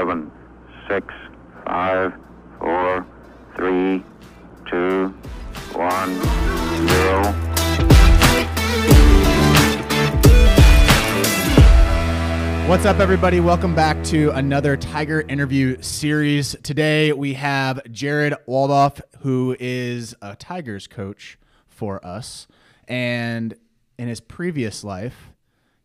seven, six, five, four, three, two, one, zero. What's up, everybody? Welcome back to another Tiger interview series. Today we have Jared Waldoff, who is a Tigers coach for us. And in his previous life,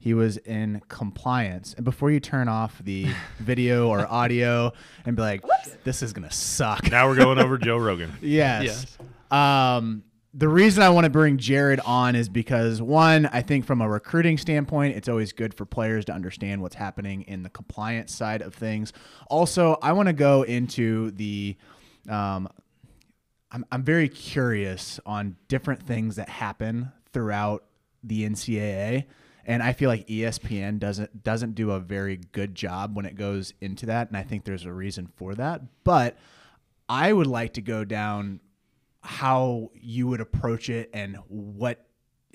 he was in compliance. And before you turn off the video or audio and be like, this is going to suck. Now we're going over Joe Rogan. Yes. Um, the reason I want to bring Jared on is because one, I think from a recruiting standpoint, it's always good for players to understand what's happening in the compliance side of things. Also, I want to go into the. Um, I'm I'm very curious on different things that happen throughout the NCAA. And I feel like ESPN doesn't doesn't do a very good job when it goes into that, and I think there's a reason for that. But I would like to go down how you would approach it and what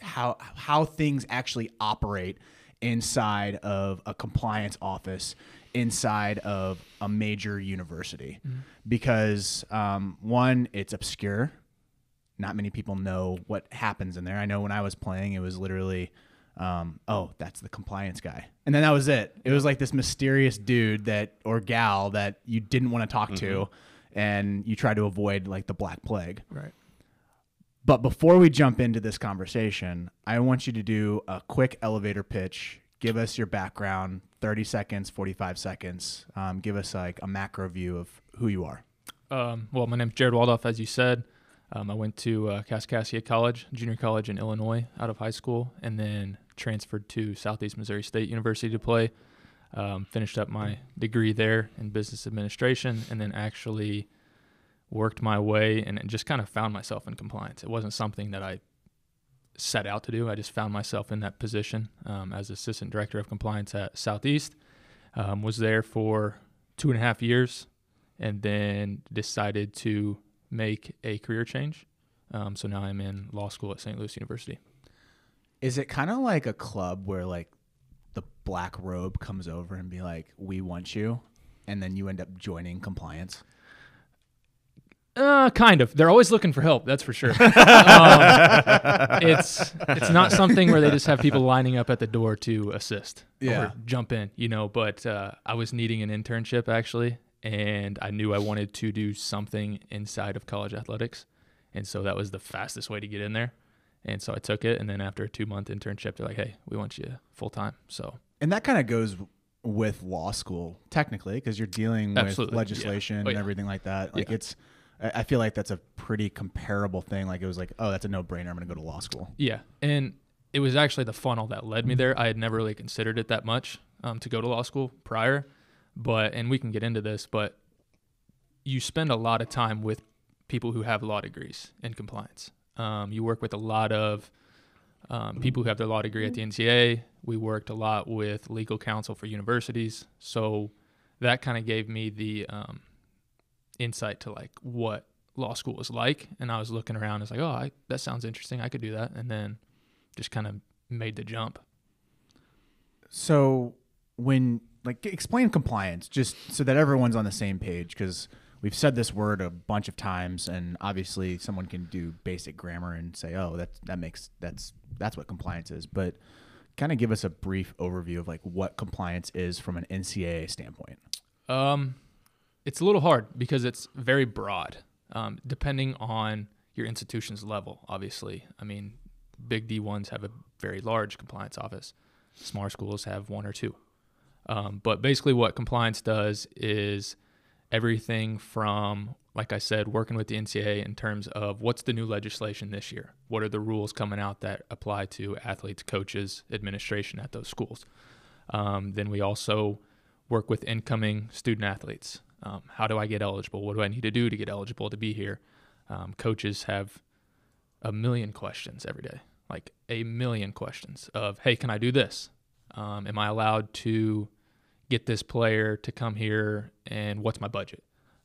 how how things actually operate inside of a compliance office inside of a major university. Because um, one it's obscure. Not many people know what happens in there. I know when i was playing it was literally um, oh that's the compliance guy and then that was it it was like this mysterious dude that or gal that you didn't want to talk to and you try to avoid like the black plague Right. but before we jump into this conversation, I want you to do a quick elevator pitch. Give us your background, 30 seconds, 45 seconds. Um, give us like a macro view of who you are. Um, well, my name's Jared Waldoff, as you said. Um, I went to uh, Kaskaskia College, junior college in Illinois, out of high school, and then transferred to Southeast Missouri State University to play. Um, finished up my degree there in business administration, and then actually worked my way and just kind of found myself in compliance. It wasn't something that I set out to do. I just found myself in that position um, as assistant director of compliance at Southeast. Um, was there for two and a half years, and then decided to make a career change. Um, so now I'm in law school at St. Louis University. Is it kind of like a club where like the black robe comes over and be like, we want you? And then you end up joining compliance? Uh, kind of. They're always looking for help. That's for sure. um, it's it's not something where they just have people lining up at the door to assist Yeah. or jump in, you know. But uh, I was needing an internship actually, and I knew I wanted to do something inside of college athletics, and so that was the fastest way to get in there. And so I took it, and then after a two month internship, they're like, "Hey, we want you full time." So And that kind of goes with law school, technically, because you're dealing with Absolutely, yeah. legislation Oh, and everything like that. Like Yeah. it's, I I feel like that's a pretty comparable thing. Like it was like, oh, that's a no brainer. I'm going to go to law school. Yeah, and it was actually the funnel that led me there. I had never really considered it that much um, to go to law school prior, but and we can get into this, but you spend a lot of time with people who have law degrees in compliance. Um, you work with a lot of um, people who have their law degree at the NCA. We worked a lot with legal counsel for universities, so that kind of gave me the um, insight to like what law school was like. And I was looking around, I was like, oh, I, that sounds interesting. I could do that, and then just kind of made the jump. So when like explain compliance, just so that everyone's on the same page, because we've said this word a bunch of times, and obviously someone can do basic grammar and say, oh, that that makes that's that's what compliance is, but kind of give us a brief overview of like what compliance is from an NCAA standpoint. Um, it's a little hard because it's very broad, um, depending on your institution's level. Obviously, I mean, big D ones have a very large compliance office. Smaller schools have one or two. Um, but basically, what compliance does is everything from, like I said, working with the NCAA in terms of what's the new legislation this year? What are the rules coming out that apply to athletes, coaches, administration at those schools? Um, then we also work with incoming student athletes. Um, how do I get eligible? What do I need to do to get eligible to be here? Um, coaches have a million questions every day, like a million questions of, hey, can I do this? Um, am I allowed to get this player to come here? And what's my budget?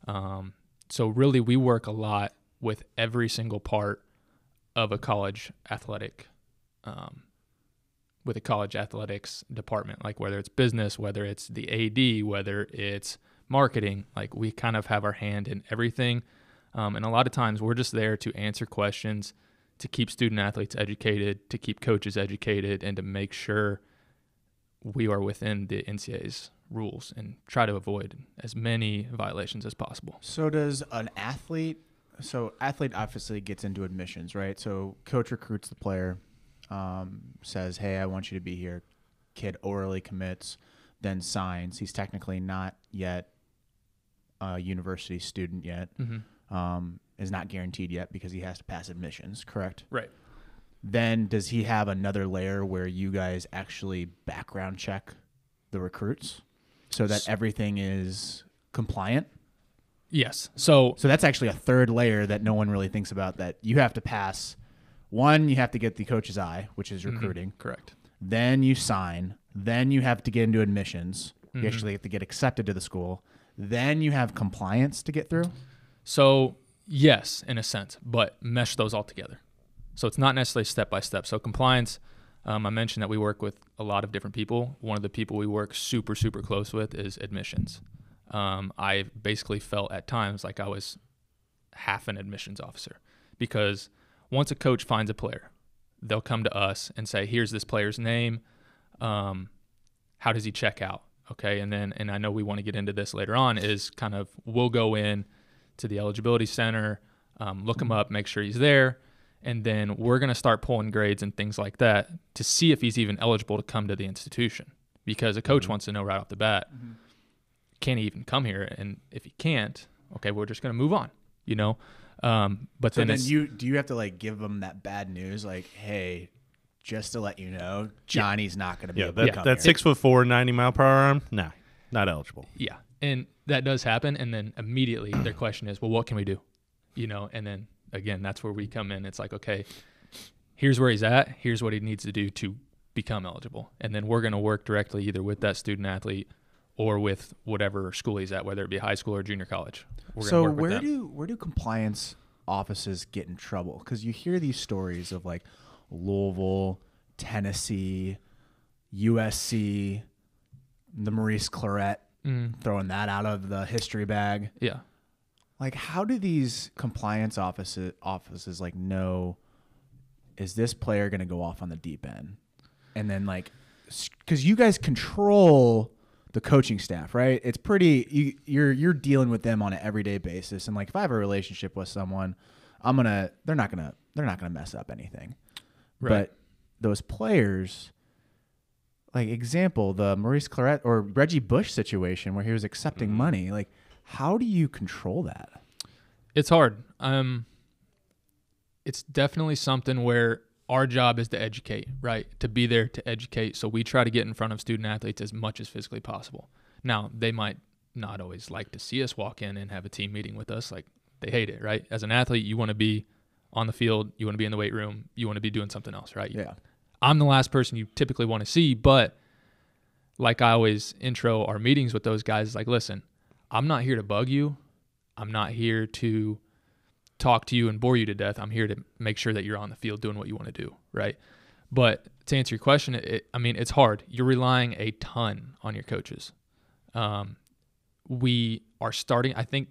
Um, so, really, we work a lot with every single part of a college athletic um, with a college athletics department, like whether it's business, whether it's the AD, whether it's marketing. Like we kind of have our hand in everything. Um, and a lot of times we're just there to answer questions, to keep student athletes educated, to keep coaches educated, and to make sure we are within the NCAA's rules and try to avoid as many violations as possible. So does an athlete? So athlete obviously gets into admissions, right? So coach recruits the player, um, says, "Hey, I want you to be here." Kid orally commits, then signs. He's technically not yet a university student yet. Mm-hmm. Um, is not guaranteed yet because he has to pass admissions. Correct. Right. Then does he have another layer where you guys actually background check the recruits so that everything is compliant? Yes. So So that's actually a third layer that no one really thinks about that you have to pass. One, you have to get the coach's eye, which is recruiting. correct. Then you sign. Then you have to get into admissions. Mm-hmm. You actually have to get accepted to the school. Then you have compliance to get through. So yes, in a sense, but mesh those all together. So it's not necessarily step by step. So compliance, um, I mentioned that we work with a lot of different people. One of the people we work super super close with is admissions. Um, I basically felt at times like I was half an admissions officer because once a coach finds a player, they'll come to us and say, "Here's this player's name. Um, how does he check out?" Okay, and then and I know we want to get into this later on. Is kind of we'll go in to the eligibility center, um, look him up, make sure he's there, and then we're going to start pulling grades and things like that to see if he's even eligible to come to the institution. Because a coach wants to know right off the bat, can he even come here? And if he can't, okay, we're just going to move on. You know, um, but So then, then you do you have to like give them that bad news, like, hey, just to let you know, Johnny's not going to be Yeah, able to that, come that here. six foot four, 90 mile per hour arm, nah, not eligible. Yeah. And that does happen. And then immediately their question is, well, what can we do? You know, and then again, that's where we come in. It's like, okay, here's where he's at. Here's what he needs to do to become eligible. And then we're going to work directly either with that student athlete or with whatever school he's at, whether it be high school or junior college. We're so work where do where do compliance offices get in trouble? Because you hear these stories of like Louisville, Tennessee, USC, the Maurice Clarett Mm, throwing that out of the history bag. yeah. Like, how do these compliance offices offices like know? Is this player going to go off on the deep end? And then like, because you guys control the coaching staff, right? It's pretty. You, you're you're dealing with them on an everyday basis, and like if I have a relationship with someone, I'm gonna. They're not gonna. They're not gonna mess up anything. Right. But those players, like example, the Maurice Clarett or Reggie Bush situation where he was accepting Mm-hmm. money, like how do you control that? It's hard. Um, it's definitely something where our job is to educate, right? To be there to educate. So we try to get in front of student athletes as much as physically possible. Now, they might not always like to see us walk in and have a team meeting with us. Like they hate it, right? As an athlete, you want to be on the field, you want to be in the weight room, you want to be doing something else, right? Yeah. I'm the last person you typically want to see, but like I always intro our meetings with those guys, like, listen, I'm not here to bug you. I'm not here to talk to you and bore you to death. I'm here to make sure that you're on the field doing what you want to do, right? But to answer your question, it, I mean, it's hard. You're relying a ton on your coaches. Um, we are starting, I think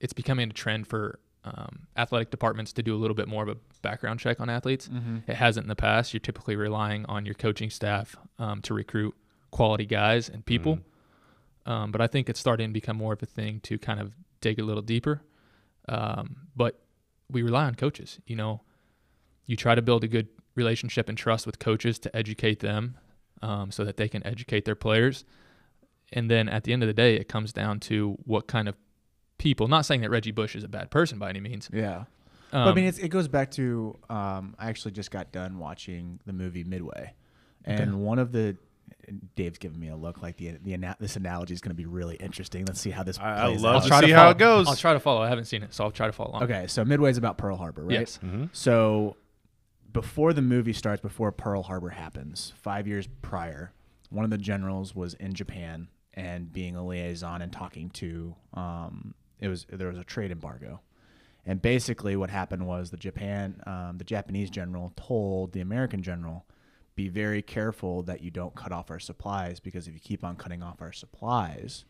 it's becoming a trend for um, athletic departments to do a little bit more of a background check on athletes. It hasn't in the past. You're typically relying on your coaching staff um, to recruit quality guys and people. Um, but I think it's starting to become more of a thing to kind of dig a little deeper. Um, but we rely on coaches. You know, you try to build a good relationship and trust with coaches to educate them um, so that they can educate their players. And then at the end of the day, it comes down to what kind of people. Not saying that Reggie Bush is a bad person by any means. Yeah. Um, but I mean, it's, it goes back to um, I actually just got done watching the movie Midway, and Okay. one of the Dave's giving me a look like the the ana- this analogy is going to be really interesting. Let's see how this I- I plays love out. to try see to how follow- it goes. I'll try to follow. I haven't seen it, so I'll try to follow along. Okay, so Midway's about Pearl Harbor, right? Yes. So before the movie starts, before Pearl Harbor happens, five years prior, one of the generals was in Japan and being a liaison and talking to. Um, it was there was a trade embargo, and basically what happened was the Japan, um, the Japanese general told the American general, be very careful that you don't cut off our supplies because if you keep on cutting off our supplies,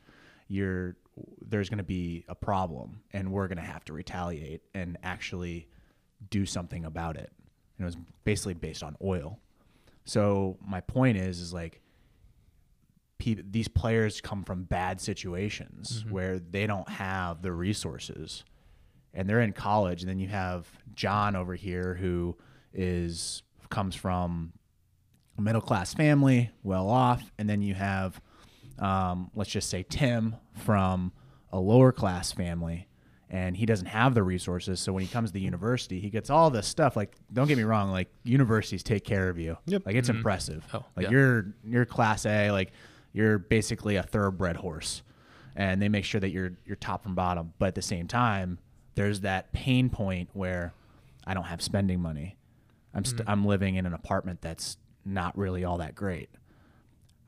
you're there's going to be a problem and we're going to have to retaliate and actually do something about it. And it was basically based on oil. So my point is, is like pe- these players come from bad situations mm-hmm. where they don't have the resources and they're in college and then you have John over here who is comes from middle class family, well off, and then you have um, let's just say Tim from a lower class family and he doesn't have the resources. So when he comes to the university he gets all this stuff. Like don't get me wrong like universities take care of you. Yep. like it's impressive. Oh, like yeah. you're you're class A like you're basically a thoroughbred horse and they make sure that you're you're top from bottom. But at the same time there's that pain point where I don't have spending money. I'm st- I'm living in an apartment that's not really all that great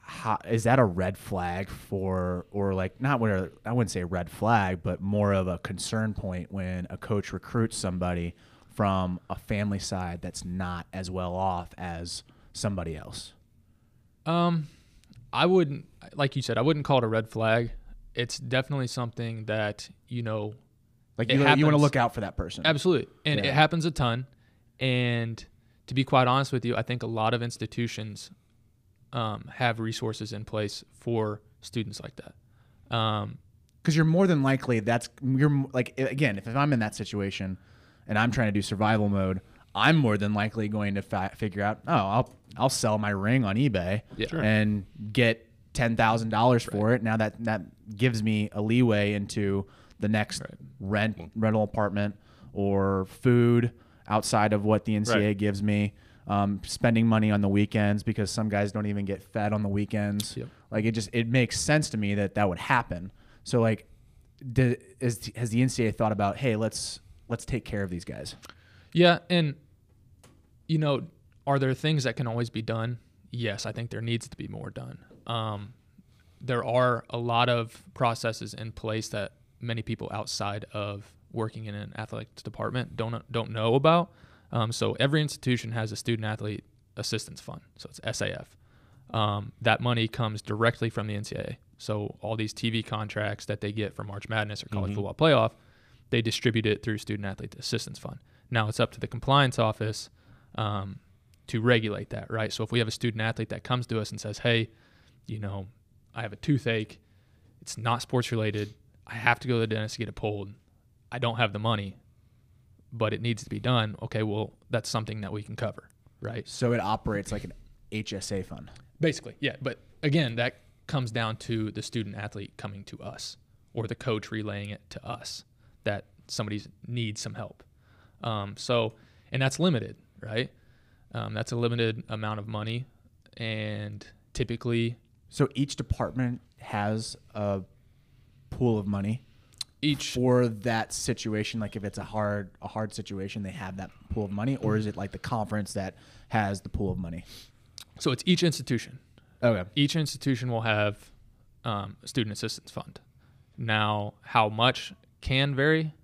how, is that a red flag for or like not where I wouldn't say a red flag but more of a concern point when a coach recruits somebody from a family side that's not as well off as somebody else Um, I wouldn't, like you said, I wouldn't call it a red flag. It's definitely something that you know, like you, you want to look out for that person absolutely, and Yeah. it happens a ton. And to be quite honest with you, I think a lot of institutions um, have resources in place for students like that. Um, because you're more than likely that's you're like again if, if i'm in that situation and i'm trying to do survival mode i'm more than likely going to fa- figure out oh i'll i'll sell my ring on ebay Yeah. Sure. and get $10000 for it now that that gives me a leeway into the next rent rental apartment or food outside of what the ncaa Right. gives me um, spending money on the weekends because some guys don't even get fed on the weekends Yep. like it just it makes sense to me that that would happen. So like, do, is, has the NCAA thought about hey let's let's take care of these guys? Yeah, and you know, are there things that can always be done? Yes, I think there needs to be more done. Um, there are a lot of processes in place that many people outside of working in an athletics department don't don't know about. Um, so every institution has a student athlete assistance fund, so it's SAF. Um, that money comes directly from the NCAA. So all these TV contracts that they get from March Madness or College Football Playoff, they distribute it through Student Athlete Assistance Fund. Now it's up to the compliance office um, to regulate that, right? So if we have a student athlete that comes to us and says, "Hey, you know, I have a toothache. It's not sports related. I have to go to the dentist to get it pulled. I don't have the money, but it needs to be done." Okay, well, that's something that we can cover, right? So it operates like an HSA fund. Basically, yeah. But again, that comes down to the student athlete coming to us or the coach relaying it to us that somebody needs some help. Um, so, and that's limited, right? Um, that's a limited amount of money. And typically, So each department has a pool of money each for that situation. Like if it's a hard a hard situation, they have that pool of money, or is it like the conference that has the pool of money? so it's each institution. Okay. Each institution will have um, a student assistance fund. Now, how much can vary.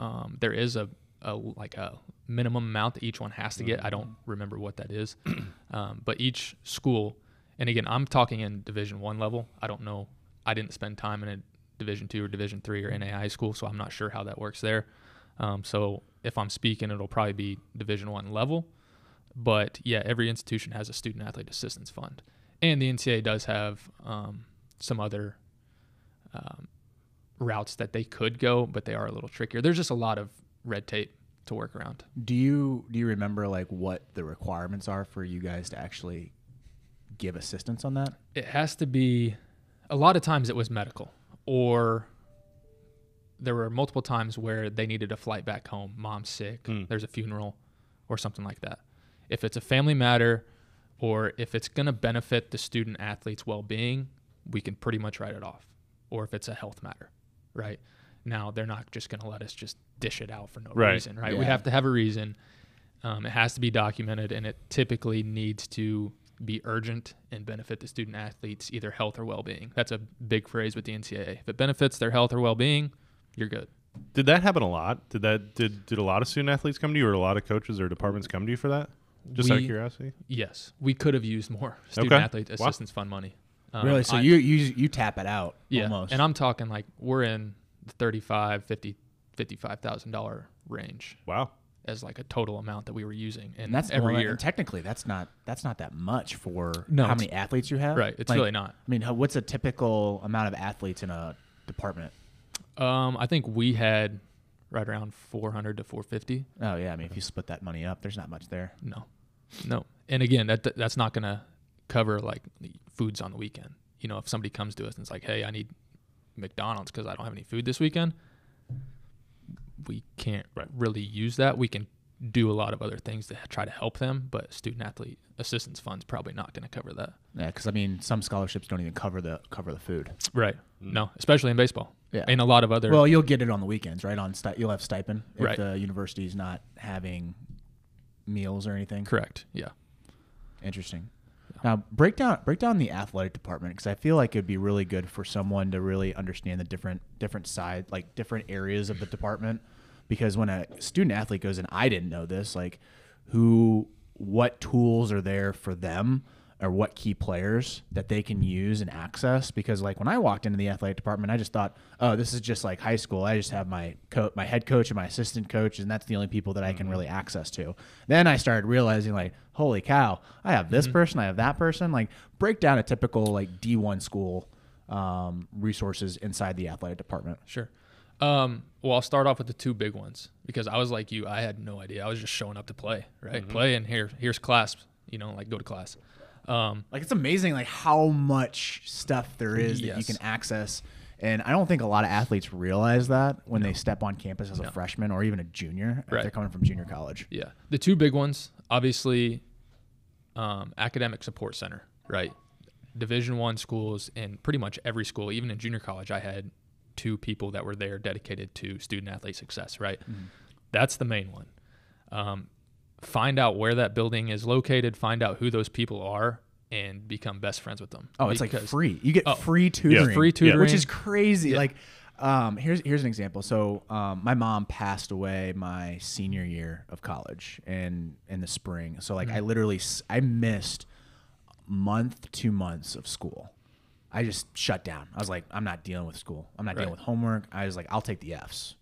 Um, there is a, a like a minimum amount that each one has to get. I don't remember what that is, um, but each school, and again, I'm talking in Division One level. I don't know. I didn't spend time in a Division Two or Division Three or NAI school, so I'm not sure how that works there. Um, so if I'm speaking, it'll probably be Division One level. But yeah, every institution has a student athlete assistance fund, and the NCAA does have um, some other um, routes that they could go, but they are a little trickier. There's just a lot of red tape to work around. Do you do you remember like what the requirements are for you guys to actually give assistance on that? It has to be. A lot of times it was medical, or there were multiple times where they needed a flight back home. Mom's sick. There's a funeral, or something like that. If it's a family matter, or if it's going to benefit the student athlete's well-being, we can pretty much write it off. Or if it's a health matter, right? Now they're not just going to let us just dish it out for no Right. reason, right? We have to have a reason. Um, it has to be documented, and it typically needs to be urgent and benefit the student athletes either health or well-being. That's a big phrase with the NCAA. If it benefits their health or well-being, you're good. Did that happen a lot? Did that did did a lot of student athletes come to you, or a lot of coaches or departments come to you for that? Just out of curiosity. Yes, we could have used more student Okay. athlete Wow. assistance fund money. Um, really? So I- you you you tap it out yeah, almost. and I'm talking like we're in the 35, 50, 55,000 dollar range Wow. As like a total amount that we were using, and, and that's every well, year. And technically, that's not that's not that much for No, how many athletes you have. Right, it's really not. I mean, how, what's a typical amount of athletes in a department? Um, I think we had right around 400 to 450. Oh yeah, I mean, if you split that money up, there's not much there. No, no. And again, that that's not gonna cover like the foods on the weekend. You know, if somebody comes to us and it's like, "Hey, I need McDonald's because I don't have any food this weekend," we can't really use that. We can do a lot of other things to try to help them, but student athlete assistance fund's probably not going to cover that. Yeah, because I mean, some scholarships don't even cover the cover the food. Right. Mm. No, especially in baseball. Yeah. And a lot of other. Well, you'll get it on the weekends, right? On sti- you'll have stipend if Right. the university's not having meals or anything. correct. Yeah. Interesting. Now break down break down the athletic department because I feel like it'd be really good for someone to really understand the different different side like different areas of the department. Because when a student athlete goes in, I didn't know this. Like, who, what tools are there for them, or what key players that they can use and access? Because like when I walked into the athletic department, I just thought, oh, this is just like high school. I just have my co- my head coach and my assistant coach, and that's the only people that I can really access to. Then I started realizing like, holy cow, I have this person, I have that person. Like, break down a typical like D one school um, resources inside the athletic department. Sure. Um, well, I'll start off with the two big ones because I was like you. I had no idea. I was just showing up to play, right? Play and here, here's class. You know, like go to class. Um, Like it's amazing like how much stuff there is that you can access. And I don't think a lot of athletes realize that when they step on campus as a freshman or even a junior if Right. they're coming from junior college. yeah, the two big ones, obviously, um, academic support center, right? Division one schools and pretty much every school, even in junior college, I had two people that were there dedicated to student athlete success, right? That's the main one. Um, find out where that building is located, find out who those people are, and become best friends with them. Oh, it's like free. You get Oh, free tutoring. free tutoring. Which is crazy. Yeah. Like um, here's here's an example. So um, my mom passed away my senior year of college in in the spring. So like I Mm-hmm. literally I missed month two months of school. I just shut down. I was like, I'm not dealing with school. I'm not dealing with homework. I was like, I'll take the Fs.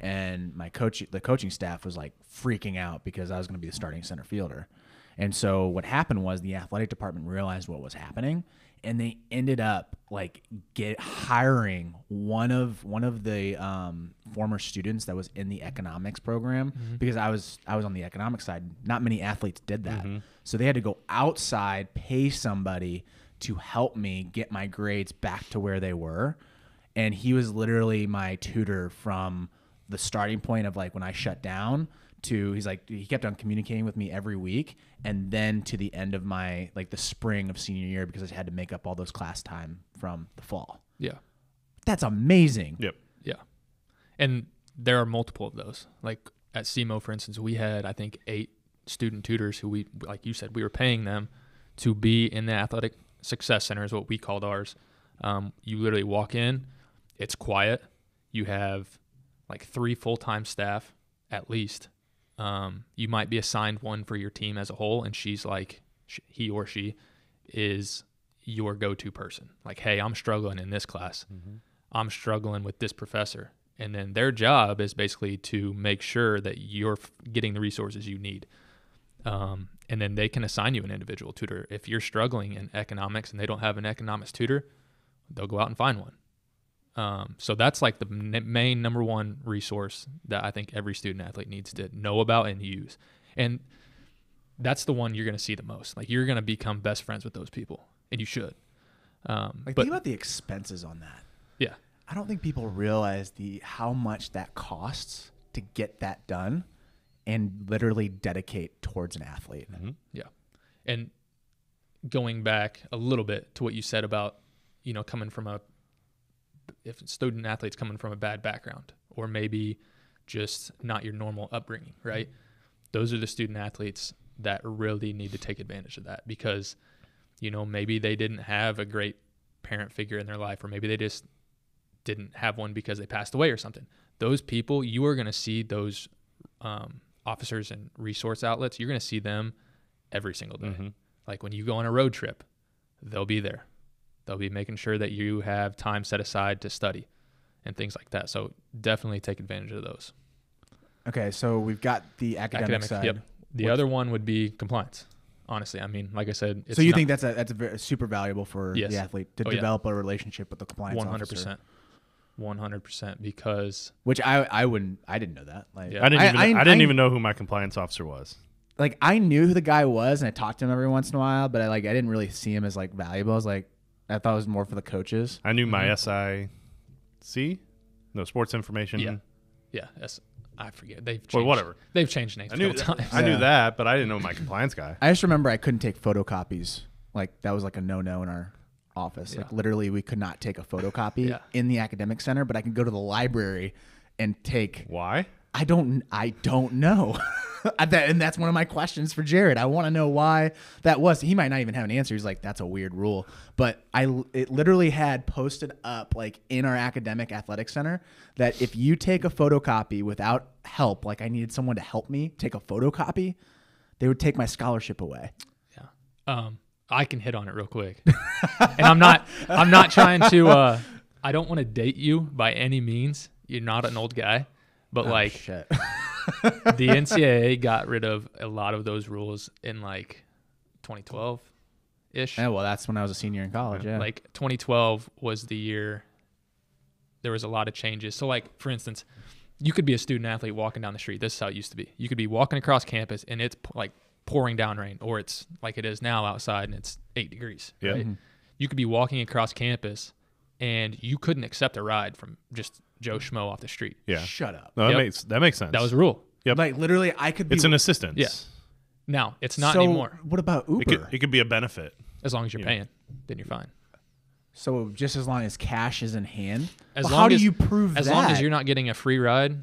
And my coach, the coaching staff was like freaking out because I was going to be the starting center fielder. And so what happened was the athletic department realized what was happening, and they ended up like get hiring one of one of the um, former students that was in the economics program because I was I was on the economics side. Not many athletes did that, so they had to go outside, pay somebody to help me get my grades back to where they were and he was literally my tutor from the starting point of like when I shut down to he's like he kept on communicating with me every week and then to the end of my like the spring of senior year because I had to make up all those class time from the fall. Yeah. That's amazing. Yep. Yeah. And there are multiple of those. Like at SEMO, for instance, we had, I think, eight student tutors who we, like you said, we were paying them to be in the athletic success center, is what we called ours. Um, you literally walk in, it's quiet. You have like three full time staff at least. Um, you might be assigned one for your team as a whole, and she's like, sh- he or she is your go to person. Like, hey, I'm struggling in this class. I'm struggling with this professor. And then their job is basically to make sure that you're getting the resources you need. Um, and then they can assign you an individual tutor. If you're struggling in economics and they don't have an economics tutor, they'll go out and find one. Um, so that's like the n- main number one resource that I think every student athlete needs to know about and use. And that's the one you're going to see the most. Like you're going to become best friends with those people, and you should. Um, Like but think about the expenses on that. yeah, I don't think people realize the how much that costs to get that done and literally dedicate towards an athlete. Yeah. And going back a little bit to what you said about, you know, coming from a, if student athletes coming from a bad background or maybe just not your normal upbringing, right? Those are the student athletes that really need to take advantage of that because, you know, maybe they didn't have a great parent figure in their life or maybe they just didn't have one because they passed away or something. Those people, you are going to see those um, officers and resource outlets, you're going to see them every single day. Mhm. Like when you go on a road trip, they'll be there. They'll be making sure that you have time set aside to study and things like that. So definitely take advantage of those. Okay, so we've got the academic, side. Yep. The What's- other one would be compliance. Honestly, I mean, like I said, it's so you not- think that's a that's a super valuable for Yes. the athlete to Oh, yeah. develop a relationship with the compliance one hundred officer. percent, one hundred percent because Which I I wouldn't I didn't know that. Like Yeah. I didn't even I, didn't I- even know who my compliance officer was. like I knew who the guy was and I talked to him every once in a while, but I like I didn't really see him as like valuable. I was like I thought it was more for the coaches. I knew my Mm-hmm. SID, no sports information. yeah, yeah, that's I forget they've changed, Well, whatever. they've changed names I knew times. I knew Yeah. that, but I didn't know my compliance guy. I just remember I couldn't take photocopies. Like that was like a no no in our office. Like literally we could not take a photocopy Yeah. in the academic center, but I can go to the library and take Why? I don't I don't know. and that's one of my questions for Jared. I want to know why that was. He might not even have an answer. He's like, that's a weird rule. But I it literally had posted up like in our academic athletic center that if you take a photocopy without help, like I needed someone to help me take a photocopy, they would take my scholarship away. Yeah. Um, I can hit on it real quick. and I'm not I'm not trying to uh I don't want to date you by any means. You're not an old guy. But Oh, like shit. the NCAA got rid of a lot of those rules in like 2012 ish. yeah, well, that's when I was a senior in college. Yeah. Like 2012 was the year there was a lot of changes. So like for instance, you could be a student athlete walking down the street. This is how it used to be. You could be walking across campus and it's like pouring down rain or it's like it is now outside and it's 8 degrees, Yeah. right? Mm-hmm. You could be walking across campus and you couldn't accept a ride from just Joe Schmo off the street. Yeah. Shut up. No, that Yep. makes that makes sense. That was a rule. Yep. Like literally, I could be. it's an assistance. Yeah. Now, it's not so anymore. What about Uber? It could, it could be a benefit. As long as you're Yeah. paying, then you're fine. so just as long as cash is in hand. As Well, long how as do you prove as that? long as you're not getting a free ride.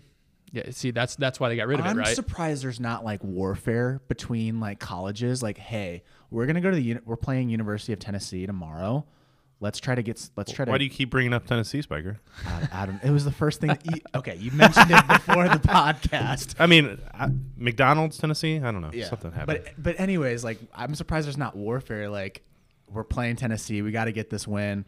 Yeah, see, that's that's why they got rid of I'm it, right? I'm surprised there's not like warfare between like colleges. Like, hey, we're gonna go to the uni- we're playing University of Tennessee tomorrow. Let's try to get let's try to. Why do you keep bringing up Tennessee, Spiker? I, I don't. It was the first thing. you, okay, you mentioned it before the podcast. I mean, I, McDonald's, Tennessee. I don't know. Yeah. Something happened. But but anyways, like I'm surprised there's not warfare. Like we're playing Tennessee. We got to get this win.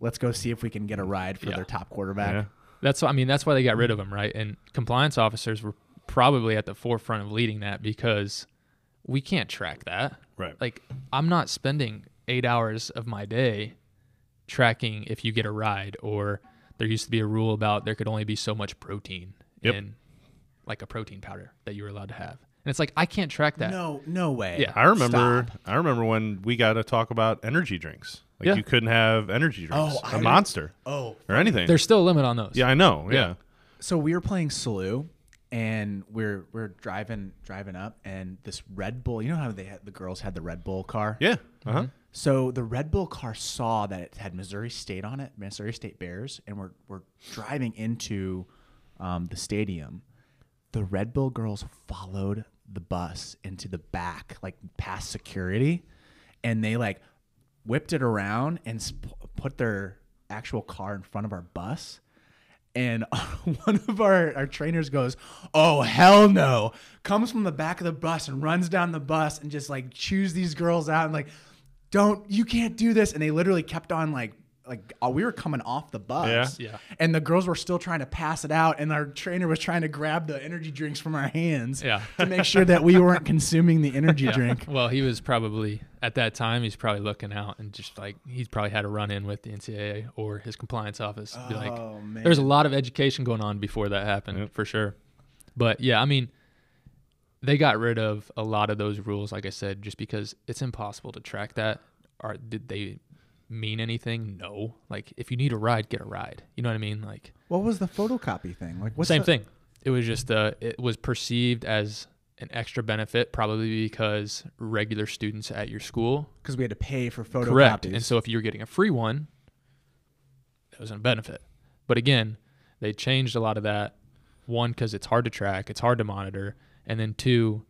Let's go see if we can get a ride for Yeah. their top quarterback. yeah. That's why I mean that's why they got rid of them, right? And compliance officers were probably at the forefront of leading that because we can't track that. Right. Like I'm not spending 8 hours of my day tracking if you get a ride or there used to be a rule about there could only be so much protein Yep. in like a protein powder that you were allowed to have. And it's like I can't track that. No, no way. Yeah. I remember. Stop. I remember when we got to talk about energy drinks. Like Yeah. you couldn't have energy drinks, Oh, I a didn't- monster, Oh, or anything. There's still a limit on those. yeah, I know. Yeah. Yeah. so we were playing Salou, and we're we're driving driving up, and this Red Bull. You know how they had the girls had the Red Bull car. Yeah. Uh huh. So the Red Bull car saw that it had Missouri State on it, Missouri State Bears, and we're we're driving into um, the stadium. The Red Bull girls followed the bus into the back, like past security, and they like whipped it around and sp- put their actual car in front of our bus. And one of our, our trainers goes, Oh, hell no. Comes from the back of the bus and runs down the bus and just like chews these girls out and like, don't, you can't do this. And they literally kept on like, like uh, we were coming off the bus. Yeah. Yeah. And the girls were still trying to pass it out. And our trainer was trying to grab the energy drinks from our hands Yeah. to make sure that we weren't consuming the energy Yeah. drink. Well, he was probably at that time. He's probably looking out and just like he's probably had a run in with the NCAA or his compliance office. Be like, Oh, man. there's a lot of education going on before that happened Yep. for sure. But yeah, I mean, they got rid of a lot of those rules, like I said, just because it's impossible to track that. Or did they mean anything? No. Like if you need a ride, get a ride. You know what I mean? Like What was the photocopy thing? Like, what's same the- thing. It was just uh, it was perceived as an extra benefit, probably because regular students at your school Because we had to pay for photocopies. Correct. And so if you were getting a free one, that was a benefit. But again, they changed a lot of that. One, because it's hard to track, it's hard to monitor, and then two,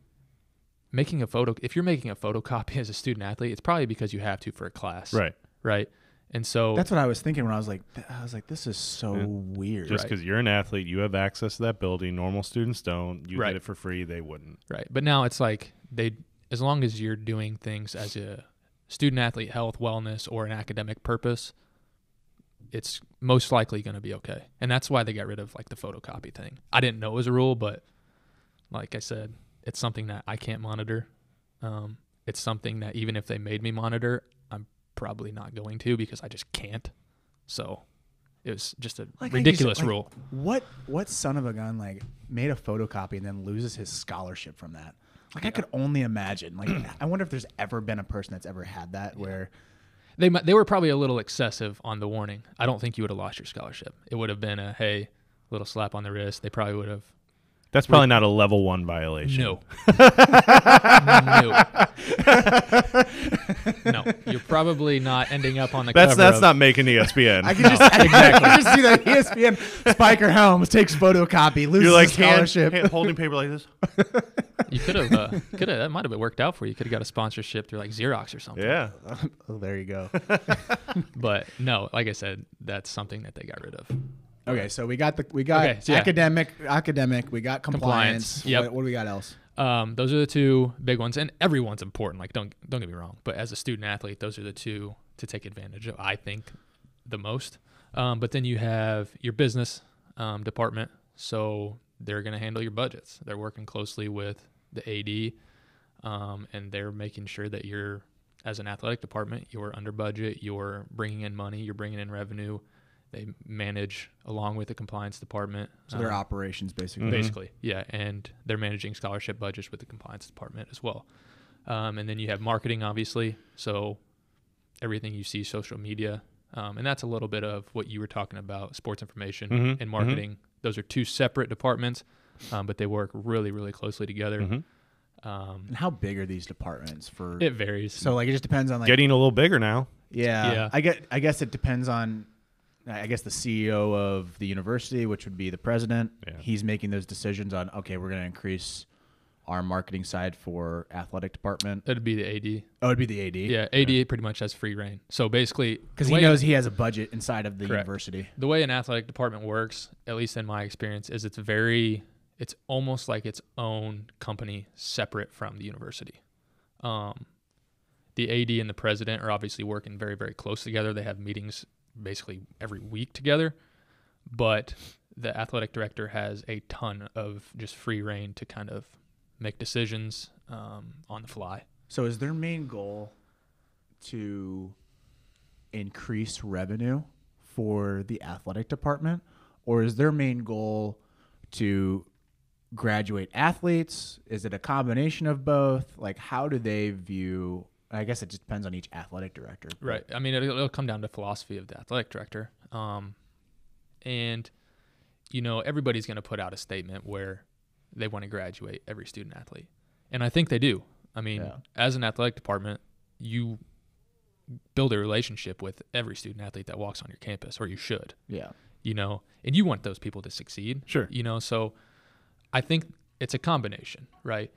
making a photo. If you're making a photocopy as a student athlete, it's probably because you have to for a class, Right. Right. And so That's what I was thinking when I was like, I was like, this is so Yeah. weird. Just Right. because you're an athlete, you have access to that building. Normal students don't. You Right. get it for free. They wouldn't. right. But now it's like they, as long as you're doing things as a student athlete health, wellness, or an academic purpose, it's most likely going to be okay. And that's why they got rid of like the photocopy thing. I didn't know it was a rule, but like I said, it's something that I can't monitor. Um, it's something that even if they made me monitor, I'm probably not going to because I just can't. So it was just a Like, ridiculous just- like, rule. What what son of a gun like made a photocopy and then loses his scholarship from that? Like I could only imagine. Like I wonder if there's ever been a person that's ever had that where They they were probably a little excessive on the warning. I don't think you would have lost your scholarship. It would have been a hey, little slap on the wrist. They probably would have That's probably not a level one violation. no, no, no. You're probably not ending up on the That's cover. that's of- not making ESPN. I could just I could just see that ESPN Spiker Helms takes photocopy, loses You're like his hand, scholarship. hand- holding paper like this. You could have uh, could have that might have been worked out for you. You could have got a sponsorship through like Xerox or something. Yeah. oh, there you go. But no, like I said, that's something that they got rid of. Okay, so we got the we got Okay, so yeah. academic academic, we got compliance. Compliance, yep. What, what do we got else? Um, those are the two big ones, and everyone's important. Like don't don't get me wrong, but as a student athlete, those are the two to take advantage of. I think the most. Um, but then you have your business um, department, so they're going to handle your budgets. They're working closely with the AD, um, and they're making sure that you're, as an athletic department, you're under budget. You're bringing in money. You're bringing in revenue. They manage along with the compliance department. So their um, operations basically. basically yeah and they're managing scholarship budgets with the compliance department as well um, and then you have marketing obviously so everything you see social media um, and that's a little bit of what you were talking about sports information Mhm, and marketing those are two separate departments um, but they work really really closely together Mhm. um, And how big are these departments for? it varies so like it just depends on like Getting a little bigger now. yeah, Yeah. I get I guess it depends on I guess the CEO of the university, which would be the president. Yeah. He's making those decisions on okay, we're going to increase our marketing side for athletic department. it'd be the ad Oh, it'd be the AD. yeah ad pretty much has free reign so basically because he knows he has a budget inside of the Correct. university. the way an athletic department works, at least in my experience, is it's very it's almost like its own company separate from the university. Um, the AD and the president are obviously working very very close together. They have meetings basically every week together, but the athletic director has a ton of just free reign to kind of make decisions um, on the fly. So is their main goal to increase revenue for the athletic department, or is their main goal to graduate athletes? Is it a combination of both? Like, how do they view? I guess it just depends on each athletic director. Right. I mean, it'll, it'll come down to philosophy of the athletic director. Um, and, you know, everybody's going to put out a statement where they want to graduate every student athlete. And I think they do. I mean, Yeah. as an athletic department, you build a relationship with every student athlete that walks on your campus, or you should, Yeah. you know, and you want those people to succeed. Sure. You know, so I think it's a combination, right?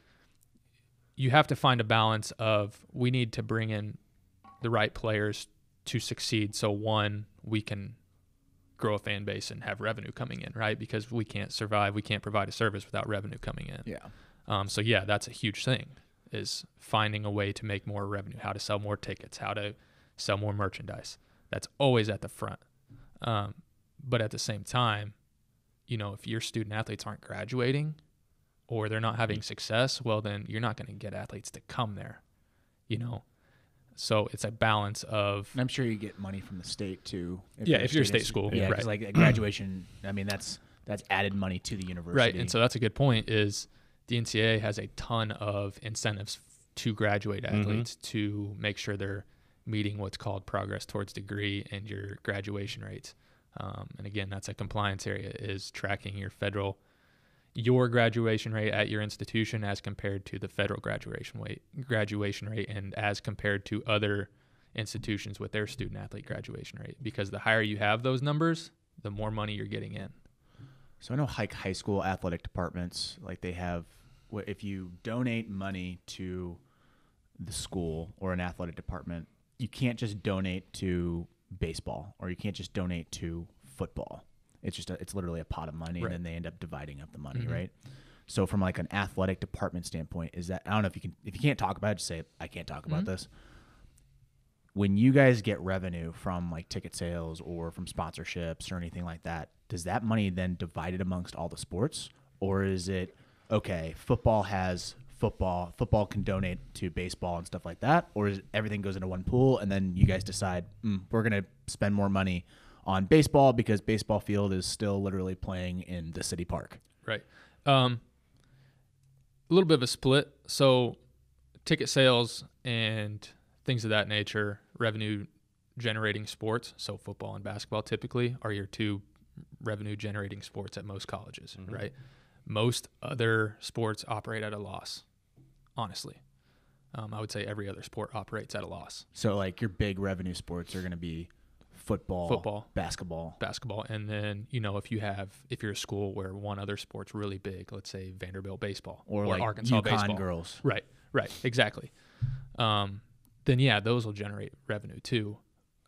You have to find a balance of we need to bring in the right players to succeed. So one, we can grow a fan base and have revenue coming in, right? Because we can't survive, we can't provide a service without revenue coming in. Yeah. Um, so yeah, that's a huge thing is finding a way to make more revenue, how to sell more tickets, how to sell more merchandise. That's always at the front. Um, but at the same time, you know, if your student athletes aren't graduating or they're not having success, well, then you're not going to get athletes to come there, you know? So it's a balance of, And I'm sure you get money from the state too. Yeah, your if you're a state school, Yeah, right. like a graduation. I mean, that's that's added money to the university. right. And so that's a good point is the NCAA has a ton of incentives to graduate Mm-hmm. athletes to make sure they're meeting what's called progress towards degree and your graduation rates. Um, and again, that's a compliance area is tracking your federal your graduation rate at your institution as compared to the federal graduation rate graduation rate and as compared to other institutions with their student athlete graduation rate because the higher you have those numbers the more money you're getting in So I know hike high school athletic departments like they have. If you donate money to the school or an athletic department, you can't just donate to baseball or you can't just donate to football. It's just a, it's literally a pot of money, Right. and then they end up dividing up the money, Mhm. right? So from like an athletic department standpoint, is that I don't know if you can if you can't talk about it, just say I can't talk about Mhm. this. when you guys get revenue from like ticket sales or from sponsorships or anything like that, does that money then divided amongst all the sports, or is it okay? Football has football. Football can donate to baseball and stuff like that, or is everything goes into one pool and then you guys decide mm, we're gonna spend more money on baseball because baseball field is still literally playing in the city park. Right. Um, a little bit of a split. So, ticket sales and things of that nature, revenue generating sports, so football and basketball typically are your two revenue generating sports at most colleges, right? Most other sports operate at a loss, honestly. Um, I would say every other sport operates at a loss. So like your big revenue sports are gonna be football, Football. basketball. basketball and then you know if you have if you're a school where one other sport's really big let's say vanderbilt baseball Or, like arkansas UConn baseball girls. right right exactly um, then yeah those will generate revenue too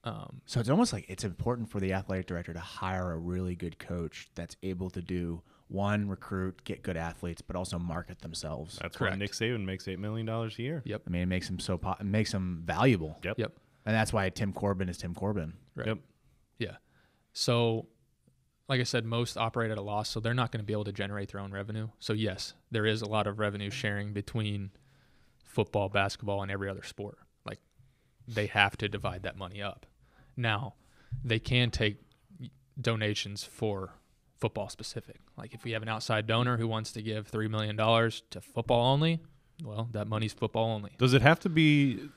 um, So it's almost like it's important for the athletic director to hire a really good coach that's able to do one recruit, get good athletes, but also market themselves. That's Correct. why Nick Saban makes eight million dollars a year. yep I mean, it makes them so po- it makes them valuable, Yep. yep and that's why Tim Corbin is Tim Corbin. Right. Yep. yeah. So like i said most operate at a loss so they're not going to be able to generate their own revenue. So yes there is a lot of revenue sharing between football basketball and every other sport. Like they have to divide that money up. Now they can take donations for football specific. Like if we have an outside donor who wants to give $3 million to football only well that money's football only. Does it have to be?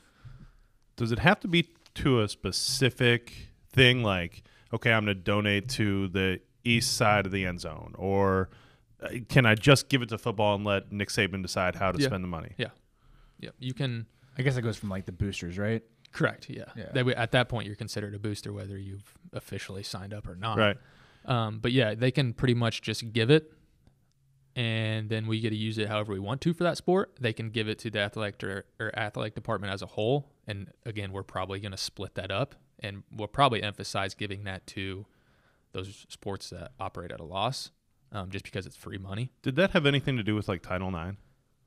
Does it have to be to a specific thing? Like, okay, I'm going to donate to the east side of the end zone, or uh, can I just give it to football and let Nick Saban decide how to Yeah. spend the money? yeah yeah you can I guess it goes from like the boosters, right? Correct. Yeah. Yeah. They would- at that point, you're considered a booster whether you've officially signed up or not. Right. Um, but yeah, they can pretty much just give it, and then we get to use it however we want to for that sport. They can give it to the athletic or, or athletic department as a whole, and again, we're probably going to split that up, and we'll probably emphasize giving that to those sports that operate at a loss, um, just because it's free money. Did that have anything to do with like Title IX?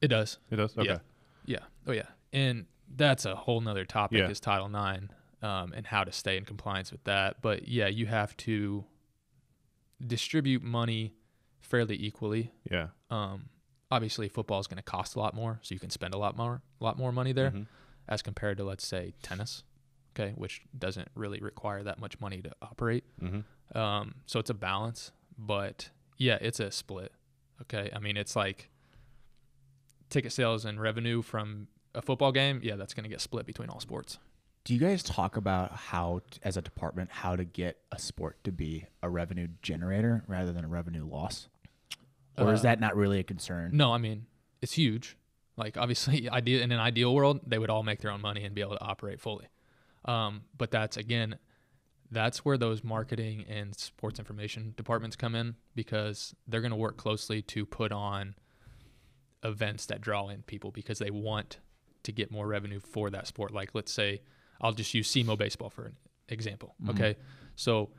It does. It does. Okay. Yeah. Yeah. Oh yeah. And that's a whole nother topic Yeah. is Title IX um, and how to stay in compliance with that. But yeah, you have to distribute money fairly equally. Yeah. Um, obviously, football is going to cost a lot more, so you can spend a lot more, a lot more money there, Mhm. as compared to let's say tennis, okay, which doesn't really require that much money to operate. Mhm. Um, so it's a balance, but yeah, it's a split. Okay, I mean it's like ticket sales and revenue from a football game. Yeah, that's going to get split between all sports. Do you guys talk about how, t- as a department, how to get a sport to be a revenue generator rather than a revenue loss? Or is Uh, that not really a concern? No, I mean it's huge. Like obviously, idea in an ideal world, they would all make their own money and be able to operate fully. Um, but that's again, that's where those marketing and sports information departments come in because they're going to work closely to put on events that draw in people because they want to get more revenue for that sport. Like let's say I'll just use SEMO baseball for an example. Okay, so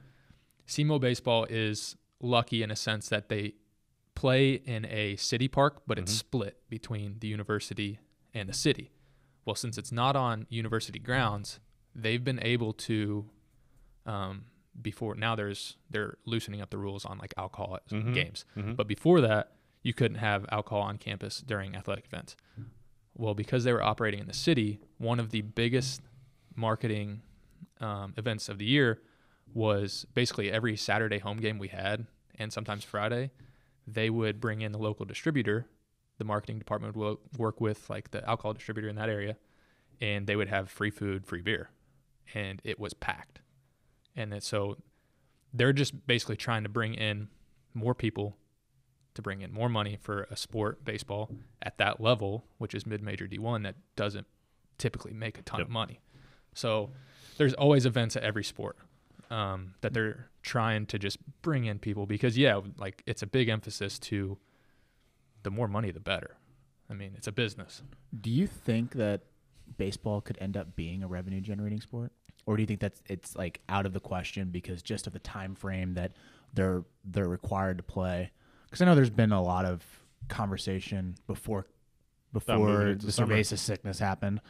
SEMO baseball is lucky in a sense that they play in a city park, but it's split between the university and the city. Well, since it's not on university grounds, they've been able to. Um, before now, there's they're loosening up the rules on like alcohol at Mhm. games, Mhm. but before that, you couldn't have alcohol on campus during athletic events. Well, because they were operating in the city, one of the biggest marketing um, events of the year was basically every Saturday home game we had, and sometimes Friday, they would bring in the local distributor. The marketing department would work with like the alcohol distributor in that area, and they would have free food, free beer, and it was packed. And so they're just basically trying to bring in more people to bring in more money for a sport, baseball, at that level, which is mid-major D1, that doesn't typically make a ton Yep. of money. So there's always events at every sport um, that they're trying to just bring in people because yeah, like it's a big emphasis to the more money the better. I mean, it's a business. Do you think that baseball could end up being a revenue generating sport? Or do you think that's it's like out of the question because just of the time frame that they're they're required to play? Because I know there's been a lot of conversation before before the cerveza sickness happened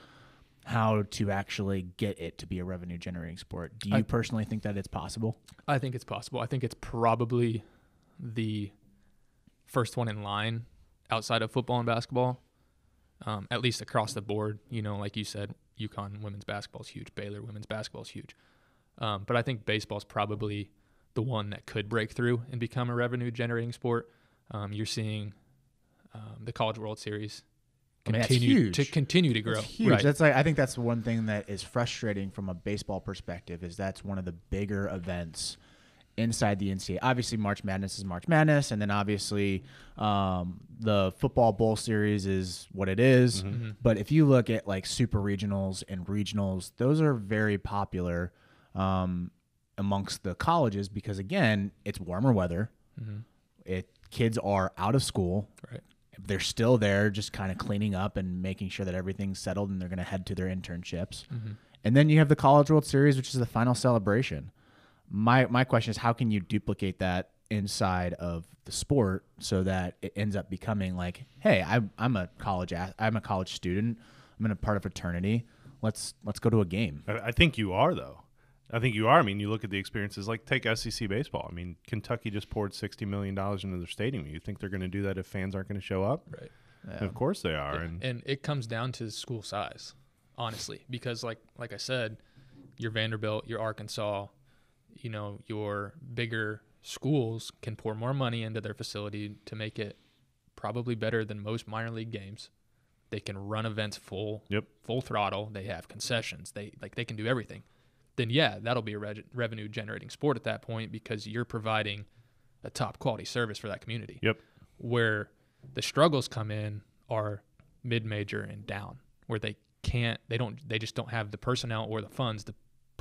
how to actually get it to be a revenue generating sport. Do you I- personally think that it's possible? I think it's possible. I think it's probably the first one in line outside of football and basketball, um, at least across the board. You know, like you said, UConn women's basketball is huge. Baylor women's basketball is huge. Um, but I think baseball is probably the one that could break through and become a revenue generating sport. Um, you're seeing um, the College World Series I mean, continue to continue to grow. That's huge. Right. That's like I think that's the one thing that is frustrating from a baseball perspective is that's one of the bigger events inside the NCAA. Obviously, March Madness is March Madness, and then obviously um, the football bowl series is what it is. Mm-hmm. But if you look at like super regionals and regionals, those are very popular um, amongst the colleges because again, it's warmer weather. It kids are out of school right. they're still there just kind of cleaning up and making sure that everything's settled and they're going to head to their internships and then you have the college world series which is the final celebration my my question is how can you duplicate that inside of the sport so that it ends up becoming like hey i'm, I'm a college ath- i'm a college student i'm in a part of fraternity let's let's go to a game I, I think you are though. I think you are. I mean, you look at the experiences. Like take SEC baseball. I mean, Kentucky just poured sixty million dollars into their stadium. You think they're going to do that if fans aren't going to show up? Right. Of course they are. And and it comes down to school size, honestly, because like like I said, your Vanderbilt, your Arkansas, you know, your bigger schools can pour more money into their facility to make it probably better than most minor league games. They can run events full Yep. full throttle. They have concessions. They like they can do everything. Then yeah, that'll be a revenue generating sport at that point because you're providing a top quality service for that community yep. where the struggles come in are mid-major and down where they can't they don't they just don't have the personnel or the funds to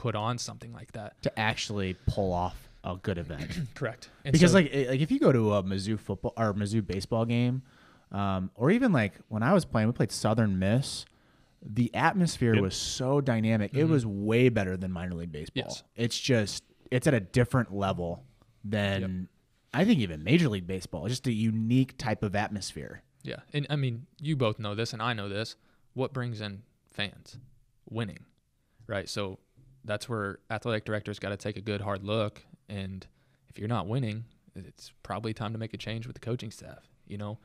put on something like that to actually pull off a good event correct and because so- like like if you go to a Mizzou football or Mizzou baseball game, um, or even like when I was playing, we played Southern Miss. The atmosphere Yep. was so dynamic. It was way better than minor league baseball. Yes. It's just it's at a different level than I think even major league baseball. It's just a unique type of atmosphere. yeah and i mean you both know this and i know this what brings in fans winning right so that's where athletic directors got to take a good hard look and if you're not winning it's probably time to make a change with the coaching staff you know?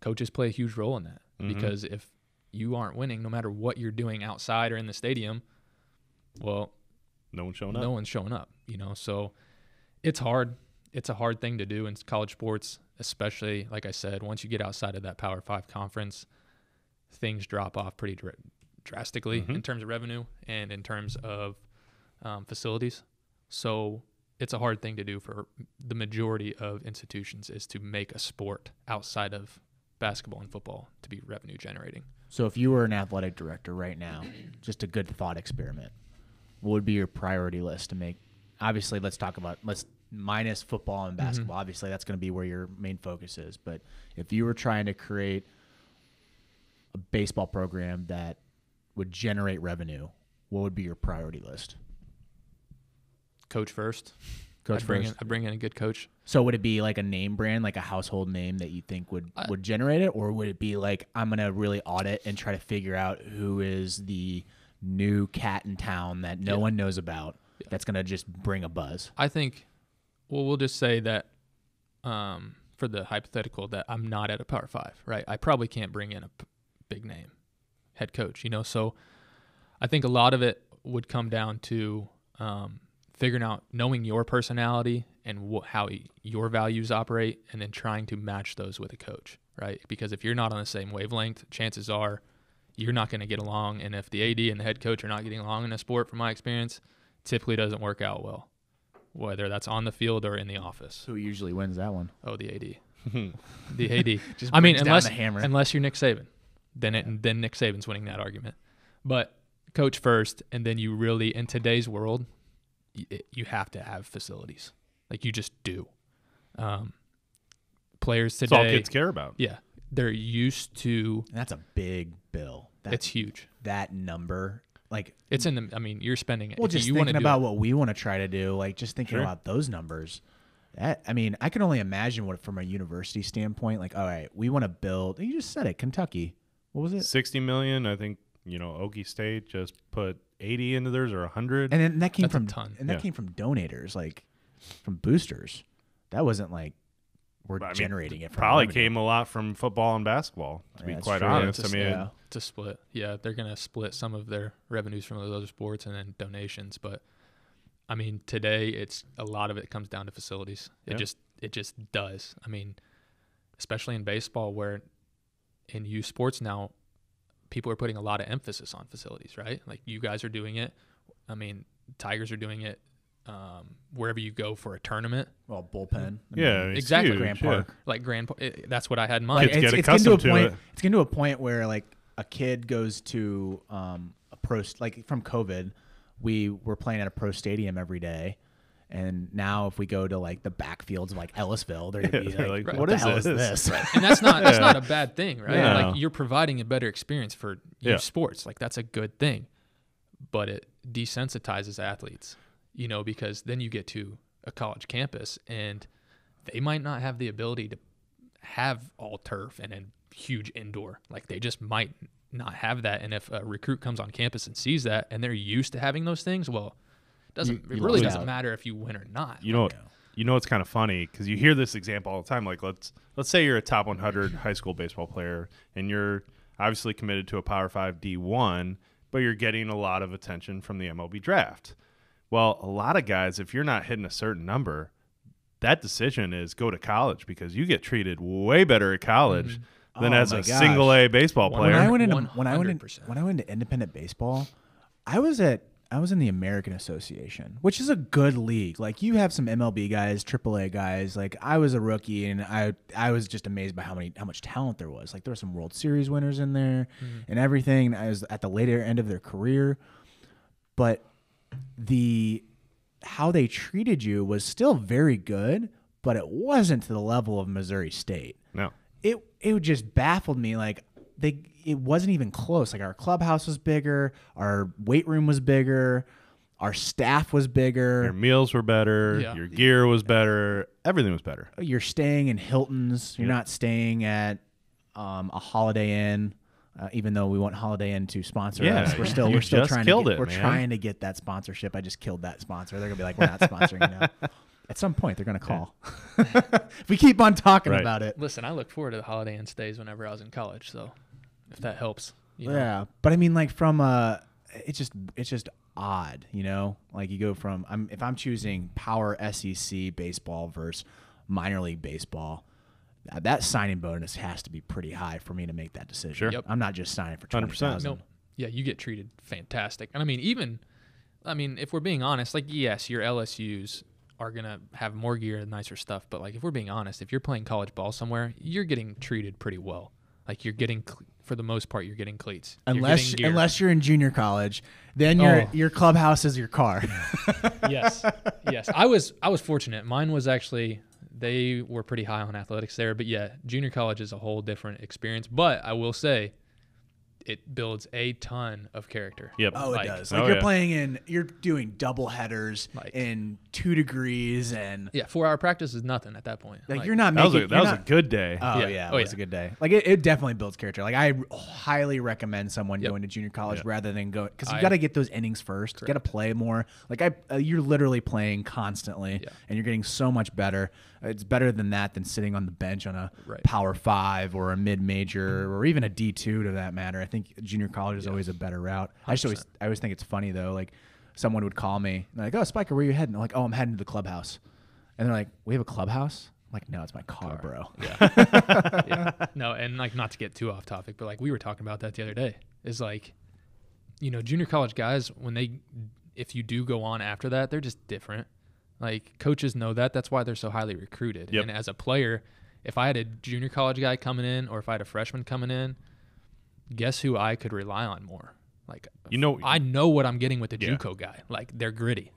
Coaches play a huge role in that mm-hmm. because if you aren't winning no matter what you're doing outside or in the stadium well No one's showing up. no one's showing up you know? So it's hard. It's a hard thing to do in college sports especially like i said once you get outside of that power five conference things drop off pretty dr- drastically mm-hmm. in terms of revenue and in terms of um, facilities so it's a hard thing to do for the majority of institutions is to make a sport outside of basketball and football to be revenue generating So if you were an athletic director right now, just a good thought experiment, what would be your priority list to make? Obviously, let's talk about let's minus football and basketball. Obviously, that's going to be where your main focus is. But if you were trying to create a baseball program that would generate revenue, what would be your priority list? Coach first Coach I'd bring first. in, I bring in a good coach So would it be like a name brand, like a household name that you think would I- would generate it, or would it be like I'm gonna really audit and try to figure out who is the new cat in town that no Yeah. one knows about that's gonna just bring a buzz? I think, well, we'll just say that um, for the hypothetical that I'm not at a Power Five, right? I probably can't bring in a p- big name head coach, you know. So I think a lot of it would come down to um, figuring out, knowing your personality and wh- how your values operate, and then trying to match those with a coach, right? Because if you're not on the same wavelength, chances are you're not going to get along. And if the AD and the head coach are not getting along in a sport, from my experience, typically doesn't work out well, whether that's on the field or in the office. Who usually wins that one? Oh, the AD, the AD. Just I mean, brings down unless the hammer. unless you're Nick Saban, then it then Nick Saban's winning that argument. But coach first, and then you really in today's world, y- you have to have facilities. Like you just do. Um, players That's all today, kids care about. yeah, they're used to. And that's a big bill. That, It's huge. that number. Like, It's in the. I mean, you're spending. It. Well, if just you want thinking to about what we want to try to do, like just thinking Sure. about those numbers. That I mean, I can only imagine what from a university standpoint. Like, all right, we want to build. You just said it, Kentucky. What was it? Sixty million, I think. you know, Okie State just put 80 into theirs or 100. And then that came That's a from ton. and that Yeah. came from donators, like from boosters. That wasn't like we're I mean, generating it. From Probably revenue. came a lot from football and basketball, to Yeah, be that's quite true. honest. It's I a- mean, yeah. to split. Yeah, they're gonna split some of their revenues from those other sports and then donations. But I mean, today it's a lot of it comes down to facilities. It Yeah. just it just does. I mean, especially in baseball, where in youth sports now, people are putting a lot of emphasis on facilities. Right, like you guys are doing it. I mean, Tigers are doing it. Um, wherever you go for a tournament, well bullpen. I yeah, mean, it's Exactly. huge, Grand yeah. Park. like Grand, Pa- it, that's what I had in mind. Like, Kids it's, get it's getting to a accustomed to point. it. It's getting to a point where like a kid goes to um, a pro like from COVID, we were playing at a pro stadium every day. And now, if we go to like the backfields of like Ellisville, they're gonna be They're like, like, "What, "What the is hell is this?" this?" and that's not that's Yeah. not a bad thing, right? Yeah. Like you're providing a better experience for youth Yeah. sports. Like that's a good thing. But it desensitizes athletes, you know, because then you get to a college campus and they might not have the ability to have all turf and a huge indoor. Like they just might not have that. And if a recruit comes on campus and sees that and they're used to having those things, well, it doesn't You- it really doesn't out. matter if you win or not. You know, you know, it's kind of funny because you hear this example all the time. Like, let's let's say you're a top 100 high school baseball player and you're obviously committed to a Power Five D1, but you're getting a lot of attention from the MLB draft. Well, a lot of guys, if you're not hitting a certain number, that decision is go to college because you get treated way better at college mm-hmm. than Oh as a gosh. single A baseball When when player. I went into when I went in, when I went into independent baseball, I was at I was in the American Association, which is a good league. Like you have some MLB guys, AAA guys. Like I was a rookie, and I I was just amazed by how many how much talent there was. Like there were some World Series winners in there, mm-hmm. and everything. I was at the later end of their career, but the how they treated you was still very good, but it wasn't to the level of Missouri State no, it it just baffled me like they it wasn't even close like our clubhouse was bigger our weight room was bigger our staff was bigger. your meals were better, Yeah. your gear was better, everything was better. you're staying in hiltons you're not staying at um, a holiday inn uh, even though we want Holiday Inn to sponsor Yeah, us, we're still we're still trying to get, it, we're man. trying to get that sponsorship. I just killed that sponsor. They're gonna be like, we're not sponsoring you now. At some point, they're gonna call. if we keep on talking Right. about it, Listen, I look forward to the Holiday Inn stays whenever I was in college. So if that helps, you know. Yeah, but I mean, like from uh it's just it's just odd, you know. Like you go from I'm if I'm choosing power SEC baseball versus minor league baseball, uh, that signing bonus has to be pretty high for me to make that decision. Sure. Yep. I'm not just signing for 100%. twenty thousand. No, yeah, you get treated fantastic. And I mean, even, I mean, if we're being honest, like, yes, your LSUs are going to have more gear and nicer stuff. But, like, if we're being honest, if you're playing college ball somewhere, you're getting treated pretty well. Like, you're getting, cle- for the most part, you're getting cleats. You're Unless getting unless you're in junior college, then your Oh. your clubhouse is your car. yes, yes. I was I was fortunate. Mine was actually they were pretty high on athletics there, but yeah, junior college is a whole different experience. But I will say, it builds a ton of character. Yep. Oh, it Like- does. Like Oh, you're yeah. playing in, you're doing double headers Like- in two degrees, and Yeah, four hour practice is nothing at that point. like, you're not That was making. a, that was not- a good day. Oh yeah, Yeah. it Oh, was yeah. a good day. Like it, it definitely builds character. Like I highly recommend someone Yep. going to junior college Yeah. rather than go because you got to get those innings first. You got to play more. Like I, uh, you're literally playing constantly, Yeah. and you're getting so much better. It's better than that than sitting on the bench on a Right. Power Five or a mid major or even a D two to that matter. I think junior college is always a better route. I just always, I always think it's funny though. Like someone would call me and like, "Oh, Spiker, where are you heading?" I'm like, "Oh, I'm heading to the clubhouse," and they're like, "We have a clubhouse." I'm like, no, it's my car, bro. yeah. No, and like not to get too off topic, but like we were talking about that the other day. Is like, you know, junior college guys when they, if you do go on after that, they're just different. Like coaches know that. That's why they're so highly recruited. Yep. And as a player, if I had a junior college guy coming in, or if I had a freshman coming in, guess who I could rely on more? Like, You know- I know what I'm getting with the Yeah. JUCO guy. Like they're gritty.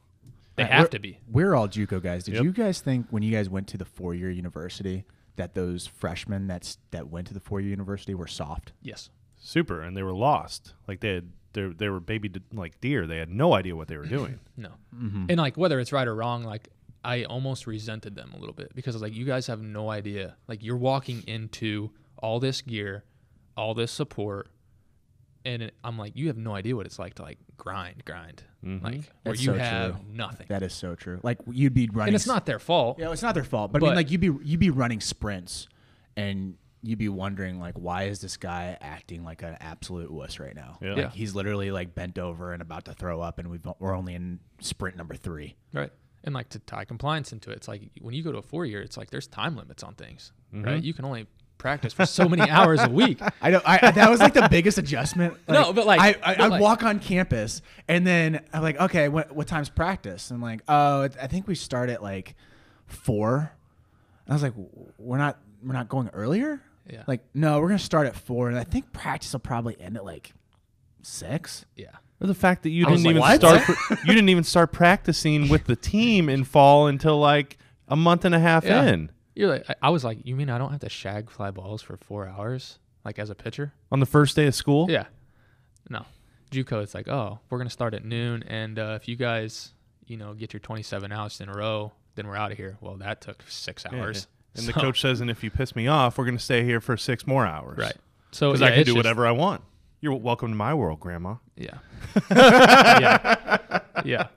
They Right, have to be. We're all JUCO guys. Did Yep. you guys think when you guys went to the four year university that those freshmen that's that went to the four year university were soft? Yes. Super, and they were lost. Like they had, they they were baby de- like deer. They had no idea what they were doing. No. Mm-hmm. And like whether it's right or wrong, like I almost resented them a little bit because I was like, you guys have no idea. Like you're walking into all this gear, all this support, and it, I'm like, you have no idea what it's like to like grind, grind, Mhm. like where That's you so have true. nothing. That is so true. Like you'd be running, and it's not their fault. Yeah, it's not their fault. But, I mean, But- like you'd be you'd be running sprints, and you'd be wondering like, why is this guy acting like an absolute wuss right now? Yeah. Like, Yeah. he's literally like bent over and about to throw up, and we've we're only in sprint number three. Right. And like to tie compliance into it, it's like when you go to a four year, it's like there's time limits on things, Mm-hmm. right? You can only practice for so many hours a week. I know. I, that was like the biggest adjustment. No, but, like- I, I, but, I like- walk on campus and then I'm like, okay, what what time's practice? I'm like, oh, I think we start at like four. And I was like, we're not we're not going earlier. Yeah. Like, no, we're gonna start at four, and I think practice will probably end at like six. Yeah. Or the fact that you I didn't even like, start pr- you didn't even start practicing with the team in fall until like a month and a half Yeah. in. You're like, I, I was like, you mean I don't have to shag fly balls for four hours, like as a pitcher? On the first day of school? Yeah. No. JUCO, it's like, oh, we're gonna start at noon, and uh, if you guys, you know, get your 27 outs in a row, then we're out of here. Well, that took six Yeah. hours. And the coach says, and if you piss me off, we're going to stay here for six more hours. right? So Because yeah, I can do just- whatever I want. You're welcome to my world, Grandma. Yeah. yeah. Yeah.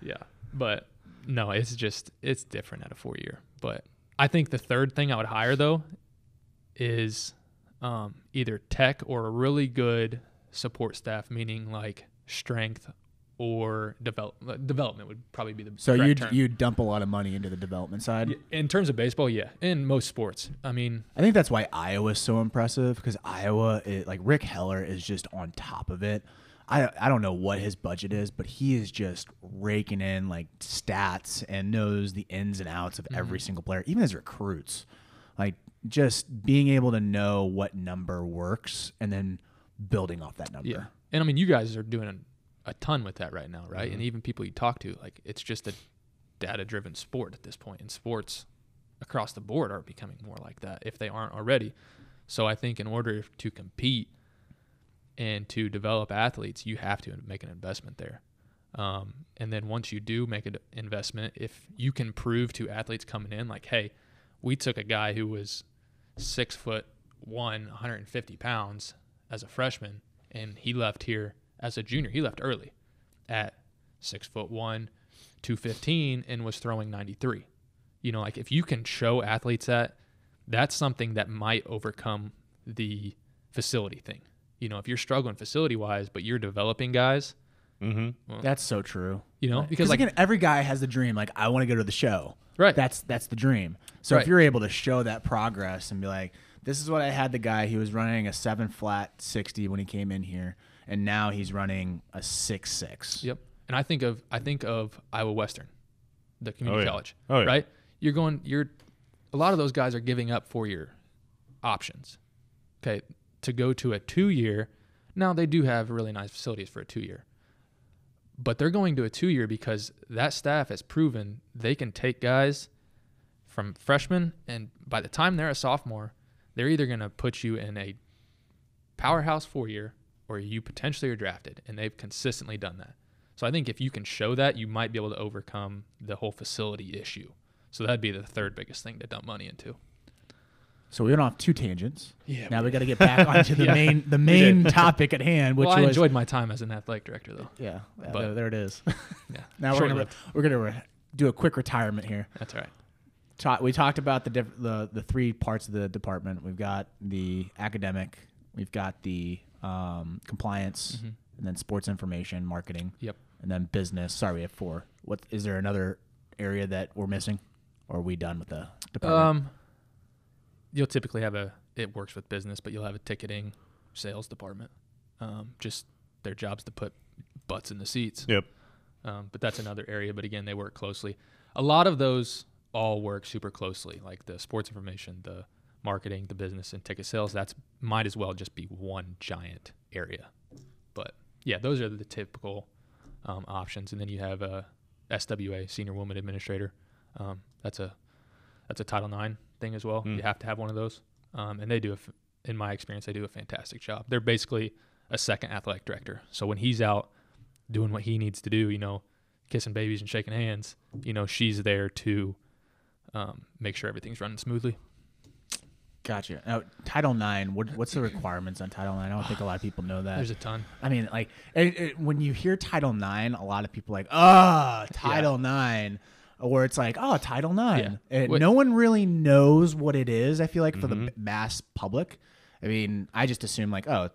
Yeah. But no, it's just it's different at a four year. But I think the third thing I would hire though is um, either tech or a really good support staff, meaning like strength or develop uh, development would probably be the best. So you you dump a lot of money into the development side. In terms of baseball, yeah, in most sports. I mean, I think that's why Iowa's so impressive because Iowa, is, like Rick Heller, is just on top of it. I I don't know what his budget is, but he is just raking in like stats and knows the ins and outs of every mm-hmm. single player, even his recruits. Like just being able to know what number works and then building off that number. Yeah. And I mean, you guys are doing a, ton with that right now, right? And even people you talk to, like, it's just a data driven sport at this point. And sports across the board are becoming more like that if they aren't already. So I think in order to compete and to develop athletes, you have to make an investment there. Um, and then once you do make an investment, if you can prove to athletes coming in, like, hey, we took a guy who was six foot one, 150 pounds as a freshman, and he left here as a junior. He left early at six foot one, 215, and was throwing 93. You know, like if you can show athletes that, that's something that might overcome the facility thing. You know, if you're struggling facility wise, but you're developing guys, Mm-hmm. That's so true. you know, Because because like, again, every guy has the dream. Like I want to go to the show. Right. That's that's the dream. So Right. if you're able to show that progress and be like, this is what I had the guy. He was running a seven flat sixty when he came in here, and now he's running a six six. Yep. And I think of I think of Iowa Western, the oh, community yeah. college. Oh, yeah. Right? You're going you're a lot of those guys are giving up four year options. Okay. To go to a two year. Now they do have really nice facilities for a two year. But they're going to a two year because that staff has proven they can take guys from freshmen and by the time they're a sophomore, they're either gonna put you in a powerhouse four year or you potentially are drafted and they've consistently done that so i think if you can show that you might be able to overcome the whole facility issue so that'd be the third biggest thing to dump money into So we went off two tangents. Yeah, Now we we got to get back onto the Yeah. main the main topic at hand, which well i was enjoyed my time as an athletic director though yeah. yeah, but- there, there it is. yeah now we're gonna we're gonna re- do a quick retirement here. that's all right Ta- we talked about the, diff- the the three parts of the department. We've got the academic, we've got the um, compliance, Mhm. and then sports information, marketing, yep and then business. Sorry, we have four. What is there another area that we're missing, or are we done with the department? um you'll typically have a it works with business but you'll have a ticketing sales department um, just their jobs to put butts in the seats Yep. um, but that's another area. But again, they work closely. A lot of those all work super closely, like the sports information, the marketing, the business, and ticket sales. That's might as well just be one giant area. But yeah, those are the typical um, options. And then you have a SWA, Senior Woman Administrator. Um, that's a that's a Title IX thing as well. Mm. You have to have one of those, um, and they do. A f- in my experience, they do a fantastic job. They're basically a second athletic director. So when he's out doing what he needs to do, you know, kissing babies and shaking hands, you know, she's there to um, make sure everything's running smoothly. Gotcha. Now, Title IX. What, what's the requirements on Title IX? I don't think a lot of people know that. There's a ton. I mean, like it, it, when you hear Title IX, a lot of people are like, ah, Title IX, or it's like, oh, Title IX. Yeah. And no one really knows what it is. I feel like for Mm-hmm. the mass public. I mean, I just assume like, oh,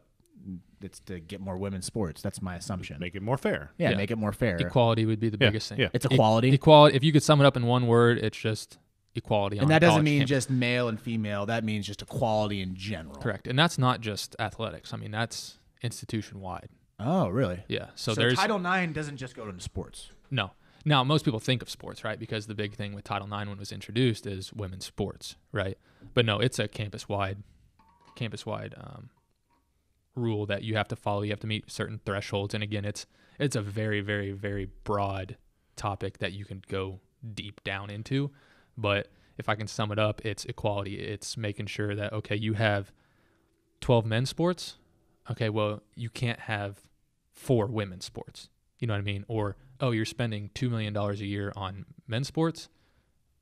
it's to get more women's sports. That's my assumption. Make it more fair. yeah, Yeah. make it more fair. Equality would be the Yeah, biggest thing. yeah. It's E- equality. equality. If you could sum it up in one word, it's just equality. and that doesn't mean campus. just male and female. That means just equality in general. correct. And that's not just athletics. I mean, that's institution wide. Oh, really? Yeah. So, So, there's Title IX doesn't just go to sports. no. Now, most people think of sports, right? Because the big thing with Title IX when it was introduced is women's sports, right? But no, it's a campus wide, campus wide um, rule that you have to follow. You have to meet certain thresholds, and again, it's it's a very, very, very broad topic that you can go deep down into. But if I can sum it up, it's equality. It's making sure that okay, you have twelve men's sports. Okay, well, you can't have four women's sports. You know what I mean? Or oh, you're spending two million dollars a year on men's sports.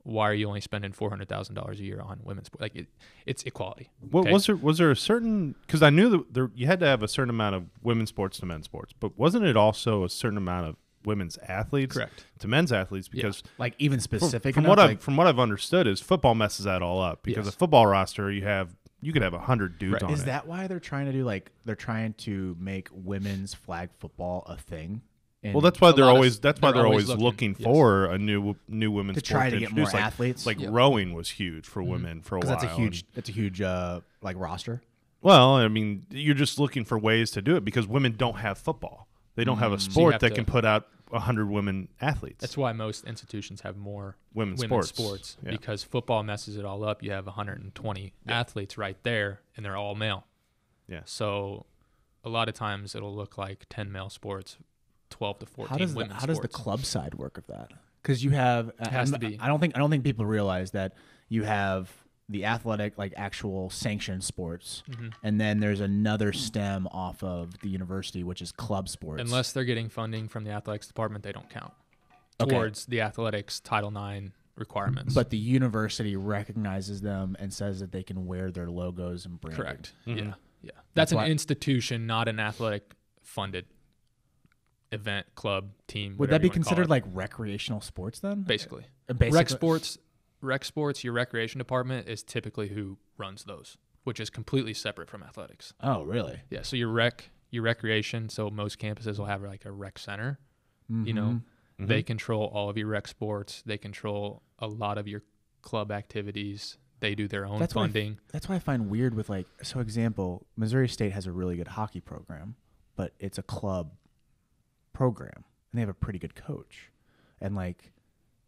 Why are you only spending four hundred thousand dollars a year on women's sports? Like it, it's equality. What okay? was there? Was there a certain? Because I knew that there you had to have a certain amount of women's sports to men's sports, but wasn't it also a certain amount of women's athletes Correct. to men's athletes? Because Like even specific from enough, what I've from what I've understood is football messes that all up because Yes. a football roster you have you could have a hundred dudes Right. on Is it. that why they're trying to do like they're trying to make women's flag football a thing? And well, that's why they're lot of- always that's why they're they're always always looking, looking, yes. for a new new women's To try sport to get introduce. more like, athletes? Like Yep. rowing was huge for women for a while. that's a huge and- that's a huge uh like roster. well, I mean, you're just looking for ways to do it because women don't have football. They don't have a sport Mm. have that to- can put out hundred women athletes. That's why most institutions have more Women's women's sports. sports, Yeah. because football messes it all up. You have 120 athletes right there, and they're all male. Yeah. So a lot of times it'll look like 10 male sports, 12 to 14 How does the, women's how does the club side work of that? Because you have it has to be. I don't think I don't think people realize that you have the athletic like actual sanctioned sports, Mm-hmm. and then there's another stem off of the university which is club sports. Unless they're getting funding from the athletics department, they don't count Okay. towards the athletics Title IX requirements. but the university recognizes them and says that they can wear their logos and branding. correct. Mm-hmm. Yeah. Yeah. That's, an why- institution, not an athletic funded event, club, team. Would that be you wanna call considered like recreational sports then? basically? Basically rec sports rec sports your recreation department is typically who runs those which is completely separate from athletics Oh, really? yeah so your rec your recreation so most campuses will have like a rec center you know Mm-hmm. they control all of your rec sports they control a lot of your club activities they do their own That's why I f- funding That's why I find weird with like so example, Missouri State has a really good hockey program, but it's a club program and they have a pretty good coach. And like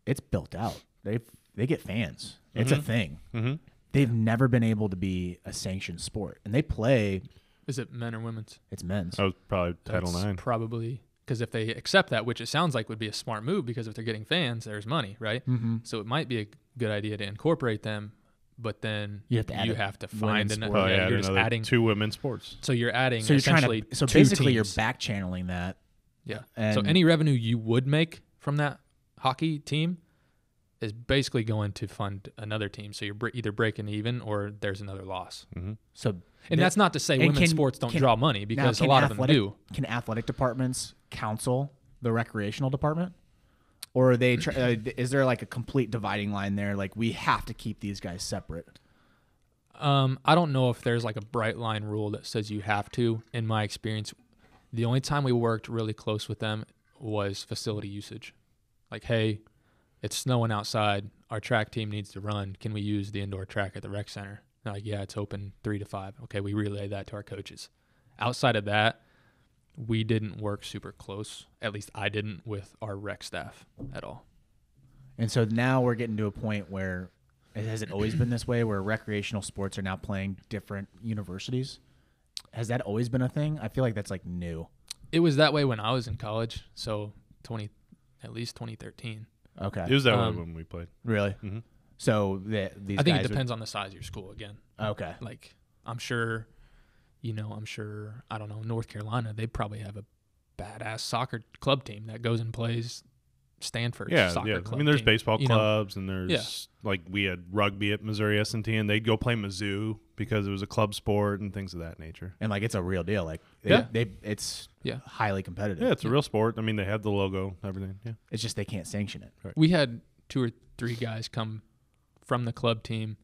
it's built out. They they get fans. It's a thing. Mm-hmm. They've never been able to be a sanctioned sport. And they play is it men or women's it's men's. That was probably Title That's Nine. probably because if they accept that which it sounds like would be a smart move because if they're getting fans there's money right Mm-hmm. so it might be a good idea to incorporate them but then You have to add you a have to find women's another. sport. Oh, yeah, yeah, you're just another adding. two women's sports. so you're adding. So you're trying to so two basically you're teams. back channeling that. Yeah. so any revenue you would make from that hockey team is basically going to fund another team. So you're bre- either breaking even or there's another loss. So And that- that's not to say women's can- sports don't can- draw money now, because a can lot of them athletic- do. Can athletic departments counsel the recreational department, or are they? Try, uh, is there like a complete dividing line there? Like we have to keep these guys separate. Um, I don't know if there's like a bright line rule that says you have to. In my experience, the only time we worked really close with them was facility usage. Like, hey, it's snowing outside. Our track team needs to run. Can we use the indoor track at the rec center? Like, yeah, it's open three to five. Okay, we relay that to our coaches. Outside of that, we didn't work super close. At least I didn't with our rec staff at all. And so now we're getting to a point where has it always been this way, where recreational sports are now playing different universities? Has that always been a thing? I feel like that's like new. It was that way when I was in college. So twenty, at least 2013. Okay, It was that Um, way when we played. really. Mhm. So the, these I think guys it depends on the size of your school again. Would, okay, Like I'm sure, you know, I'm sure I don't know North Carolina. They probably have a badass soccer club team that goes and plays Stanford Yeah, soccer yeah. club. I mean, there's team, baseball you know? clubs, and there's like we had rugby at Missouri S and T, and they'd go play Mizzou because it was a club sport and things of that nature. and like it's a real deal. Like they, Yeah. they it's Yeah. highly competitive. Yeah, it's a real sport. I mean, they have the logo, everything. Yeah, It's just they can't sanction it. Right. We had two or three guys come from the club team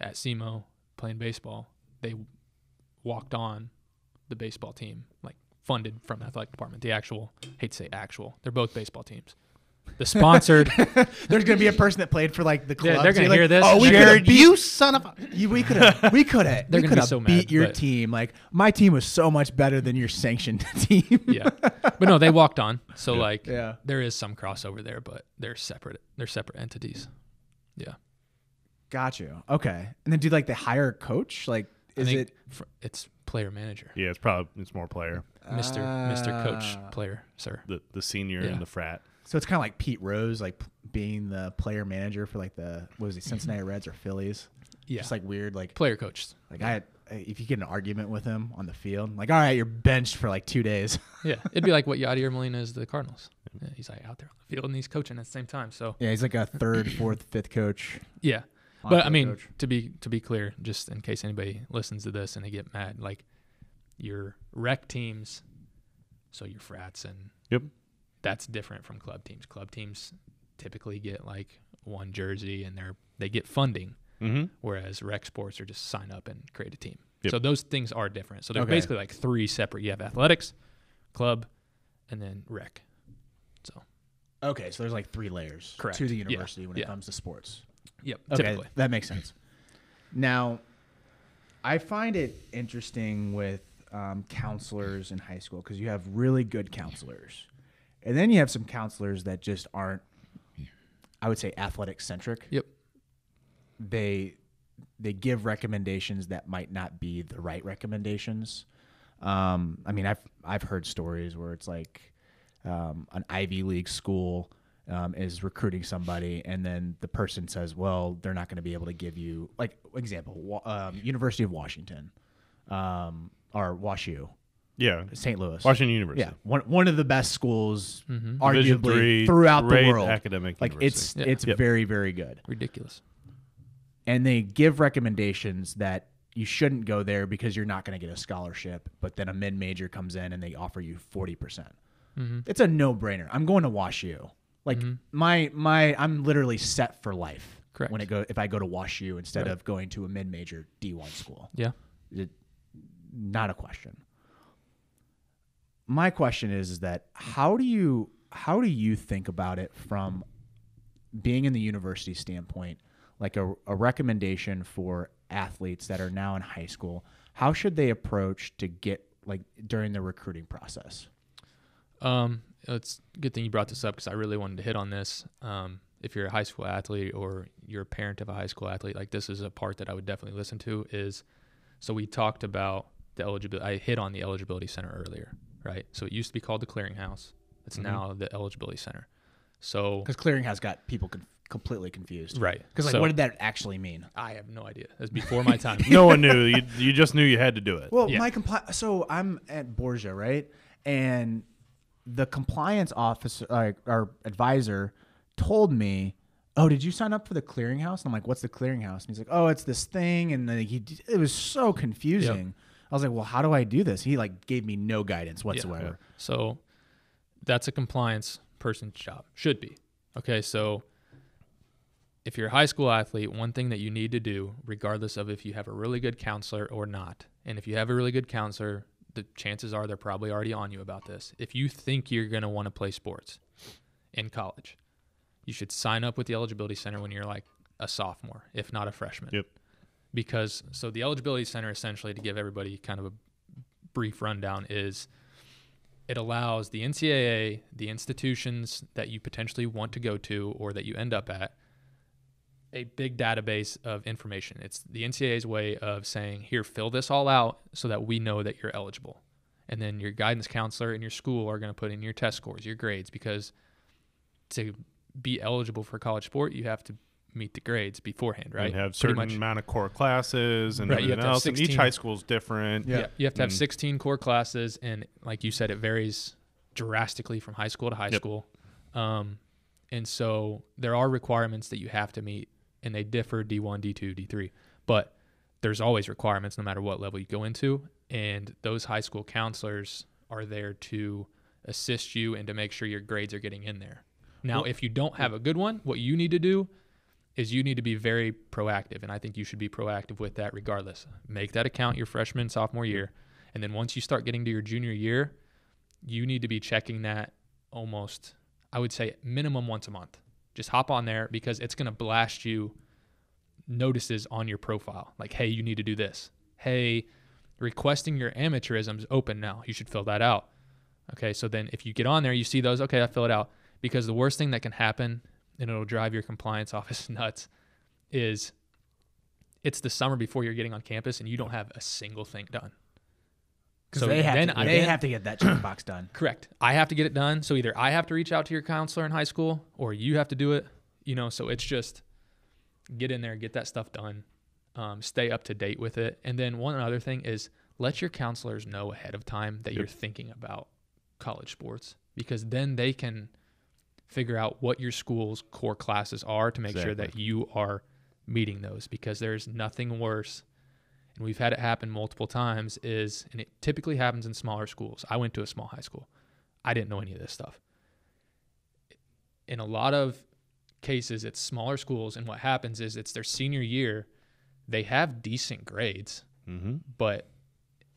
at SEMO playing baseball. They walked on the baseball team, like funded from the athletic department. The actual, hate to say actual, they're both baseball teams. The sponsored, There's gonna be a person that played for like the club. Yeah, they're gonna hear this Oh, we they're could have beat you, son of. A, you, we could have. We could have. They're we gonna could be have so beat mad, your but- team. Like my team was so much better than your sanctioned team. yeah. But no, they walked on. So Yeah. like, Yeah. there is some crossover there, but they're separate. They're separate entities. Yeah. Got you. Okay. And then do like they hire a coach? Like is it fr- it's player manager, yeah. It's probably it's more player, Mister Mister Coach Ah. player, sir. the the senior Yeah. and the frat. so it's kind of like Pete Rose, like p- being the player manager for like the what was he Cincinnati Reds or Phillies? Yeah. Just like weird, like player coach. like I if you get an argument with him on the field, like all right, you're benched for like two days. Yeah, it'd be like what Yadier Molina is to the Cardinals. Yeah, he's like out there on the field and he's coaching at the same time. So yeah, he's like a third, fourth, fifth coach. yeah, but I on-field mean coach. to be to be clear, just in case anybody listens to this and they get mad, like your rec teams, so your frats and Yep. that's different from club teams. Club teams typically get like one jersey and they're they get funding, Mm-hmm. whereas rec sports are just sign up and create a team. Yep. So those things are different. So they're Okay. basically like three separate. You have athletics, club, and then rec. So Okay, so there's like three layers Correct. to the Yeah. university when it comes to sports. yep, Okay, typically. that makes sense. Now, I find it interesting with um, counselors in high school because you have really good counselors, and then you have some counselors that just aren't. I would say athletic centric. Yep. They they give recommendations that might not be the right recommendations. Um, I mean, I've I've heard stories where it's like um, an Ivy League school um, is recruiting somebody, and then the person says, "Well, they're not going to be able to give you like example, um, University of Washington, or WashU, Yeah, St. Louis, Washington University. yeah, one one of the best schools, Mhm. Division arguably three, throughout the great world. academic Like it's. Yeah. it's Yep. very very good Ridiculous. and they give recommendations that you shouldn't go there because you're not going to get a scholarship. But then a mid major comes in and they offer you forty percent. Mm-hmm. It's a no brainer. I'm going to Wash U. Like my my I'm literally set for life. Correct. When it go if I go to Wash U instead Right. of going to a mid major D1 school. Yeah. It, not a question. My question is, is that how do you how do you think about it from being in the university standpoint, like a, a recommendation for athletes that are now in high school? How should they approach to get like during the recruiting process? Um, it's good thing you brought this up because I really wanted to hit on this. Um, if you're a high school athlete or you're a parent of a high school athlete, like this is a part that I would definitely listen to. Is so we talked about the eligibility. I hit on the eligibility center earlier, right? So it used to be called the clearinghouse. It's Mhm. now the eligibility center. So Because clearinghouse got people con- completely confused. right, Because like, So what did that actually mean? I have no idea. That's before my time. no one knew. You, you just knew you had to do it. Well, Yeah. my compli- so I'm at Borgia, right? And the compliance officer, like our advisor, told me, "Oh, did you sign up for the clearinghouse?" And I'm like, "What's the clearinghouse?" And he's like, "Oh, it's this thing." And then he, it was so confusing. I was like, "Well, how do I do this?" He like gave me no guidance whatsoever. So that's a compliance person's job. Should be. Okay, so if you're a high school athlete, one thing that you need to do, regardless of if you have a really good counselor or not, and if you have a really good counselor, the chances are they're probably already on you about this. If you think you're going to want to play sports in college, you should sign up with the eligibility center when you're like a sophomore, if not a freshman. Yep. Because so the eligibility center essentially to give everybody kind of a brief rundown is it allows the NCAA, the institutions that you potentially want to go to or that you end up at, a big database of information. It's the NCAA's way of saying, here, fill this all out so that we know that you're eligible. And then your guidance counselor and your school are going to put in your test scores, your grades, because to be eligible for college sport, you have to meet the grades beforehand, right? And have Pretty certain much. amount of core classes and Right, you have everything to have else. And each high school is different. Yeah. Yeah. you have to have Mm. 16 core classes, and like you said, it varies drastically from high school to high Yep. school. Um, And so there are requirements that you have to meet, and they differ D1, D2, D3. But there's always requirements no matter what level you go into. And those high school counselors are there to assist you and to make sure your grades are getting in there. Now, if you don't have a good one, what you need to do is you need to be very proactive. And I think you should be proactive with that regardless. Make that account your freshman, sophomore year. And then once you start getting to your junior year, you need to be checking that almost, I would say, minimum once a month. Just hop on there because it's going to blast you notices on your profile. Like, hey, you need to do this. Hey, requesting your amateurism is open now. You should fill that out. Okay, so then if you get on there, you see those, okay, I fill it out. Because the worst thing that can happen, and it'll drive your compliance office nuts, is it's the summer before you're getting on campus and you don't have a single thing done. Because they, have then to, I- they then- have to get that checkbox done. Correct. I have to get it done. So either I have to reach out to your counselor in high school or you have to do it. You know, so it's just get in there, get that stuff done, um, stay up to date with it. And then one other thing is let your counselors know ahead of time that you're thinking about college sports because then they can figure out what your school's core classes are to make sure that you are meeting those because there's nothing worse and we've had it happen multiple times is and it typically happens in smaller schools. I went to a small high school. I didn't know any of this stuff. In a lot of cases it's smaller schools and what happens is it's their senior year. They have decent grades Mm-hmm. but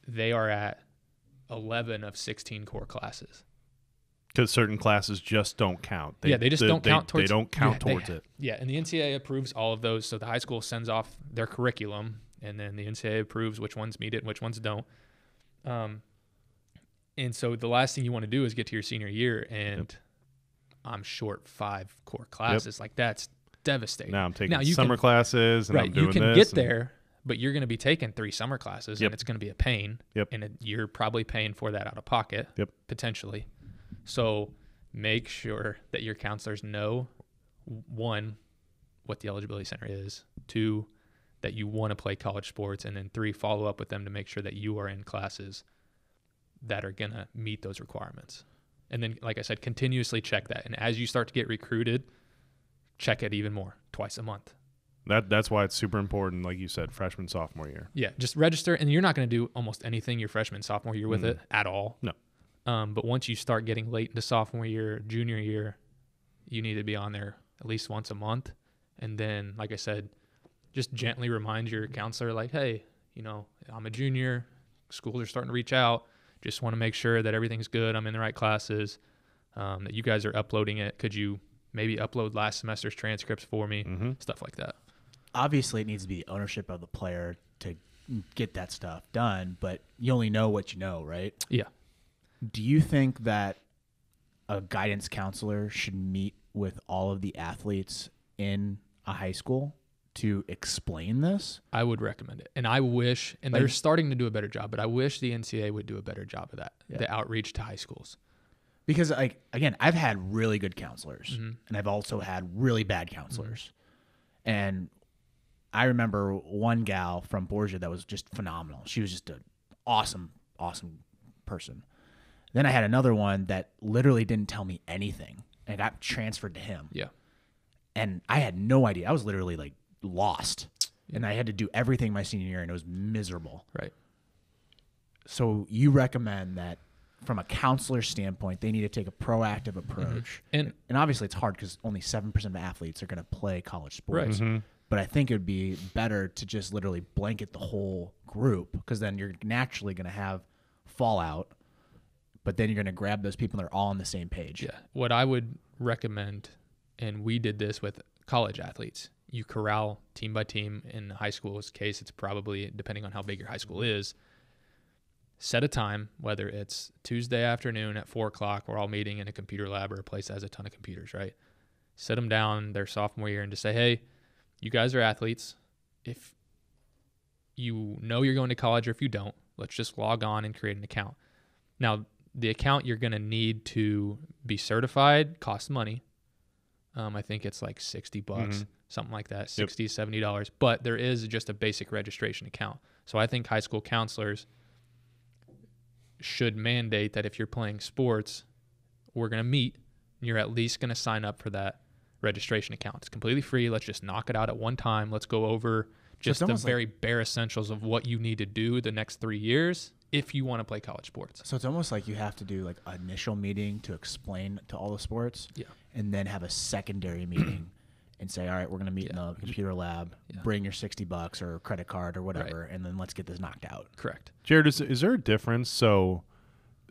they are at 11 of 16 core classes Because certain classes just don't count. yeah, they just don't count towards. They don't count yeah, they- towards it. Yeah, and the NCAA approves all of those. So the high school sends off their curriculum, and then the NCAA approves which ones meet it and which ones don't. Um, and so the last thing you want to do is get to your senior year and I'm short five core classes. Like that's devastating. Now I'm taking Now you summer can, classes and right, I'm doing you can get there, but you're going to be taking three summer classes, Yep. and it's going to be a pain. Yep. And it, you're probably paying for that out of pocket. Yep. Potentially. So make sure that your counselors know one, what the eligibility center is, two, that you want to play college sports, and then three, follow up with them to make sure that you are in classes that are going to meet those requirements. And then, like I said, continuously check that. And as you start to get recruited, check it even more, twice a month. That that's why it's super important, like you said, freshman sophomore year. Yeah, just register, and you're not going to do almost anything your freshman sophomore year with it at all. No. Um, but once you start getting late into sophomore year, junior year, you need to be on there at least once a month, and then, like I said, just gently remind your counselor, like, hey, you know, I'm a junior. Schools are starting to reach out. Just want to make sure that everything's good. I'm in the right classes. Um, that you guys are uploading it. Could you maybe upload last semester's transcripts for me? Mm-hmm. Stuff like that. Obviously, it needs to be the ownership of the player to get that stuff done, but you only know what you know, right? Yeah. Do you think that a guidance counselor should meet with all of the athletes in a high school to explain this? I would recommend it. And I wish, and Like- they're starting to do a better job, but I wish the NCAA would do a better job of that, Yeah. the outreach to high schools. Because like again, I've had really good counselors Mm-hmm. and I've also had really bad counselors. And I remember one gal from Borgia that was just phenomenal. She was just an awesome, awesome person. Then I had another one that literally didn't tell me anything and got transferred to him. Yeah. and I had no idea. I was literally like lost, and I had to do everything my senior year, and it was miserable. Right. So you recommend that from a counselor standpoint, they need to take a proactive approach. And And obviously, it's hard because only seven percent of athletes are going to play college sports. Mm-hmm. But I think it would be better to just literally blanket the whole group because then you're naturally going to have fallout. But then you're going to grab those people that are all on the same page. yeah, what I would recommend, and we did this with college athletes, you corral team by team. In high school's case, it's probably, depending on how big your high school is, set a time, whether it's Tuesday afternoon at four o'clock, we're all meeting in a computer lab or a place that has a ton of computers, right? Set them down their sophomore year and just say, hey, you guys are athletes. If you know you're going to college or if you don't, let's just log on and create an account. Now, the account you're going to need to be certified costs money. Um, I think it's like 60 bucks, Mhm. something like that, Yep. 60, 70 dollars. But there is just a basic registration account. So I think high school counselors should mandate that if you're playing sports, we're going to meet. You're at least going to sign up for that. registration account. It's completely free. Let's just knock it out at one time. Let's go over just the almost like- very bare essentials of what you need to do the next three years if you want to play college sports. So it's almost like you have to do like an initial meeting to explain to all the sports, Yeah. and then have a secondary meeting and say, all right, we're going to meet in the computer lab. Yeah. Bring your sixty bucks or credit card or whatever, and then let's get this knocked out. Correct. Jared, is, is there a difference? So,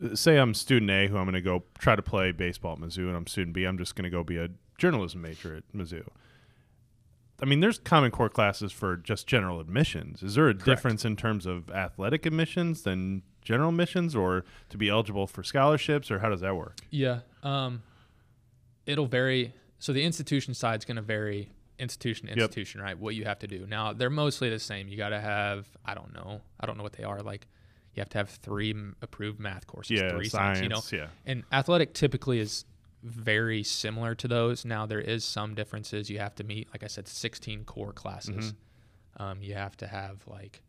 uh, say I'm student A who I'm going to go try to play baseball at Mizzou, and I'm student B. I'm just going to go be a journalism major at Mizzou. I mean, there's Common Core classes for just general admissions. Is there a difference in terms of athletic admissions than general admissions, or to be eligible for scholarships, or how does that work? Yeah. Um, it'll vary. So the institution side is going to vary institution to Yep. institution, right? What you have to do. Now they're mostly the same. You got to have I don't know. I don't know what they are. Like you have to have three m- approved math courses, Yeah, three science. you know. Yeah, And athletic typically is very similar to those. Now there is some differences. You have to meet, like I said, 16 core classes. Um, you have to have like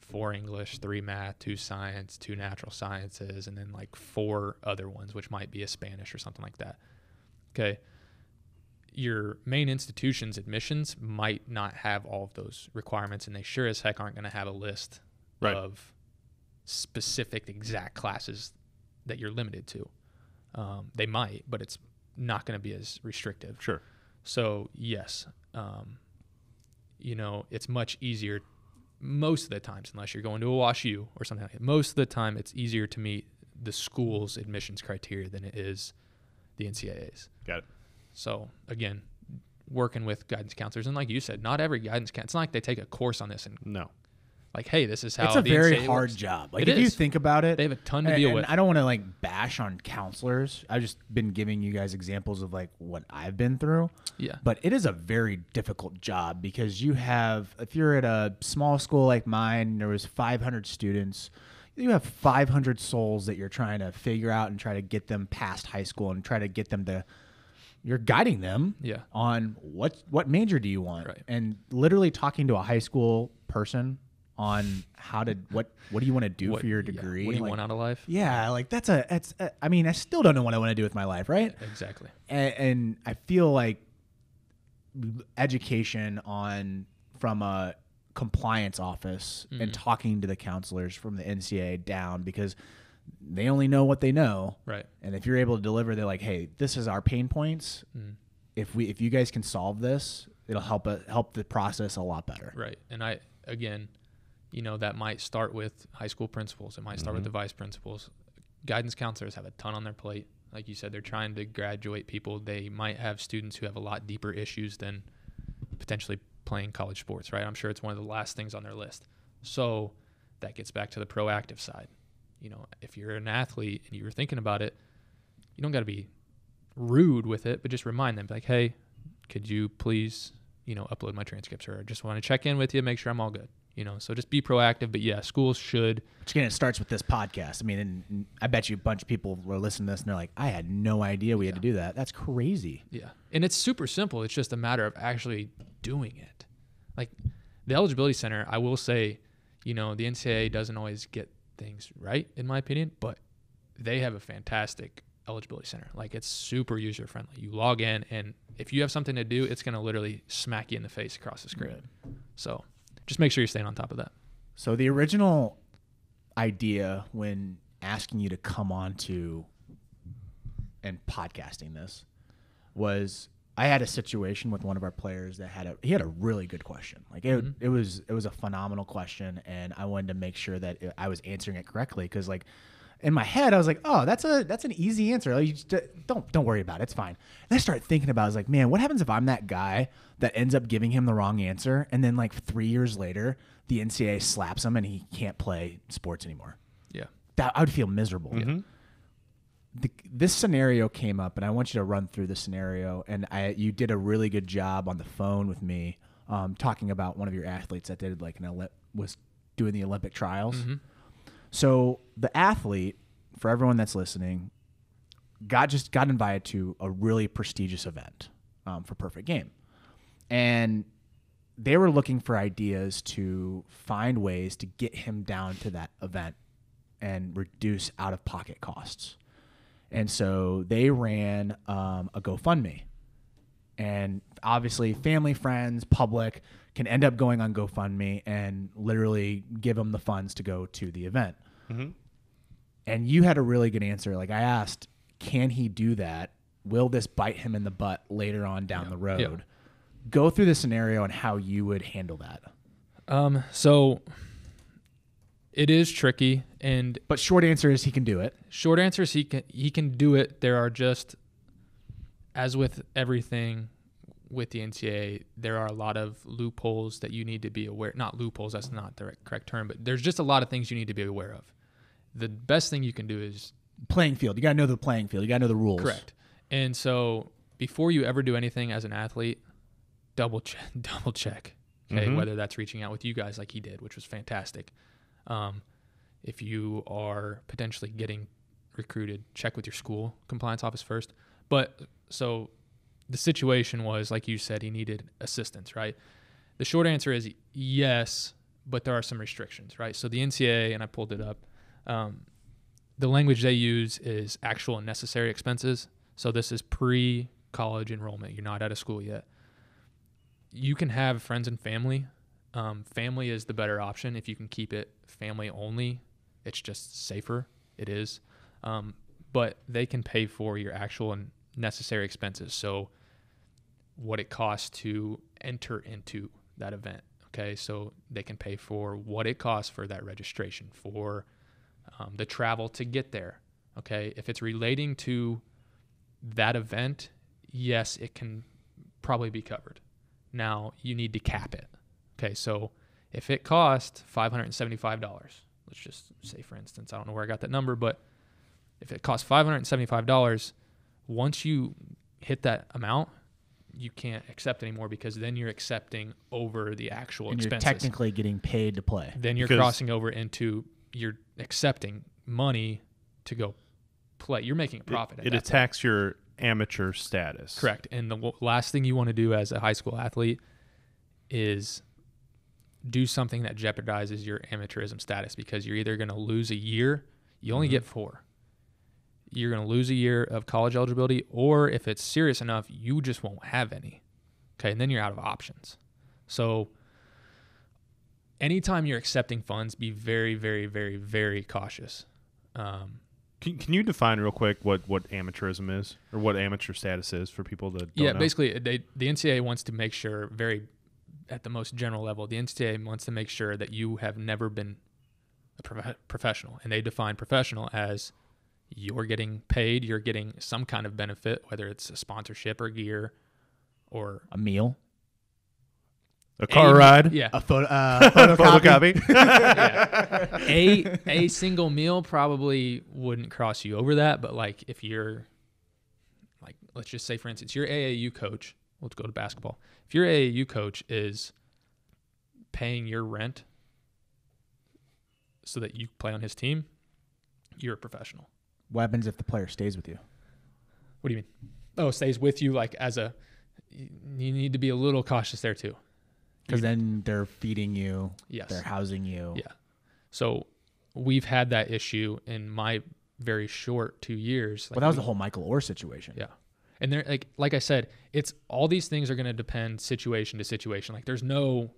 four English, three math, two science, two natural sciences, and then like four other ones, which might be a Spanish or something like that. Okay. Your main institution's admissions might not have all of those requirements, and they sure as heck aren't going to have a list Right. of specific exact classes that you're limited to. Um, they might, but it's not going to be as restrictive. sure. So yes, um, you know, it's much easier most of the times, unless you're going to a Wash U or something like that. Most of the time, it's easier to meet the school's admissions criteria than it is the NCAA's. Got it. So again, working with guidance counselors, and like you said, not every guidance counselor. It's not like they take a course on this and No. Like, hey, this is how it's a very NCAA hard works. job. Like It if you think about it, They have a ton to and- deal and with. I don't want to like bash on counselors. I've just been giving you guys examples of like what I've been through. Yeah. But it is a very difficult job because you have if you're at a small school like mine, there was 500 students. You have 500 souls that you're trying to figure out and try to get them past high school and try to get them to you're guiding them Yeah. on what what major do you want Right. and literally talking to a high school person on how to what what do you want to do What- for your yeah, degree What do you like, want out of life? yeah like that's a that's a, i mean i still don't know what i want to do with my life right Exactly. and, and i feel like education on from a compliance office Mm-hmm. and talking to the counselors from the NCA down because they only know what they know Right. and if you're able to deliver they're like hey this is our pain points Mm. if we if you guys can solve this it'll help it help the process a lot better Right. And I again, you know, that might start with high school principals. It might start with mm-hmm. the vice principals. Guidance counselors have a ton on their plate. Like you said, they're trying to graduate people. They might have students who have a lot deeper issues than potentially playing college sports, right? I'm sure it's one of the last things on their list. So that gets back to the proactive side. You know, if you're an athlete and you're thinking about it, you don't got to be rude with it, but just remind them, like, hey, could you please, you know, upload my transcripts or I just want to check in with you, make sure I'm all good. You know, so just be proactive. But yeah, schools should. Which again, it starts with this podcast. I mean, and, I bet you a bunch of people were listening to this and they're like, I had no idea we had to do that. That's crazy. Yeah. And it's super simple. It's just a matter of actually doing it. Like the eligibility center, I will say, you know, the NCAA doesn't always get things right, in my opinion, but they have a fantastic eligibility center. Like it's super user friendly. You log in, and if you have something to do, it's going to literally smack you in the face across the screen. So just make sure you're staying on top of that. So the original idea when asking you to come on to and podcasting this was I had a situation with one of our players that had a he had a really good question. Like it, mm-hmm. it was it was a phenomenal question, and I wanted to make sure that it- I was answering it correctly because like in my head I was like, oh, that's a that's an easy answer. Like, you just, uh, don't don't worry about it. It's fine. And I started thinking about it, I was like, man, what happens if I'm that guy that ends up giving him the wrong answer, and then like three years later the NCAA slaps him and he can't play sports anymore? Yeah. That I would feel miserable mm-hmm. the, this scenario came up, and I want you to run through the scenario. And I, you did a really good job on the phone with me, um, talking about one of your athletes that did like an was doing the Olympic trials. Mm-hmm. So the athlete, for everyone that's listening, got just got invited to a really prestigious event um, for Perfect Game, and they were looking for ideas to find ways to get him down to that event and reduce out of pocket costs. And so they ran um, a GoFundMe. and obviously family, friends, public can end up going on GoFundMe and literally give them the funds to go to the event. Mhm. And you had a really good answer. Like I asked, can he do that? Will this bite him in the butt later on down the road? Yeah. Go through the scenario and how you would handle that. Um, so it is tricky, and But short answer is he can do it. short answer is he can he can do it. There are just as with everything with the NCAA, there are a lot of loopholes that you need to be aware. Not loopholes, that's not the correct term, but there's just a lot of things you need to be aware of. The best thing you can do is Playing field. You got to know the playing field. You got to know the rules. Correct. And so before you ever do anything as an athlete, double check, double check. Okay, Mhm. whether that's reaching out with you guys like he did, which was fantastic. Um, if you are potentially getting recruited, check with your school compliance office first. But so the situation was like you said, he needed assistance, right? The short answer is yes, but there are some restrictions, right? So the NCA, and I pulled it up. Um, the language they use is actual and necessary expenses. So this is pre college enrollment. You're not out of school yet. You can have friends and family. Um, family is the better option if you can keep it family only. It's just safer. It is. Um, but they can pay for your actual and necessary expenses. So what it costs to enter into that event. Okay. So they can pay for what it costs for that registration, for um, the travel to get there. Okay, if it's relating to that event, yes, it can probably be covered. Now you need to cap it. Okay, so if it cost five hundred and seventy-five dollars, let's just say for instance, I don't know where I got that number, but if it costs five hundred and seventy-five dollars, once you hit that amount, you can't accept anymore because then you're accepting over the actual And you're technically getting paid to play. then you're Because- crossing over into you're accepting money to go play. You're making a profit. It, it that point. attacks your amateur status. Correct. And the w- last thing you want to do as a high school athlete is do something that jeopardizes your amateurism status because you're either going to lose a year, you only Mhm. get four. You're going to lose a year of college eligibility, or if it's serious enough, you just won't have any. Okay. And then you're out of options. So, anytime you're accepting funds, be very, very, very, very cautious. Um, Can, can you define real quick what, what amateurism is or what amateur status is for people that don't yeah, know? basically, they, the NCAA wants to make sure, very at the most general level, the NCAA wants to make sure that you have never been a prof- professional, and they define professional as you're getting paid, you're getting some kind of benefit, whether it's a sponsorship or gear, or A meal, a car a- ride, Yeah, a photo, uh, photocopy. photocopy. yeah. a a single meal probably wouldn't cross you over that, but like if you're like let's just say for instance your AAU coach, let's go to basketball. If your AAU coach is paying your rent so that you play on his team, you're a professional. What happens if the player stays with you? What do you mean? Oh, stays with you like as a you need to be a little cautious there too. Because then they're feeding you, Yes. they're housing you. Yeah. So we've had that issue in my very short two years. Well, that was we- the whole Michael Orr situation. Yeah. And there like like I said, it's all these things are going to depend situation to situation. Like there's no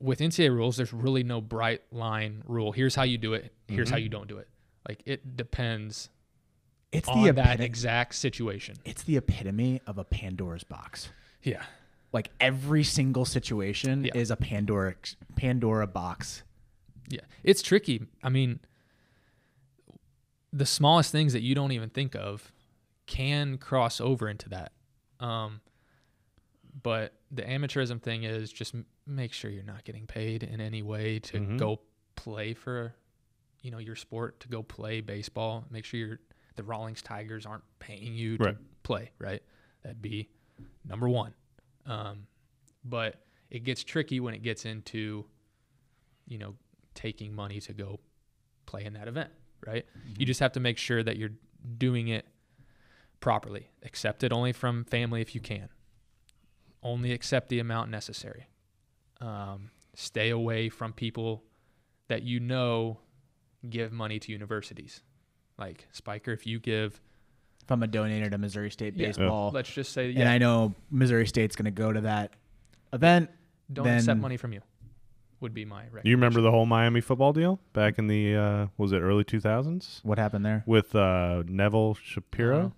with NCAA rules, there's really no bright line rule. Here's how you do it. Here's how Mhm. you don't do it. Like it depends It's on the that exact situation. it's the epitome of a Pandora's box. Yeah. Like every single situation Yeah. is a Pandora Pandora box. Yeah. It's tricky. I mean, the smallest things that you don't even think of can cross over into that. Um, but the amateurism thing is just m- make sure you're not getting paid in any way to Mhm. go play for, you know, your sport, to go play baseball. Make sure you're, the Rawlings Tigers aren't paying you to Right. play, right? That'd be number one. Um, but it gets tricky when it gets into, you know, taking money to go play in that event, right? You just have to make sure that you're doing it properly. Accept it only from family if you can. Only accept the amount necessary. Um, stay away from people that you know give money to universities. Like Spiker, if you give if I'm a donor to Missouri State Yeah. baseball, Let's just say and I know Missouri State's going to go to that event, don't then accept money from you. Would be my. You remember the whole Miami football deal back in the uh, was it early 2000s what happened there? with uh, Neville Shapiro? Uh-huh.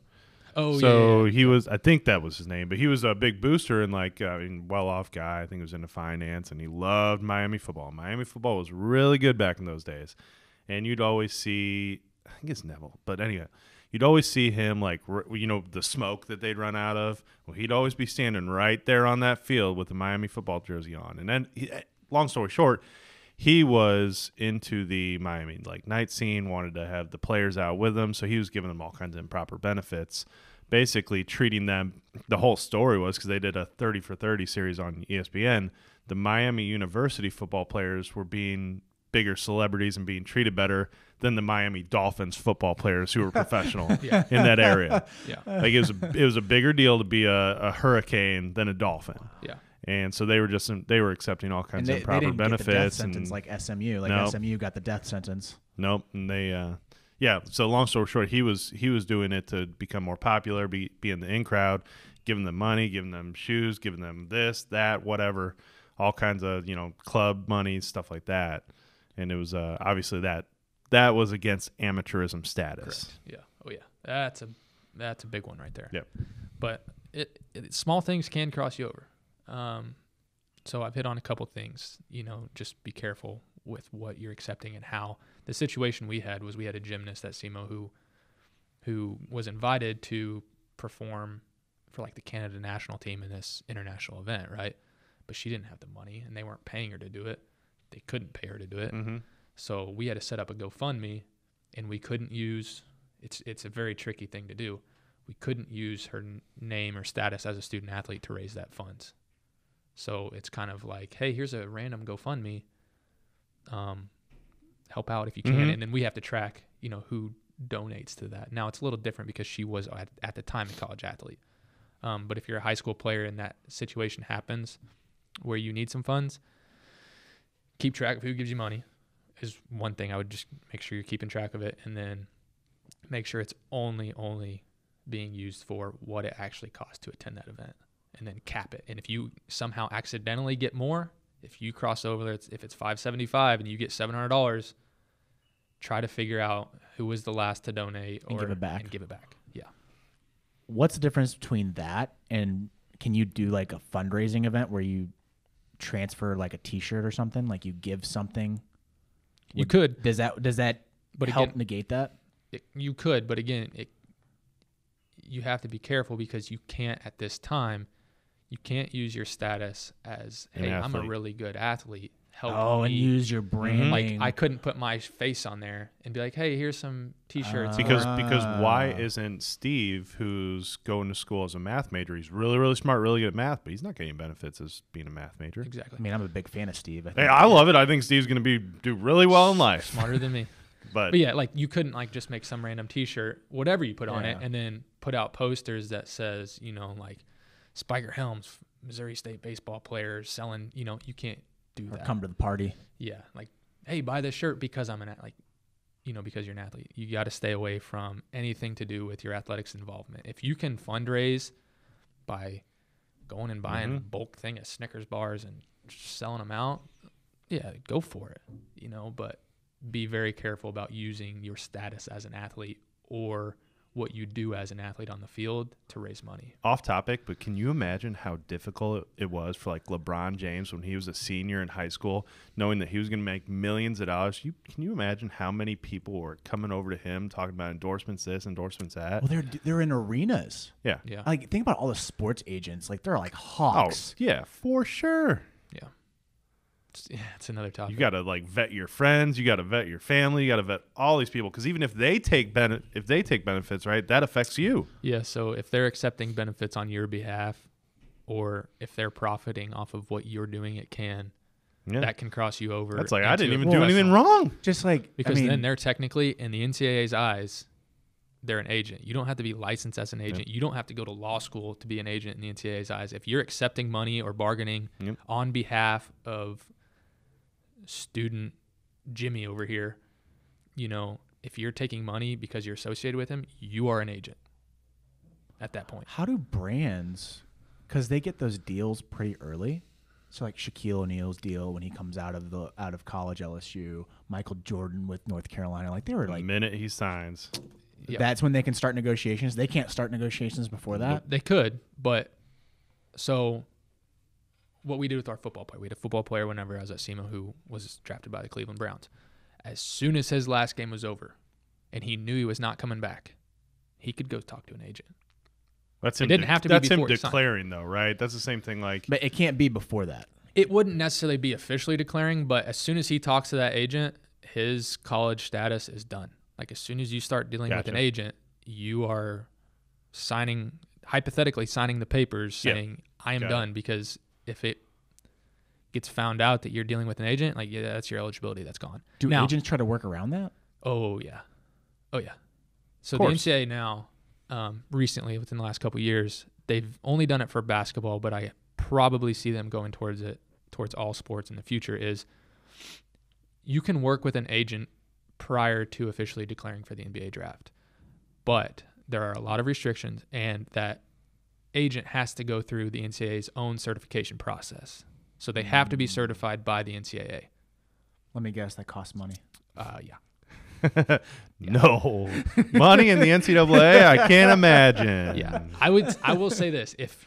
Oh so yeah, yeah. he was, I think that was his name, but he was a big booster and like uh, well-off guy. I think he was into finance, and he loved Miami football. Miami football was really good back in those days, and you'd always see, I think it's Neville, but anyway, you'd always see him like you know the smoke that they'd run out of. Well, he'd always be standing right there on that field with the Miami football jersey on, and then he, long story short. He was into the Miami like night scene, wanted to have the players out with him, so he was giving them all kinds of improper benefits basically treating them the whole story was because they did a 30 for 30 series on espn the miami university football players were being bigger celebrities and being treated better than the miami dolphins football players who were professional Yeah. in that area yeah, like it was a, it was a bigger deal to be a, a hurricane than a dolphin yeah. and so they were just they were accepting all And kinds they, of they improper didn't get the death benefits sentence and like SMU. Like No. SMU got the death sentence. Nope. And they, uh, yeah. So long story short, he was he was doing it to become more popular, be be in the in crowd, giving them money, giving them shoes, giving them this, that, whatever, all kinds of you know club money, stuff like that. And it was uh, obviously that that was against amateurism status. Correct. Yeah. Oh yeah. That's a that's a big one right there. Yep. But it, it small things can cross you over. Um, so I've hit on a couple things. You know, just be careful with what you're accepting and how. The situation we had was we had a gymnast at SEMO who who was invited to perform for like the Canada national team in this international event, right? But she didn't have the money and they weren't paying her to do it. They couldn't pay her to do it. Mm-hmm. So we had to set up a GoFundMe, and we couldn't use. It's it's a very tricky thing to do. We couldn't use her n- name or status as a student athlete to raise that funds. So it's kind of like, hey, here's a random GoFundMe. Um, help out if you can, Mhm. and then we have to track, you know, who donates to that. Now it's a little different because she was at, at the time a college athlete. Um, but if you're a high school player and that situation happens where you need some funds, keep track of who gives you money is one thing I would just make sure you're keeping track of it and then make sure it's only only being used for what it actually costs to attend that event and then cap it. And if you somehow accidentally get more, if you cross over it's if it's 575 and you get $700, try to figure out who was the last to donate And give it back. and give it back. Yeah. What's the difference between that and can you do like a fundraising event where you transfer like a T-shirt or something? Like you give something. You Would- could, Does that does that but help again, negate that? it, you could, but again, it you have to be careful because you can't at this time. You can't use your status as, An "Hey, I'm a really good athlete. Help Oh, and use your branding. like I couldn't put my face on there and be like, "Hey, here's some T-shirts." Because because why Ah. isn't Steve, who's going to school as a math major, he's really really smart, really good at math, but he's not getting benefits as being a math major. exactly I mean, I'm a big fan of Steve. I Hey. I love it. I think Steve's going to be do really well in life. smarter than me. But, But yeah, like you couldn't like just make some random T-shirt, whatever you put on it, Yeah. and then put out posters that says, you know, like Spiker Helms, Missouri State baseball players selling. You know, you can't do or that. come to the party. yeah, like, hey, buy this shirt because I'm an at- like, you know, because you're an athlete. You got to stay away from anything to do with your athletics involvement. If you can fundraise by going and buying a Mhm. bulk thing at Snickers bars and selling them out, yeah, go for it. You know, but be very careful about using your status as an athlete or what you do as an athlete on the field to raise money. off topic, but can you imagine how difficult it was for like LeBron James when he was a senior in high school, knowing that he was going to make millions of dollars? You can you imagine how many people were coming over to him talking about endorsements this, endorsements that? Well, they're they're in arenas. yeah. Yeah. Like think about all the sports agents. Like they're like hawks. Oh, hawks. yeah, for sure. yeah. It's, yeah, it's another topic. You got to like vet your friends, you got to vet your family, you got to vet all these people because even if they take bene- if they take benefits, right, that affects you. Yeah, so if they're accepting benefits on your behalf or if they're profiting off of what you're doing it can, Yeah. that can cross you over. That's like I didn't even do anything professional- wrong. Just like Because I mean, then they're technically in the NCAA's eyes, they're an agent. You don't have to be licensed as an agent. You don't have to go to law school to be an agent in the NCAA's eyes. If you're accepting money or bargaining Yep. on behalf of student Jimmy over here, you know, if you're taking money because you're associated with him, you are an agent. at that point. How do brands, because they get those deals pretty early. So like Shaquille O'Neal's deal when he comes out of the out of college LSU, Michael Jordan with North Carolina, like they were like The minute he signs, Yeah. that's when they can start negotiations. They can't start negotiations before that. They could, but so what we did with our football player, we had a football player whenever I was at SEMO who was drafted by the Cleveland Browns. As soon as his last game was over and he knew he was not coming back, he could go talk to an agent. that's It didn't de- have to be That's him before signed. declaring, though, right? That's the same thing. Like, But it can't be before that. It wouldn't necessarily be officially declaring, but as soon as he talks to that agent, his college status is done. Like as soon as you start dealing with an agent, you are signing hypothetically signing the papers Yep. saying I am Got it. done because if it gets found out that you're dealing with an agent, like yeah, that's your eligibility, that's gone. Do now, agents try to work around that? Oh yeah, oh yeah. So the. NCAA now, um, recently within the last couple of years, they've only done it for basketball, but I probably see them going towards it towards all sports in the future. Is you can work with an agent prior to officially declaring for the NBA draft, but there are a lot of restrictions, and that agent has to go through the NCAA's own certification process. So they have to be certified by the NCAA. Let me guess, that costs money. Uh, yeah. no money in the NCAA. I can't imagine. Yeah, I would. I will say this: if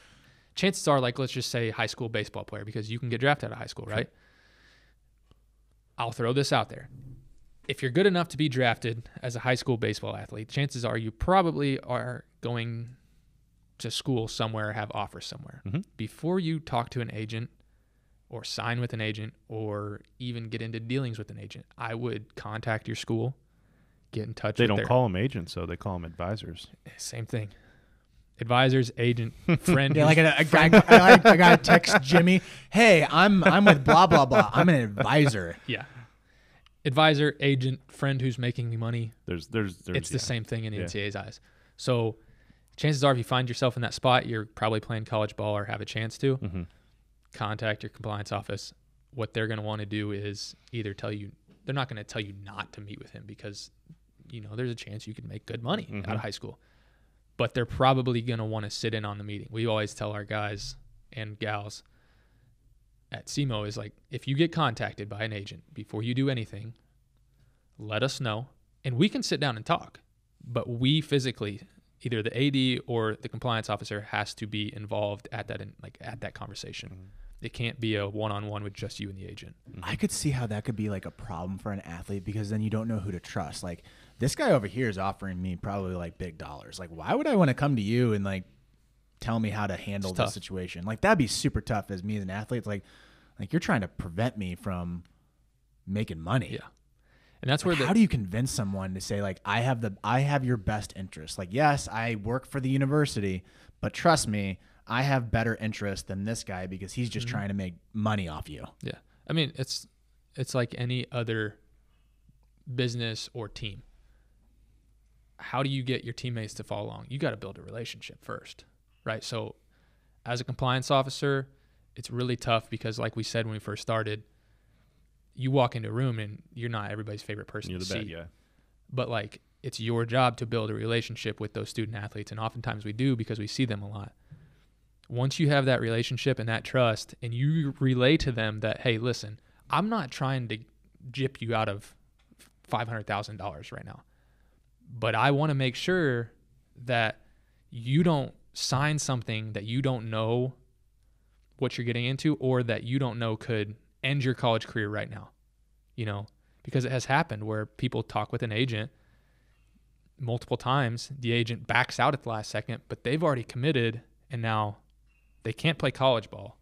chances are, like, let's just say high school baseball player, because you can get drafted out of high school, right? I'll throw this out there: if you're good enough to be drafted as a high school baseball athlete, chances are you probably are going to school somewhere, have offers somewhere. Mhm. Before you talk to an agent, or sign with an agent, or even get into dealings with an agent, I would contact your school, get in touch. They with don't their, call them agents, so They call them advisors. same thing. Advisors, agent, friend. Yeah, like a, a guy, I, like a text Jimmy, "Hey, I'm I'm with blah blah blah. I'm an advisor." yeah. Advisor, agent, friend who's making me money. There's, there's, there's It's the yeah. same thing in the Yeah. NCAA's eyes. So chances are if you find yourself in that spot, you're probably playing college ball or have a chance to. Mhm. Contact your compliance office. What they're going to want to do is either tell you they're not going to tell you not to meet with him because you know there's a chance you could make good money out Mhm. of high school. But they're probably going to want to sit in on the meeting. We always tell our guys and gals at SEMO is like if you get contacted by an agent before you do anything, let us know and we can sit down and talk. But we physically, either the AD or the compliance officer has to be involved at that in, like at that conversation. Mm-hmm. It can't be a one-on-one with just you and the agent. Mm-hmm. I could see how that could be like a problem for an athlete because then you don't know who to trust. Like this guy over here is offering me probably like big dollars. Like why would I want to come to you and like tell me how to handle It's this situation? Like that'd be super tough as me as an athlete. It's like like you're trying to prevent me from making money. Yeah. And that's where Like, the how do you convince someone to say like I have the I have your best interest? Like yes, I work for the university, but trust me, I have better interest than this guy because he's just Mm-hmm. trying to make money off you. Yeah. I mean, it's it's like any other business or team. How do you get your teammates to follow along? You got to build a relationship first, right? So, as a compliance officer, it's really tough because, like we said when we first started, you walk into a room and you're not everybody's favorite person You're to the see bad guy. but like it's your job to build a relationship with those student athletes and oftentimes we do because we see them a lot once you have that relationship and that trust and you relay to them that hey listen i'm not trying to jip you out of $500000 right now but i want to make sure that you don't sign something that you don't know what you're getting into or that you don't know could end your college career right now you know because it has happened where people talk with an agent multiple times. The agent backs out at the last second but they've already committed and now they can't play college ball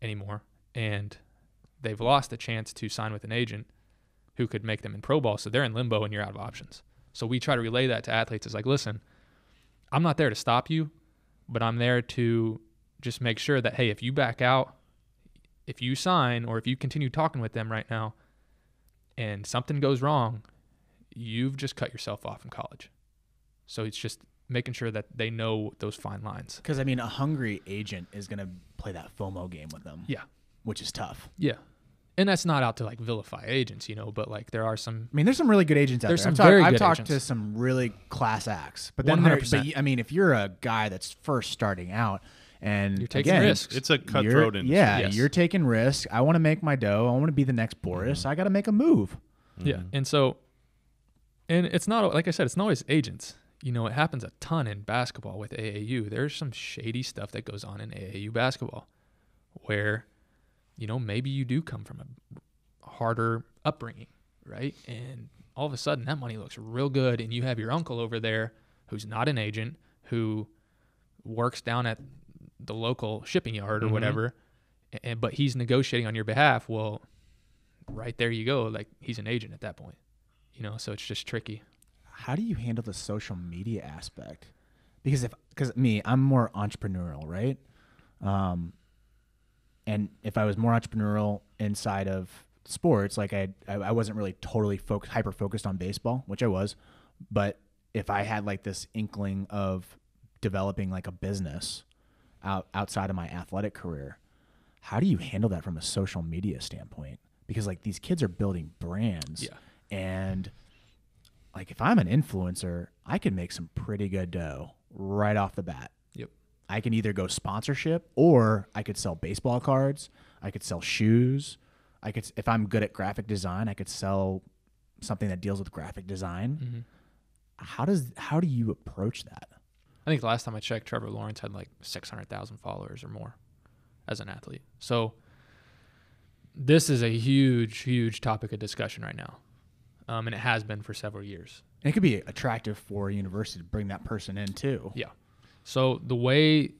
anymore. And they've lost the chance to sign with an agent who could make them in pro ball. So they're in limbo and you're out of options. So we try to relay that to athletes. It's like listen i'm not there to stop you but i'm there to just make sure that hey if you back out if you sign or if you continue talking with them right now and something goes wrong, you've just cut yourself off from college. So it's just making sure that they know those fine lines. Because I mean, a hungry agent is gonna play that FOMO game with them. Yeah. which is tough. Yeah. and that's not out to like vilify agents, you know, but like there are some I mean, there's some really good agents out There's there. some I've, very talked, I've talked agents. to some really class acts, but then there, 100%. but I mean, if you're a guy that's first starting out and You're taking again, risks. It's a you're- cutthroat industry. Yeah, Yes. you're taking risks. I want to make my dough. I want to be the next Boras. Mm-hmm. I got to make a move. Yeah. Mm-hmm. And so, and it's not, like I said, it's not always agents. You know, it happens a ton in basketball with AAU. There's some shady stuff that goes on in AAU basketball where, you know, maybe you do come from a harder upbringing, right? And all of a sudden that money looks real good. And you have your uncle over there who's not an agent who works down at the local shipping yard or whatever. And, but he's negotiating on your behalf. Well, right there you go. Like he's an agent at that point, you know. So it's just tricky. How do you handle the social media aspect? Because if because me, I'm more entrepreneurial, right? Um, and if I was more entrepreneurial inside of sports, like I I, I wasn't really totally focused, hyper focused on baseball, which I was, but if I had like this inkling of developing like a business out outside of my athletic career, how do you handle that from a social media standpoint? Because like these kids are building brands, Yeah. and like if I'm an influencer, I can make some pretty good dough right off the bat. Yep. I can either go sponsorship or I could sell baseball cards. I could sell shoes. I could, if I'm good at graphic design, I could sell something that deals with graphic design. Mm-hmm. How does how do you approach that? I think the last time I checked, Trevor Lawrence had like six hundred thousand followers or more as an athlete. So this is a huge, huge topic of discussion right now, um, and it has been for several years. And it could be attractive for a university to bring that person in too. Yeah. So the way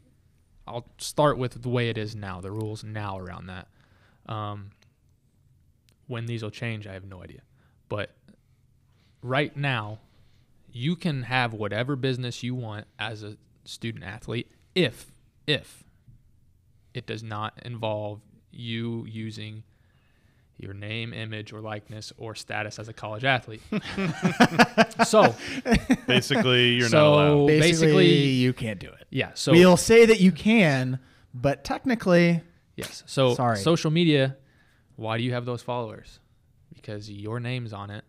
I'll start with the way it is now, the rules now around that. Um, when these will change, I have no idea. But right now, you can have whatever business you want as a student athlete if if it does not involve you using your name, image, or likeness or status as a college athlete. so Basically, you're So- not allowed. Basically, Basically- you can't do it. yeah, so we'll say that you can, but technically, Yes. So Sorry. social media, why do you have those followers? Because your name's on it.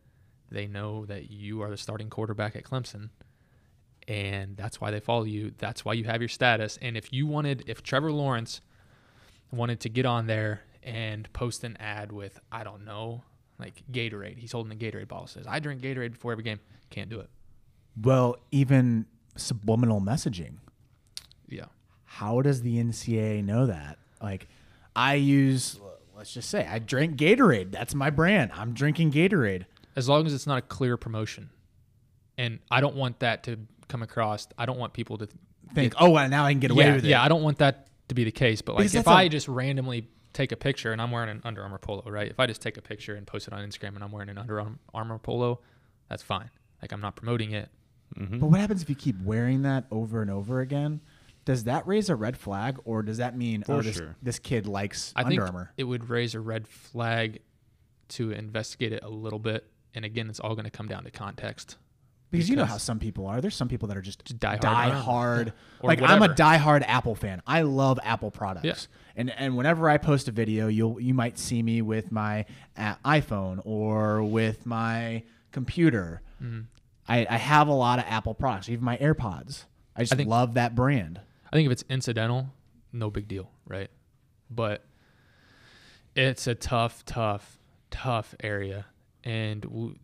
They know that you are the starting quarterback at Clemson. And that's why they follow you. That's why you have your status. And if you wanted, if Trevor Lawrence wanted to get on there and post an ad with, I don't know, like Gatorade, he's holding a Gatorade bottle, says, I drink Gatorade before every game. Can't do it. well, even subliminal messaging. Yeah. How does the NCAA know that? Like, I use, let's just say, I drink Gatorade. That's my brand. I'm drinking Gatorade. As long as it's not a clear promotion. And I don't want that to come across. I don't want people to Think, oh, well, now I can get away yeah, with it. yeah, I don't want that to be the case. But like, Because if that's a- I just randomly take a picture and I'm wearing an Under Armour polo, right? If I just take a picture and post it on Instagram and I'm wearing an Under Armour polo, that's fine. Like, I'm not promoting it. Mm-hmm. But what happens if you keep wearing that over and over again? Does that raise a red flag, or does that mean For oh this, sure. this kid likes I Under think Armour? it would raise a red flag to investigate it a little bit. And again, it's all going to come down to context. Because you know how some people are. There's some people that are just, Just diehard die Armour. hard. Yeah. Like I'm a die hard Apple fan. I love Apple products. Yeah. And and whenever I post a video, you'll you might see me with my uh, iPhone or with my computer. Mm-hmm. I, I have a lot of Apple products, even my AirPods. I just think- love that brand. I think if it's incidental, no big deal, right? But it's a tough, tough, tough area. And w-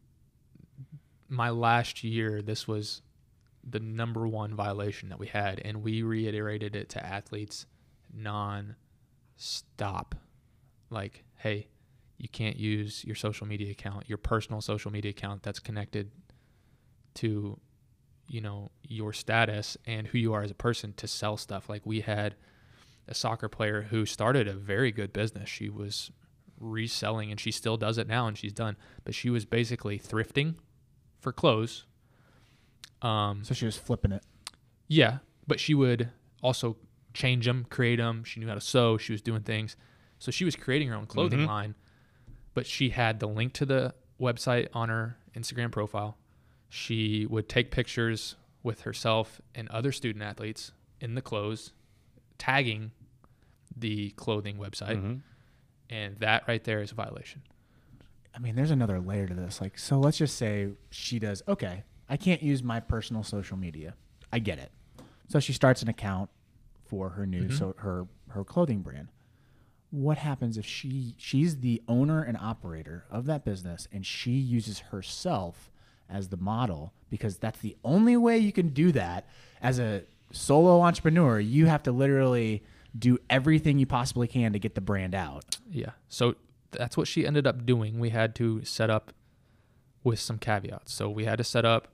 my last year, this was the number one violation that we had, and we reiterated it to athletes non-stop. Like, hey, you can't use your social media account, your personal social media account that's connected to you know your status and who you are as a person to sell stuff like we had a soccer player who started a very good business she was reselling and she still does it now and she's done. But she was basically thrifting for clothes. Um So she was flipping it. yeah but she would also change them create them she knew how to sew. She was doing things. So she was creating her own clothing line but she had the link to the website on her instagram profile. She would take pictures with herself and other student athletes in the clothes tagging the clothing website And that right there is a violation. I mean, there's another layer to this. Like, so let's just say she does, okay, I can't use my personal social media. I get it. So she starts an account for her new Mm-hmm. so her her clothing brand. What happens if she she's the owner and operator of that business and she uses herself as the model because that's the only way you can do that as a solo entrepreneur. You have to literally do everything you possibly can to get the brand out. Yeah. So that's what she ended up doing. We had to set up with some caveats. So we had to set up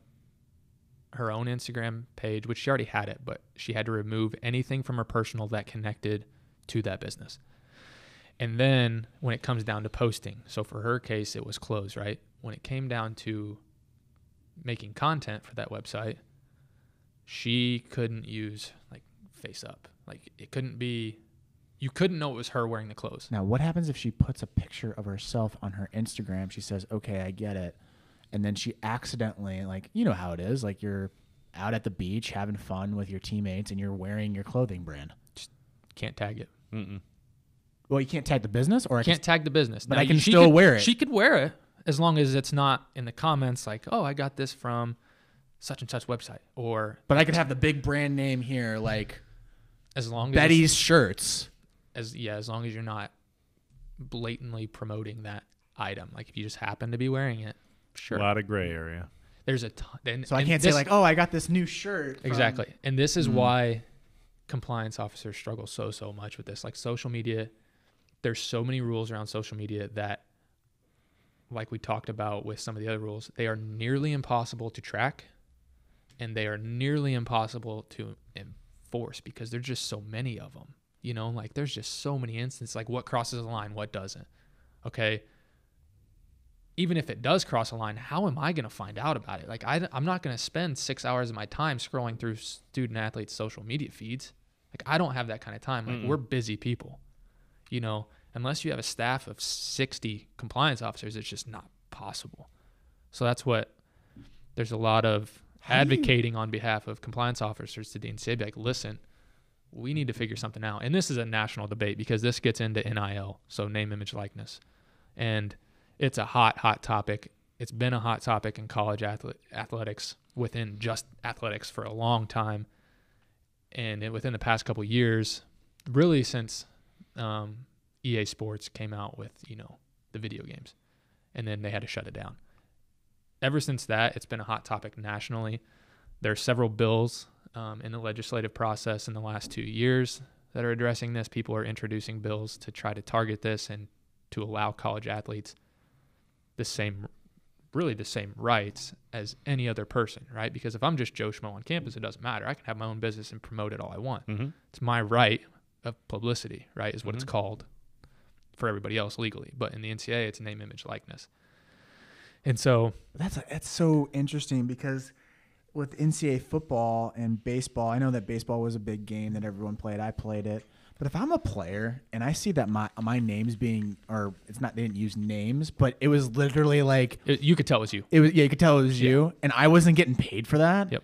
her own Instagram page, which she already had it, but she had to remove anything from her personal that connected to that business. And then when it comes down to posting, so for her case, it was closed, right? When it came down to making content for that website, she couldn't use like face up. Like it couldn't be, you couldn't know it was her wearing the clothes. Now, what happens if she puts a picture of herself on her Instagram? She says, "Okay, I get it," and then she accidentally, like, you know how it is, like you're out at the beach having fun with your teammates and you're wearing your clothing brand. Can't tag it. Mm-mm. Well, you can't tag the business, or I Can't tag the business. But Now, I can she still could- wear it. She could wear it as long as it's not in the comments like, "Oh, I got this from such and such website," or but I could have the big brand name here, like as long as Betty's shirts. as yeah, as long as you're not blatantly promoting that item. Like if you just happen to be wearing it, sure. A lot of gray area. There's a ton. And, So I and can't this- say like, "Oh, I got this new shirt." from-" Exactly. And this Mm-hmm. is why compliance officers struggle so so much with this. Like social media, there's so many rules around social media that like we talked about with some of the other rules, they are nearly impossible to track and they are nearly impossible to enforce because there's just so many of them. You know, like there's just so many instances like what crosses the line, what doesn't. Okay? even if it does cross a line, how am I going to find out about it? Like, I, I'm not going to spend six hours of my time scrolling through student athletes' social media feeds. Like, I don't have that kind of time. Like, we're busy people, you know, unless you have a staff of 60 compliance officers, it's just not possible. So that's what there's a lot of How do you- advocating on behalf of compliance officers to. Be like, listen, we need to figure something out. And this is a national debate because this gets into NIL, so name, image, likeness. And it's a hot, hot topic. It's been a hot topic in college athle- athletics within just athletics for a long time. And it, within the past couple years, really since um, EA Sports came out with, you know, the video games and then they had to shut it down. Ever since that, it's been a hot topic nationally. There are several bills um, in the legislative process in the last two years that are addressing this. People are introducing bills to try to target this and to allow college athletes the same, really the same rights as any other person, right? Because if I'm just Joe Schmo on campus, it doesn't matter. I can have my own business and promote it all I want. Mm-hmm. It's my right of publicity, right? Is what it's called for everybody else legally. But in the NCAA, it's name, image, likeness. And so, That's that's so interesting because with NCAA football and baseball, I know that baseball was a big game that everyone played. I played it. But if I'm a player and I see that my my name's being or it's not they didn't use names, but it was literally like it, you could tell it was you. it was yeah, you could tell it was you and I wasn't getting paid for that. Yep.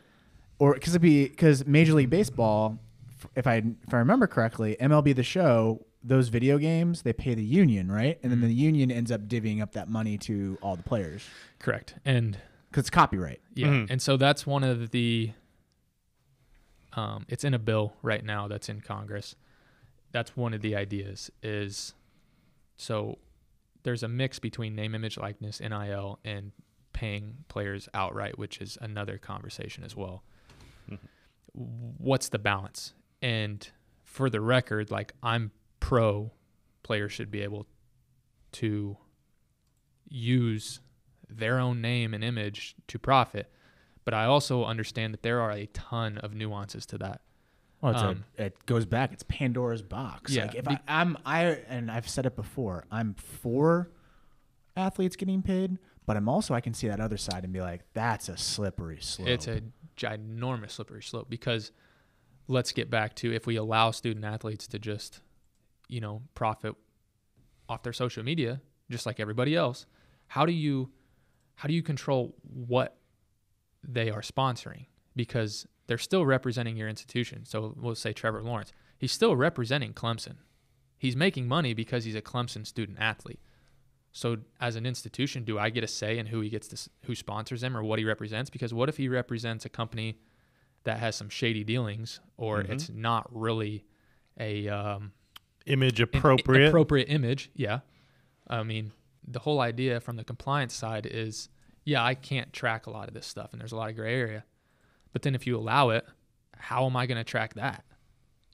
Or cuz it'd be cuz Major League Baseball if I if I remember correctly, MLB the show those video games they pay the union right and then the union ends up divvying up that money to all the players Correct. And because it's copyright Yeah, Mhm. and so that's one of the. Um, it's in a bill right now that's in Congress. That's one of the ideas is, so there's a mix between name, image, likeness, NIL, and paying players outright, which is another conversation as well. What's the balance? And for the record, like I'm pro players should be able to use their own name and image to profit. But I also understand that there are a ton of nuances to that. Well, it's Um, a, it goes back. It's Pandora's box. Yeah, like if be- I, I'm, I, and I've said it before. I'm for athletes getting paid, but I'm also I can see that other side and be like, that's a slippery slope. It's a ginormous slippery slope because let's get back to if we allow student athletes to just, you know, profit off their social media just like everybody else, how do you how do you control what they are sponsoring? Because they're still representing your institution. So we'll say Trevor Lawrence. He's still representing Clemson. He's making money because he's a Clemson student athlete. So as an institution, do I get a say in who he gets to, who sponsors him or what he represents? Because what if he represents a company that has some shady dealings or Mhm. it's not really a um, Image an- appropriate. appropriate image. Yeah. I mean, the whole idea from the compliance side is, yeah, I can't track a lot of this stuff and there's a lot of gray area. But then if you allow it, how am I going to track that?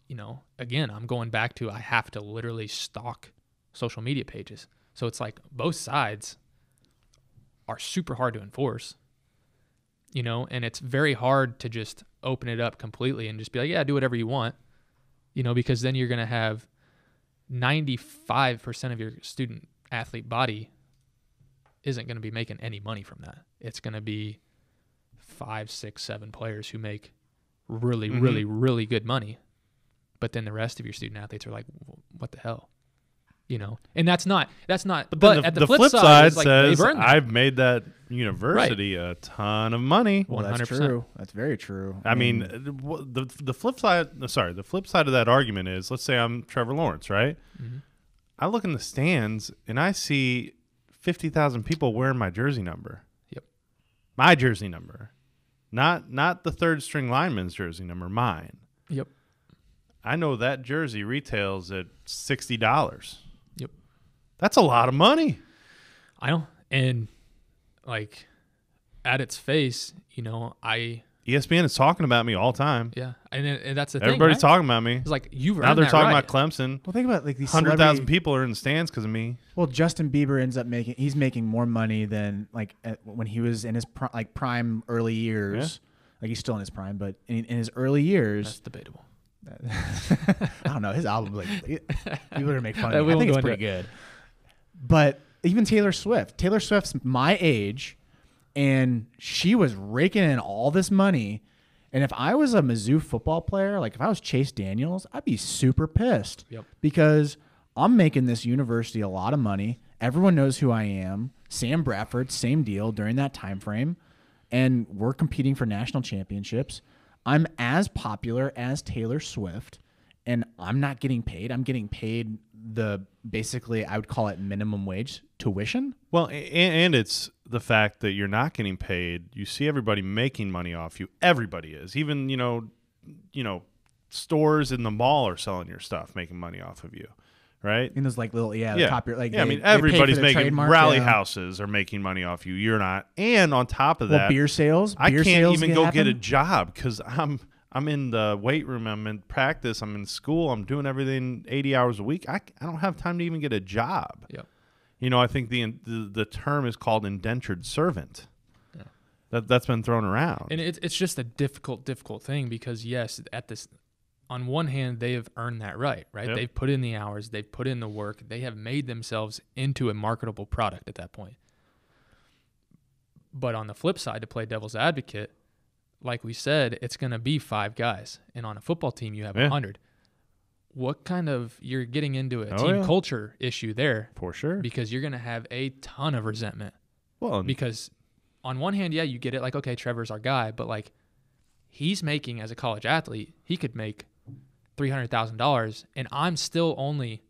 You know, again, I'm going back to I have to literally stalk social media pages. So it's like both sides are super hard to enforce. You know, and it's very hard to just open it up completely and just be like, yeah, do whatever you want. You know, because then you're going to have 95% of your student athlete body isn't going to be making any money from that. It's going to be five, six, seven players who make really, Mhm. really, really good money. But then the rest of your student athletes are like, what the hell? You know, and that's not, that's not, but, But, the, at the, the flip, flip side, side like says they've earned that. I've made that university a ton of money. Well, that's 100%. true. That's very true. I mean, uh, wh- the the flip side. Sorry, the flip side of that argument is, let's say I'm Trevor Lawrence, right? Mhm. I look in the stands and I see fifty thousand people wearing my jersey number. Yep. My jersey number, not not the third string lineman's jersey number. Mine. Yep. I know that jersey retails at sixty dollars. Yep. That's a lot of money. I know. And like at its face, you know, I, ESPN is talking about me all the time. yeah. And, it- and that's the Everybody's thing. right? talking about me. It's like you've Now they're that talking right. about Clemson. well, think about like these Hundred thousand people are in the stands because of me. Well, Justin Bieber ends up making he's making more money than like at, when he was in his pri- like prime early years. Like he's still in his prime, but in, in his early That's years, debatable. I don't know his album. Like people are gonna make fun of we me. I won't think it's into pretty good. But even Taylor Swift, Taylor Swift's my age, and she was raking in all this money. And if I was a Mizzou football player, like if I was Chase Daniels, I'd be super pissed Yep. because I'm making this university a lot of money. Everyone knows who I am. Sam Bradford, same deal during that time frame, and we're competing for national championships. I'm as popular as Taylor Swift, I'm not getting paid. I'm getting paid the basically I would call it minimum wage tuition. Well, a- and, it's the fact that you're not getting paid. You see everybody making money off you. Everybody is. Even you know, you know, stores in the mall are selling your stuff, making money off of you, right? In those like little yeah, the yeah, top like yeah. I mean, they pay for everybody's making rally yeah. houses are making money off you. You're not. And on top of Well, that, beer sales. I can't sales even can go get a job because I'm I'm in the weight room. I'm in practice. I'm in school. I'm doing everything 80 hours a week. I, I don't have time to even get a job. Yep. You know, I think the the, the term is called indentured servant. Yeah. That that's been thrown around. And it's it's just a difficult, difficult thing because yes, at this, on one hand, they have earned that right, right? Yep. They've put in the hours, they've put in the work, they have made themselves into a marketable product at that point. But on the flip side, to play devil's advocate, like we said, it's going to be five guys, and on a football team, you have a Yeah. hundred. What kind of you're getting into a Oh, team yeah. culture issue there for sure. because you're going to have a ton of resentment well, because on one hand, yeah, you get it like okay, Trevor's our guy, but like he's making as a college athlete, he could make three hundred thousand dollars, and I'm still only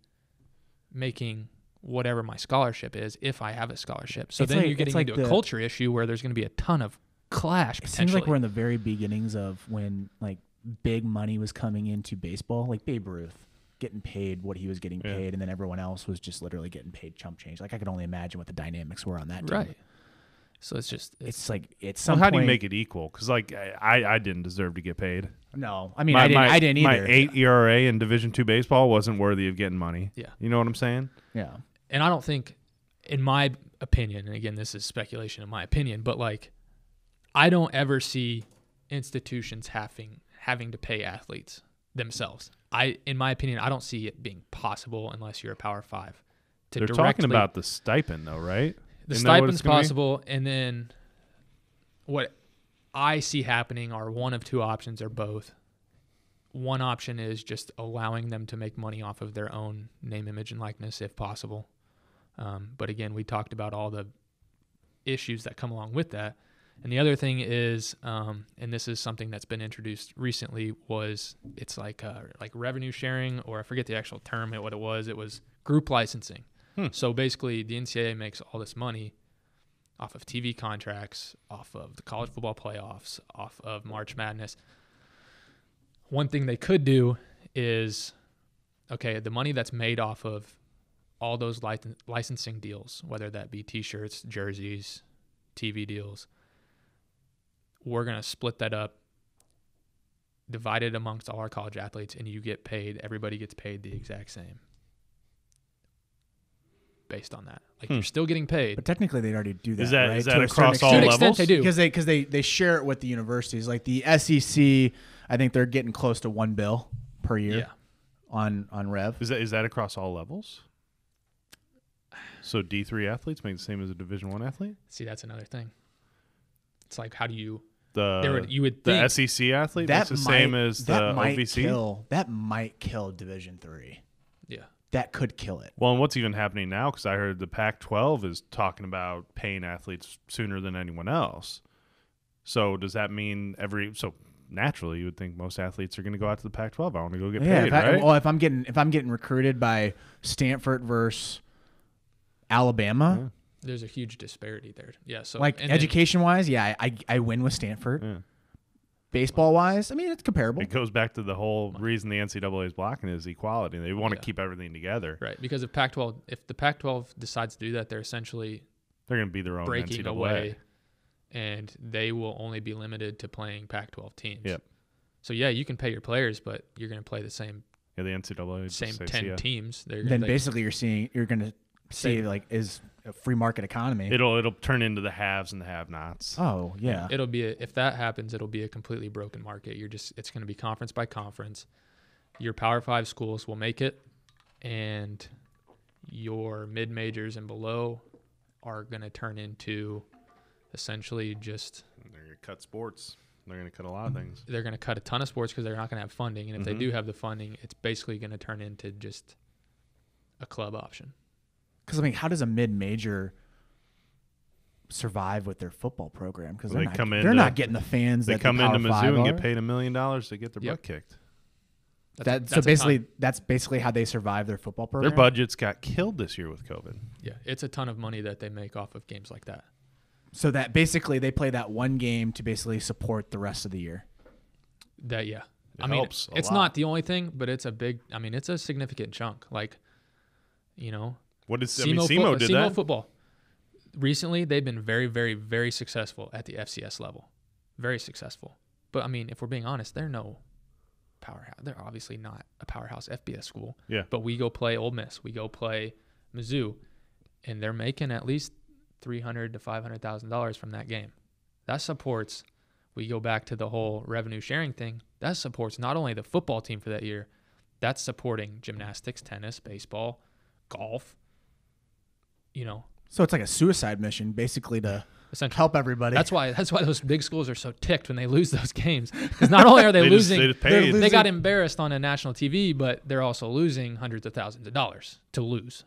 making whatever my scholarship is if I have a scholarship. So It's then like- you're getting like into a culture issue where there's going to be a ton of clash It seems like we're in the very beginnings of when like big money was coming into baseball, like Babe Ruth getting paid what he was getting Yeah. paid, and then everyone else was just literally getting paid chump change. Like I could only imagine what the dynamics were on that. Team. right. So it's just it's, It's like it's so some how do you make it equal? Because like I I didn't deserve to get paid. No, I mean my, I didn't. my- I didn't My either. eight ERA in Division two baseball wasn't worthy of getting money. Yeah. You know what I'm saying? Yeah. and I don't think, in my opinion, and again, this is speculation in my opinion, but like, I don't ever see institutions having having to pay athletes themselves. I, in my opinion, I don't see it being possible unless you're a Power Five. To They're talking about the stipend though, right? the Isn't stipend's it's gonna be? possible, and then what I see happening are one of two options or both. One option is just allowing them to make money off of their own name, image, and likeness if possible. Um, but again, we talked about all the issues that come along with that. And the other thing is, um, and this is something that's been introduced recently, was it's like uh, like revenue sharing, or I forget the actual term, what it was. It was group licensing. Hmm. So basically, the NCAA makes all this money off of TV contracts, off of the college football playoffs, off of March Madness. One thing they could do is, okay, the money that's made off of all those licen- licensing deals, whether that be T-shirts, jerseys, TV deals we're going to split that up, divide it amongst all our college athletes, and you get paid, everybody gets paid the exact same based on that. Like Hmm. you're still getting paid. But technically, they'd already do that. Is that- right? is that To across certain all to an extent. extent, they do. Because they because they they share it with the universities. Like the SEC, I think they're getting close to one bill per year yeah. on on Rev. Is that is that across all levels? So D three athletes make the same as a Division one athlete. See, that's another thing. It's like, how do you, The there would, you would the think, SEC athlete That makes the might, same as the that might OVC. kill. That might kill Division three. yeah. That could kill it. Well, and what's even happening now? Because I heard the Pac-12 is talking about paying athletes sooner than anyone else. So does that mean every so naturally you would think most athletes are going to go out to the Pac-12? I want to go get Yeah, paid, if I, right? well, if I'm getting if I'm getting recruited by Stanford versus Alabama, There's a huge disparity there. Yeah. So like and then- education wise, yeah, I, I I win with Stanford. Yeah. Baseball wise, I mean it's comparable. It goes back to the whole reason the NCAA is blocking is equality. They want to keep everything together. right. Because if Pac-12, if the Pac-12 decides to do that, they're essentially They're going to be their own breaking NCAA. away, and they will only be limited to playing Pac-12 teams. Yep. So yeah, you can pay your players, but you're going to play the same Yeah, the NCAA same ten yeah. teams. They're then like, basically you're seeing you're gonna see They- like is a free market economy. It'll it'll turn into the haves and the have-nots. oh yeah, it'll be a, if that happens, it'll be a completely broken market. You're just it's going to be conference by conference. Your Power Five schools will make it, and your mid majors and below are going to turn into essentially just They're going to cut sports. They're going to cut a lot of things. they're going to cut a ton of sports because they're not going to have funding, and if Mhm. they do have the funding, it's basically going to turn into just a club option. Because I mean, how does a mid major survive with their football program? Because Well, they're they not come they're into- not getting the fans. They that the come into Mizzou and get paid a million dollars to get their Yep. butt kicked. That's, That, so that's a basically, that's basically how they survive their football program. Their budgets got killed this year with COVID. yeah, it's a ton of money that they make off of games like that. So that basically they play that one game to basically support the rest of the year. That yeah. It I mean, helps a it's lot. not the only thing, but it's a big. I mean, it's a significant chunk. Like, you know, What is I mean, SEMO, did SEMO that. football. Recently, they've been very, very, very successful at the FCS level. Very successful. But I mean, if we're being honest, they're no powerhouse. They're obviously not a powerhouse FBS school. Yeah. But we go play Ole Miss. We go play Mizzou, and they're making at least three hundred to five hundred thousand dollars from that game. That supports. We go back to the whole revenue sharing thing. That supports not only the football team for that year, that's supporting gymnastics, tennis, baseball, golf. You know, So it's like a suicide mission, basically to essentially. help everybody. That's why. That's why those big schools are so ticked when they lose those games. Because not only are they, They losing, they just they're losing- they got embarrassed on a national TV, but they're also losing hundreds of thousands of dollars to lose.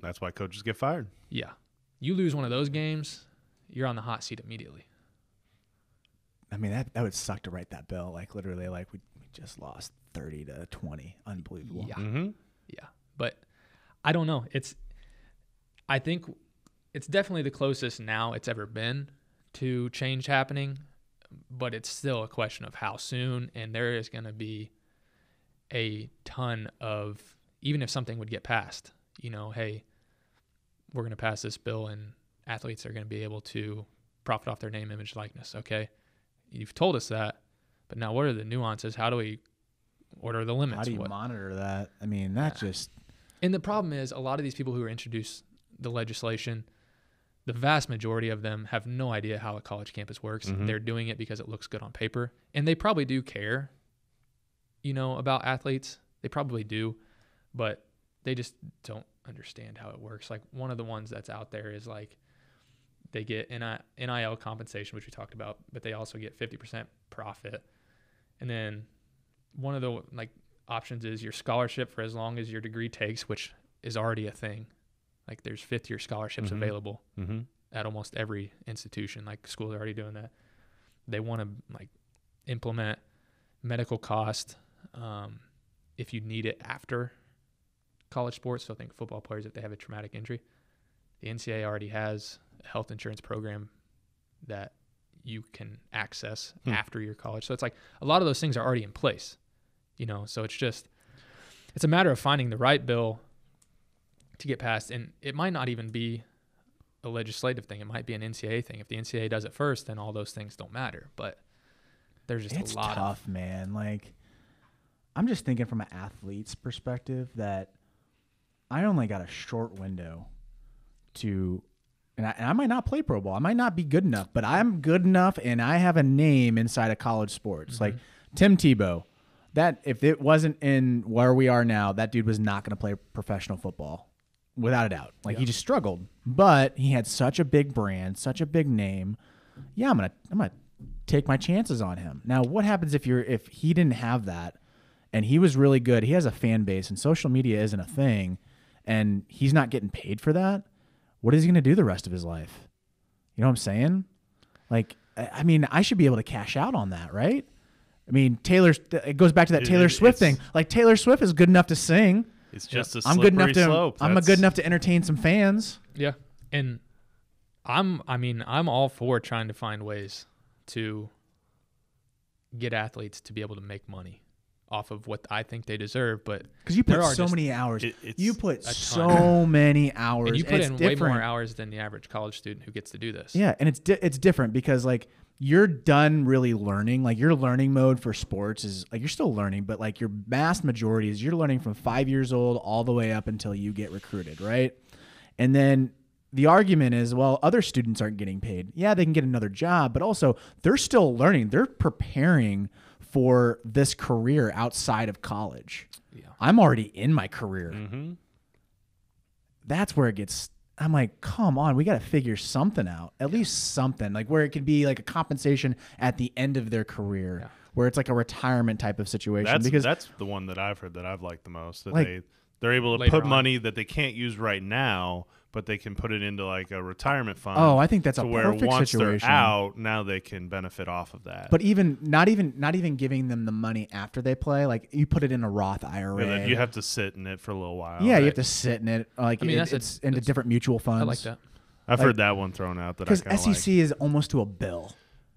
That's why coaches get fired. Yeah, you lose one of those games, you're on the hot seat immediately. I mean, that, that would suck to write that bill. Like literally, like we, we just lost thirty to twenty. Unbelievable. Yeah. Mm-hmm. Yeah, but I don't know. It's I think it's definitely the closest now it's ever been to change happening, but it's still a question of how soon and there is going to be a ton of even if something would get passed, you know, hey, we're going to pass this bill and athletes are going to be able to profit off their name, image, likeness, okay? You've told us that, but now what are the nuances? How do we what are the limits? How do you What- monitor that? I mean, that Yeah. just and the problem is, a lot of these people who are introduced the legislation, the vast majority of them have no idea how a college campus works. Mhm. They're doing it because it looks good on paper, and they probably do care, you know, about athletes. They probably do, but they just don't understand how it works. Like one of the ones that's out there is like they get NIL compensation, which we talked about, but they also get 50% profit. And then one of the like options is your scholarship for as long as your degree takes, which is already a thing. Like there's fifth year scholarships Mhm. available Mm-hmm. at almost every institution. Like schools are already doing that. They want to like implement medical cost um, if you need it after college sports. So I think football players if they have a traumatic injury. The NCAA already has a health insurance program that you can access Hmm. after your college. So it's like a lot of those things are already in place. You know, so it's just it's a matter of finding the right bill to get passed and it might not even be a legislative thing. It might be an NCAA thing. If the NCAA does it first, then all those things don't matter. But there's just it's a lot of tough, man. Like, I'm just thinking from an athlete's perspective that I only got a short window to, and I, and I might not play pro ball. I might not be good enough, but I'm good enough, and I have a name inside of college sports. Mm-hmm. Like Tim Tebow, that if it wasn't in where we are now, that dude was not going to play professional football, without a doubt. Like he just struggled, but he had such a big brand, such a big name. Yeah, I'm gonna I'm gonna take my chances on him. Now, what happens if you're if he didn't have that and he was really good? He has a fan base and social media isn't a thing, and he's not getting paid for that. What is he gonna do the rest of his life? You know what I'm saying? Like, I mean, I should be able to cash out on that, right? I mean, Taylor. It goes back to that Taylor it- Swift thing. Like Taylor Swift is good enough to sing. It's just a I'm good enough to. slope. I'm a That's- good enough to entertain some fans. Yeah. And I'm I mean, I'm all for trying to find ways to get athletes to be able to make money off of what I think they deserve, but Because you There put are so just- many hours. It- it's you put ton. so many hours. and you put it's in way different. more hours than the average college student who gets to do this. Yeah, and it's di- it's different because like you're done really learning. Like your learning mode for sports is like you're still learning, but like your vast majority is you're learning from five years old all the way up until you get recruited, right? And then the argument is, well, other students aren't getting paid. Yeah, they can get another job, but also they're still learning. They're preparing for this career outside of college. Yeah. I'm already in my career. Mhm. That's where it gets. I'm like, come on, we got to figure something out. At least something like where it could be like a compensation at the end of their career, Yeah. where it's like a retirement type of situation. That's because that's the one that I've heard that I've liked the most. That Like- they they're able to put on. money that they can't use right now, but they can put it into like a retirement fund. oh, I think that's to a where perfect once situation. they're out, now they can benefit off of that. But even not even not even giving them the money after they play, like you put it in a Roth IRA. Yeah, then you have to sit in it for a little while. Yeah, you have to sit in it. Like I mean, it- that's a- it's into that's- different mutual funds. I like that. I've like- heard that one thrown out that because SEC like. is almost to a bill.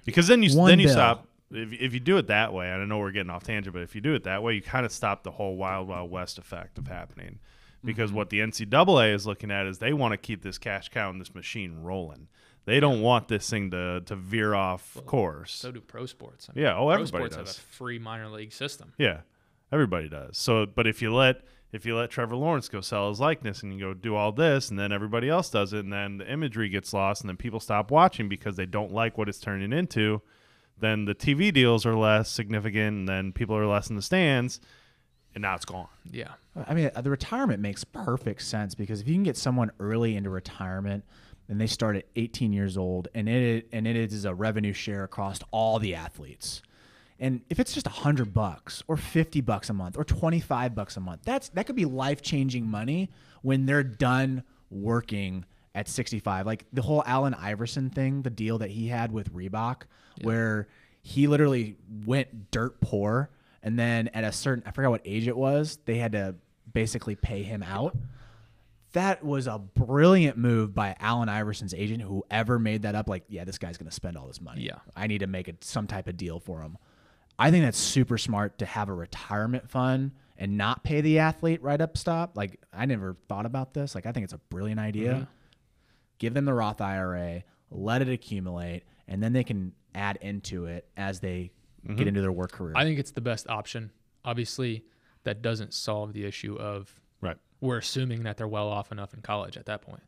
Because then you One then you bill. stop if if you do it that way. And I know we're getting off tangent, but if you do it that way, you kind of stop the whole wild wild west effect of happening. Because Mm-hmm. what the NCAA is looking at is they want to keep this cash cow and this machine rolling. They don't want this thing to to veer off course. So do pro sports. I Yeah, oh, pro everybody sports does. have a free minor league system. Yeah, everybody does. So, but if you let if you let Trevor Lawrence go sell his likeness and you go do all this, and then everybody else does it, and then the imagery gets lost, and then people stop watching because they don't like what it's turning into, then the TV deals are less significant, and then people are less in the stands, and now it's gone. Yeah. I mean, the retirement makes perfect sense because if you can get someone early into retirement, and they start at 18 years old, and it and it is a revenue share across all the athletes. And if it's just a hundred bucks or fifty bucks a month or twenty five bucks a month, that's that could be life changing money when they're done working at sixty five. Like the whole Allen Iverson thing, the deal that he had with Reebok, where he literally went dirt poor, and then at a certain I forgot what age it was, they had to basically pay him out. That was a brilliant move by Allen Iverson's agent. Whoever made that up, like, yeah, this guy's going to spend all this money. Yeah. I need to make it some type of deal for him. I think that's super smart to have a retirement fund and not pay the athlete right up stop. Like, I never thought about this. Like, I think it's a brilliant idea. Mm-hmm. Give them the Roth IRA, let it accumulate, and then they can add into it as they get mm-hmm. into their work career. I think it's the best option. Obviously, that doesn't solve the issue of Right. we're assuming that they're well off enough in college at that point.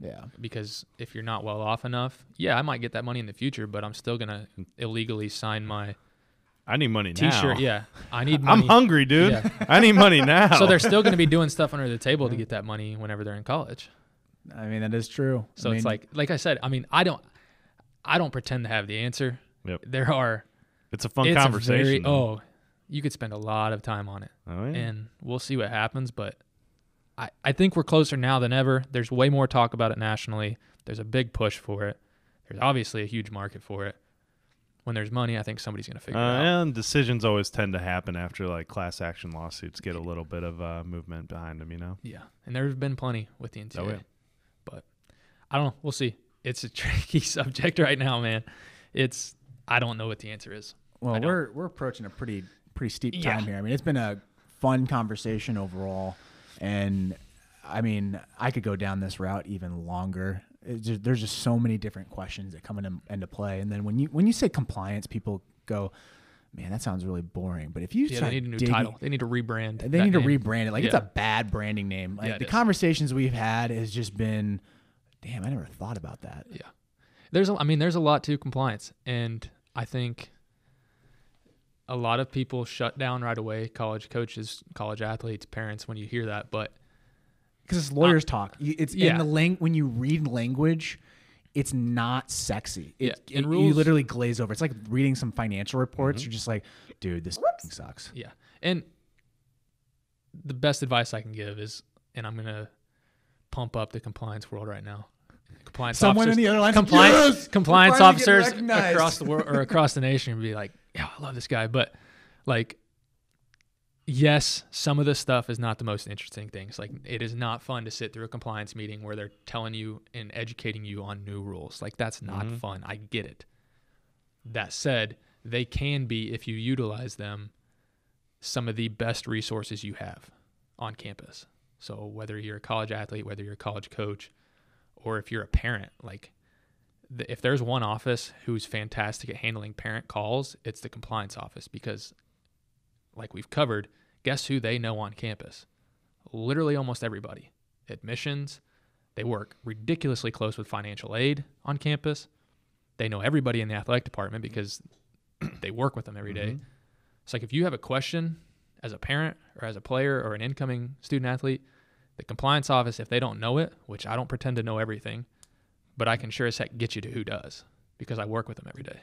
yeah. Because if you're not well off enough, yeah, I might get that money in the future, but I'm still gonna illegally sign my I need money now. T-shirt. Yeah, I need Money. I'm hungry, dude. Yeah. I need money now. So they're still going to be doing stuff under the table to get that money whenever they're in college. I mean, that is true. So I it's like, like I said, I mean, I don't, I don't pretend to have the answer. Yep. There are. It's a fun it's a conversation. very- oh, you could spend a lot of time on it, Oh, yeah. and we'll see what happens. But I, I think we're closer now than ever. There's way more talk about it nationally. There's a big push for it. There's obviously a huge market for it. When there's money, I think somebody's going to Uh, figure it out. and decisions always tend to happen after like class action lawsuits get a little bit of uh, movement behind them. You know. Yeah, and there's been plenty with the NCAA, Oh, yeah. but I don't know. We'll see. It's a tricky subject right now, man. It's I don't know what the answer is. Well, we're we're approaching a pretty pretty steep Yeah. time here. I mean, it's been a fun conversation overall, and I mean, I could go down this route even longer. Just, there's just so many different questions that come into, into play, and then when you when you say compliance, people go, "Man, that sounds really boring." But if you Yeah, they need a new digging- title. They need to rebrand. they need to name. rebrand it. Like it's a bad branding name. Like Yeah, the is. conversations we've had has just been, damn, I never thought about that. Yeah. There's a, I mean there's a lot to compliance and I think a lot of people shut down right away college coaches, college athletes, parents when you hear that, but because it's lawyers talk. You- It's in yeah. the lang- when you read language, it's not sexy. It, Yeah, it- and you literally glaze over. It's like reading some financial reports. Mm-hmm. You're just like, dude, this f***ing sucks. yeah. And the best advice I can give is and I'm going to pump up the compliance world right now. Compliance Someone officers, in the other line, compliance yes, compliance we're finally getting officers across the world or across the nation would be like, "Yeah, I love this guy," but like yes, some of this stuff is not the most interesting things. Like it is not fun to sit through a compliance meeting where they're telling you and educating you on new rules. Like that's not mm-hmm. fun. I get it. That said, they can be if you utilize them some of the best resources you have on campus. So whether you're a college athlete, whether you're a college coach, or if you're a parent, like if there's one office who's fantastic at handling parent calls, it's the compliance office because, like we've covered, guess who they know on campus? Literally almost everybody. Admissions, they work ridiculously close with financial aid on campus. They know everybody in the athletic department because they work with them every day. Mm-hmm. It's like if you have a question as a parent or as a player or an incoming student athlete, the compliance office, if they don't know it, which I don't pretend to know everything, but I can sure as heck get you to who does because I work with them every day.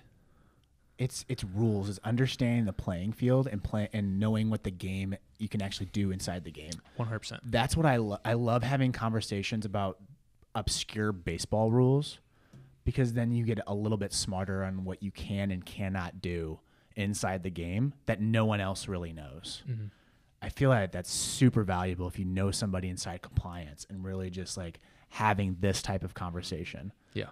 It's it's rules. It's understanding the playing field and play and knowing what the game you can actually do inside the game. 100%. That's what I lo- I love having conversations about obscure baseball rules because then you get a little bit smarter on what you can and cannot do inside the game that no one else really knows. Mm-hmm. I feel like that's super valuable if you know somebody inside compliance and really just like having this type of conversation. Yeah.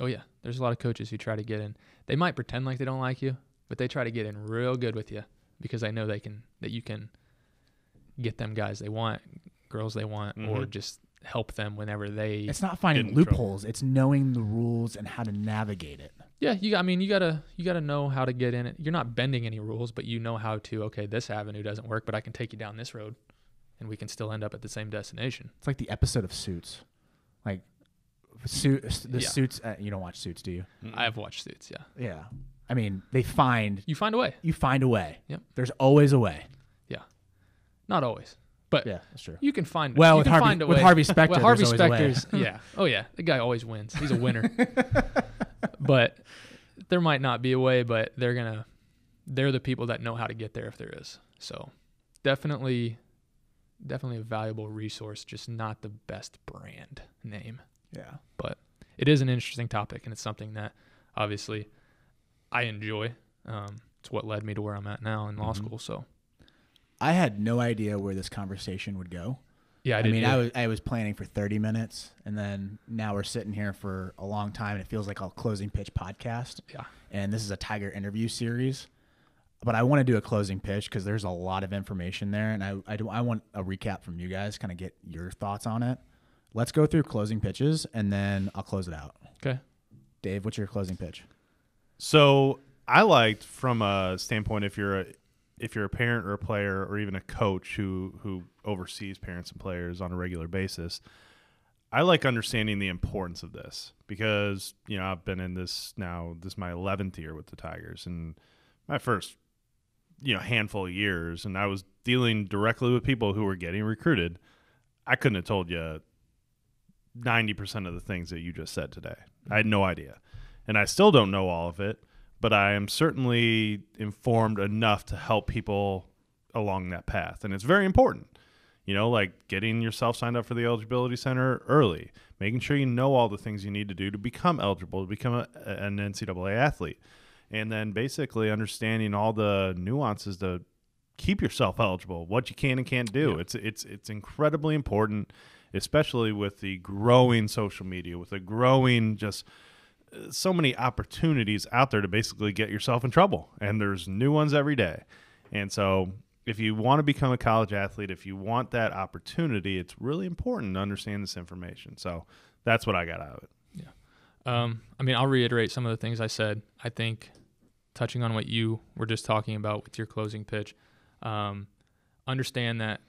Oh, yeah. There's a lot of coaches who try to get in. They might pretend like they don't like you, but they try to get in real good with you because they know they can, that you can get them guys they want, girls they want, or Mhm. just help them whenever they It's not finding Get trouble. loopholes, it's knowing the rules and how to navigate it. Yeah, you. I mean, you gotta you gotta know how to get in it. You're not bending any rules, but you know how to. Okay, this avenue doesn't work, but I can take you down this road, and we can still end up at the same destination. It's like the episode of Suits. Like suit the Yeah. suits uh, you don't watch Suits, do you? I have watched Suits. Yeah, Yeah. I mean, they find you find a way. you find a way. Yep. There's always a way. Yeah, not always, but Yeah, that's true. you can find. Well, you with can Harvey- find a with. Harvey Specter, With Harvey there's a way. Specter's, yeah. Oh yeah, the guy always wins. He's a winner. but there might not be a way, but they're gonna. They're the people that know how to get there if there is. So, definitely, definitely a valuable resource. Just not the best brand name. Yeah. but it is an interesting topic and it's something that obviously I enjoy. Um, it's what led me to where I'm at now in law Mm-hmm. school. So I had no idea where this conversation would go. yeah, I, I, mean, I was I was planning for 30 minutes, and then now we're sitting here for a long time, and it feels like a closing pitch podcast. yeah, And this is a Tiger interview series, but I want to do a closing pitch because there's a lot of information there, and I I, do, I want a recap from you guys, kind of get your thoughts on it. Let's go through closing pitches, and then I'll close it out. okay. Dave, what's your closing pitch? So I liked from a standpoint if you're a if you're a parent or a player or even a coach who who oversees parents and players on a regular basis, I like understanding the importance of this because you know I've been in this now. This is my eleventh year with the Tigers, and my first you know handful of years, and I was dealing directly with people who were getting recruited. I couldn't have told you ninety percent of the things that you just said today. I had no idea, and I still don't know all of it. But I am certainly informed enough to help people along that path, and it's very important you know, like getting yourself signed up for the eligibility center early, making sure you know all the things you need to do to become eligible to become a, an NCAA athlete, and then basically understanding all the nuances to keep yourself eligible, what you can and can't do. Yeah. It's it's it's incredibly important, especially with the growing social media, with the growing just uh, so many opportunities out there to basically get yourself in trouble, and there's new ones every day. And so, if you want to become a college athlete, if you want that opportunity, it's really important to understand this information. So that's what I got out of it. Um, I mean, I'll reiterate some of the things I said. I think touching on what you were just talking about with your closing pitch, um, understand that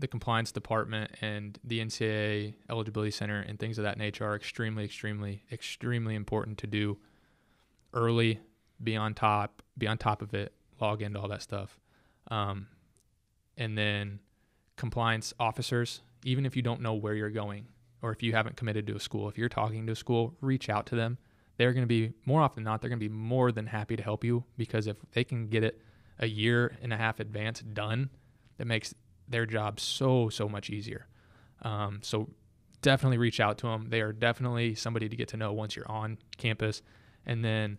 the compliance department and the NCAA eligibility center and things of that nature are extremely, extremely, extremely important to do early. Be on top, be on top of it, log into all that stuff, um, and then compliance officers. Even if you don't know where you're going, or if you haven't committed to a school, if you're talking to a school, reach out to them. They're going to be more often than not, they're going to be more than happy to help you because if they can get it a year and a half advance done, that makes their job so so much easier. Um, so definitely reach out to them. They are definitely somebody to get to know once you're on campus, and then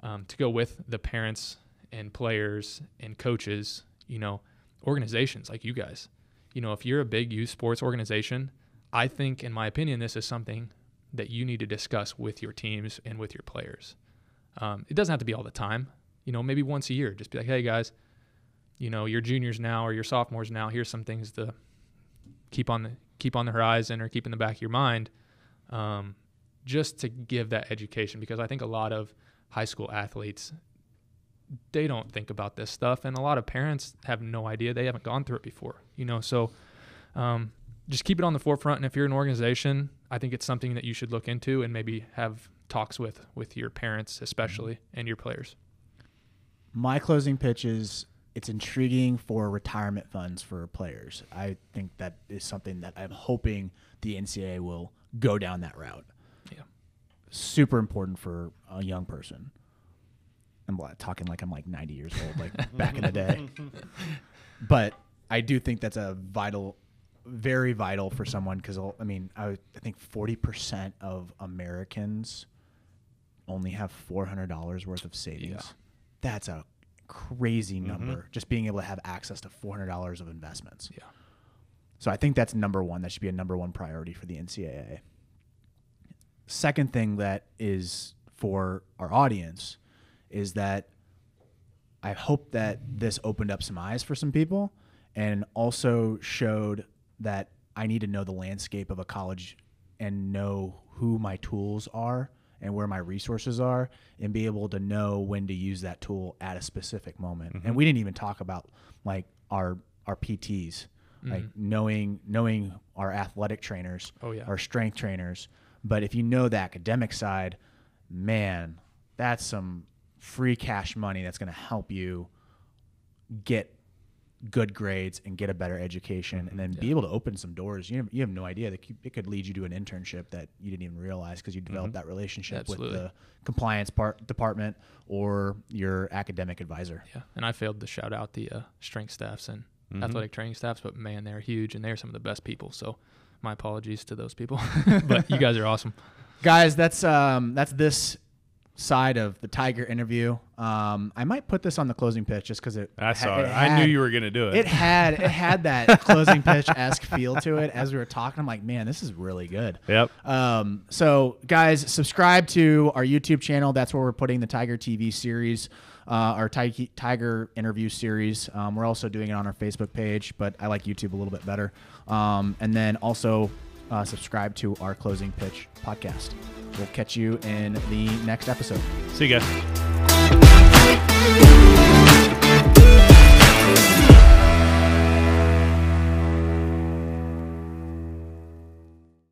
um, to go with the parents and players and coaches. You know, organizations like you guys. You know, if you're a big youth sports organization, I think, in my opinion, this is something that you need to discuss with your teams and with your players. Um, it doesn't have to be all the time. You know, maybe once a year, just be like, hey guys, you know, you're juniors now or you're sophomores now. Here's some things to keep on the keep on the horizon or keep in the back of your mind, um, just to give that education. Because I think a lot of high school athletes they don't think about this stuff, and a lot of parents have no idea. They haven't gone through it before. You know, so um, just keep it on the forefront. And if you're an organization, I think it's something that you should look into and maybe have talks with with your parents, especially, mm-hmm. and your players. My closing pitch is it's intriguing for retirement funds for players. I think that is something that I'm hoping the NCAA will go down that route. Yeah. Super important for a young person. I'm talking like I'm like 90 years old, like back in the day. But I do think that's a vital, very vital for someone because I mean, I, I think 40% of Americans only have $400 worth of savings. Yeah. That's a crazy mm-hmm. number. Just being able to have access to $400 of investments. Yeah. So I think that's number one. That should be a number one priority for the NCAA. Second thing that is for our audience is that I hope that this opened up some eyes for some people and also showed that I need to know the landscape of a college and know who my tools are and where my resources are and be able to know when to use that tool at a specific moment. And mm-hmm. we didn't even talk about like our our PTs, mm-hmm. like knowing knowing our athletic trainers, Oh, yeah. our strength trainers. But if you know the academic side, man, that's some free cash money that's going to help you get good grades and get a better education and then be able to open some doors. You have, you have no idea that it could lead you to an internship that you didn't even realize because you developed that relationship Absolutely. with the compliance part department or your academic advisor. Yeah, and I failed to shout out the uh, strength staffs and athletic training staffs, but man, they're huge and they're some of the best people. So my apologies to those people, but you guys are awesome. Guys, that's um that's this side of the Tiger interview. Um, I might put this on the closing pitch just because it. I ha- saw it. it I knew you were going to do it. It had it had that closing pitch esque feel to it as we were talking. I'm like, man, this is really good. Yep. Um, so guys, subscribe to our YouTube channel. That's where we're putting the Tiger TV series, uh, our Ti- Tiger interview series. Um, we're also doing it on our Facebook page, but I like YouTube a little bit better. Um, and then also uh, subscribe to our closing pitch podcast. We'll catch you in the next episode. See you guys.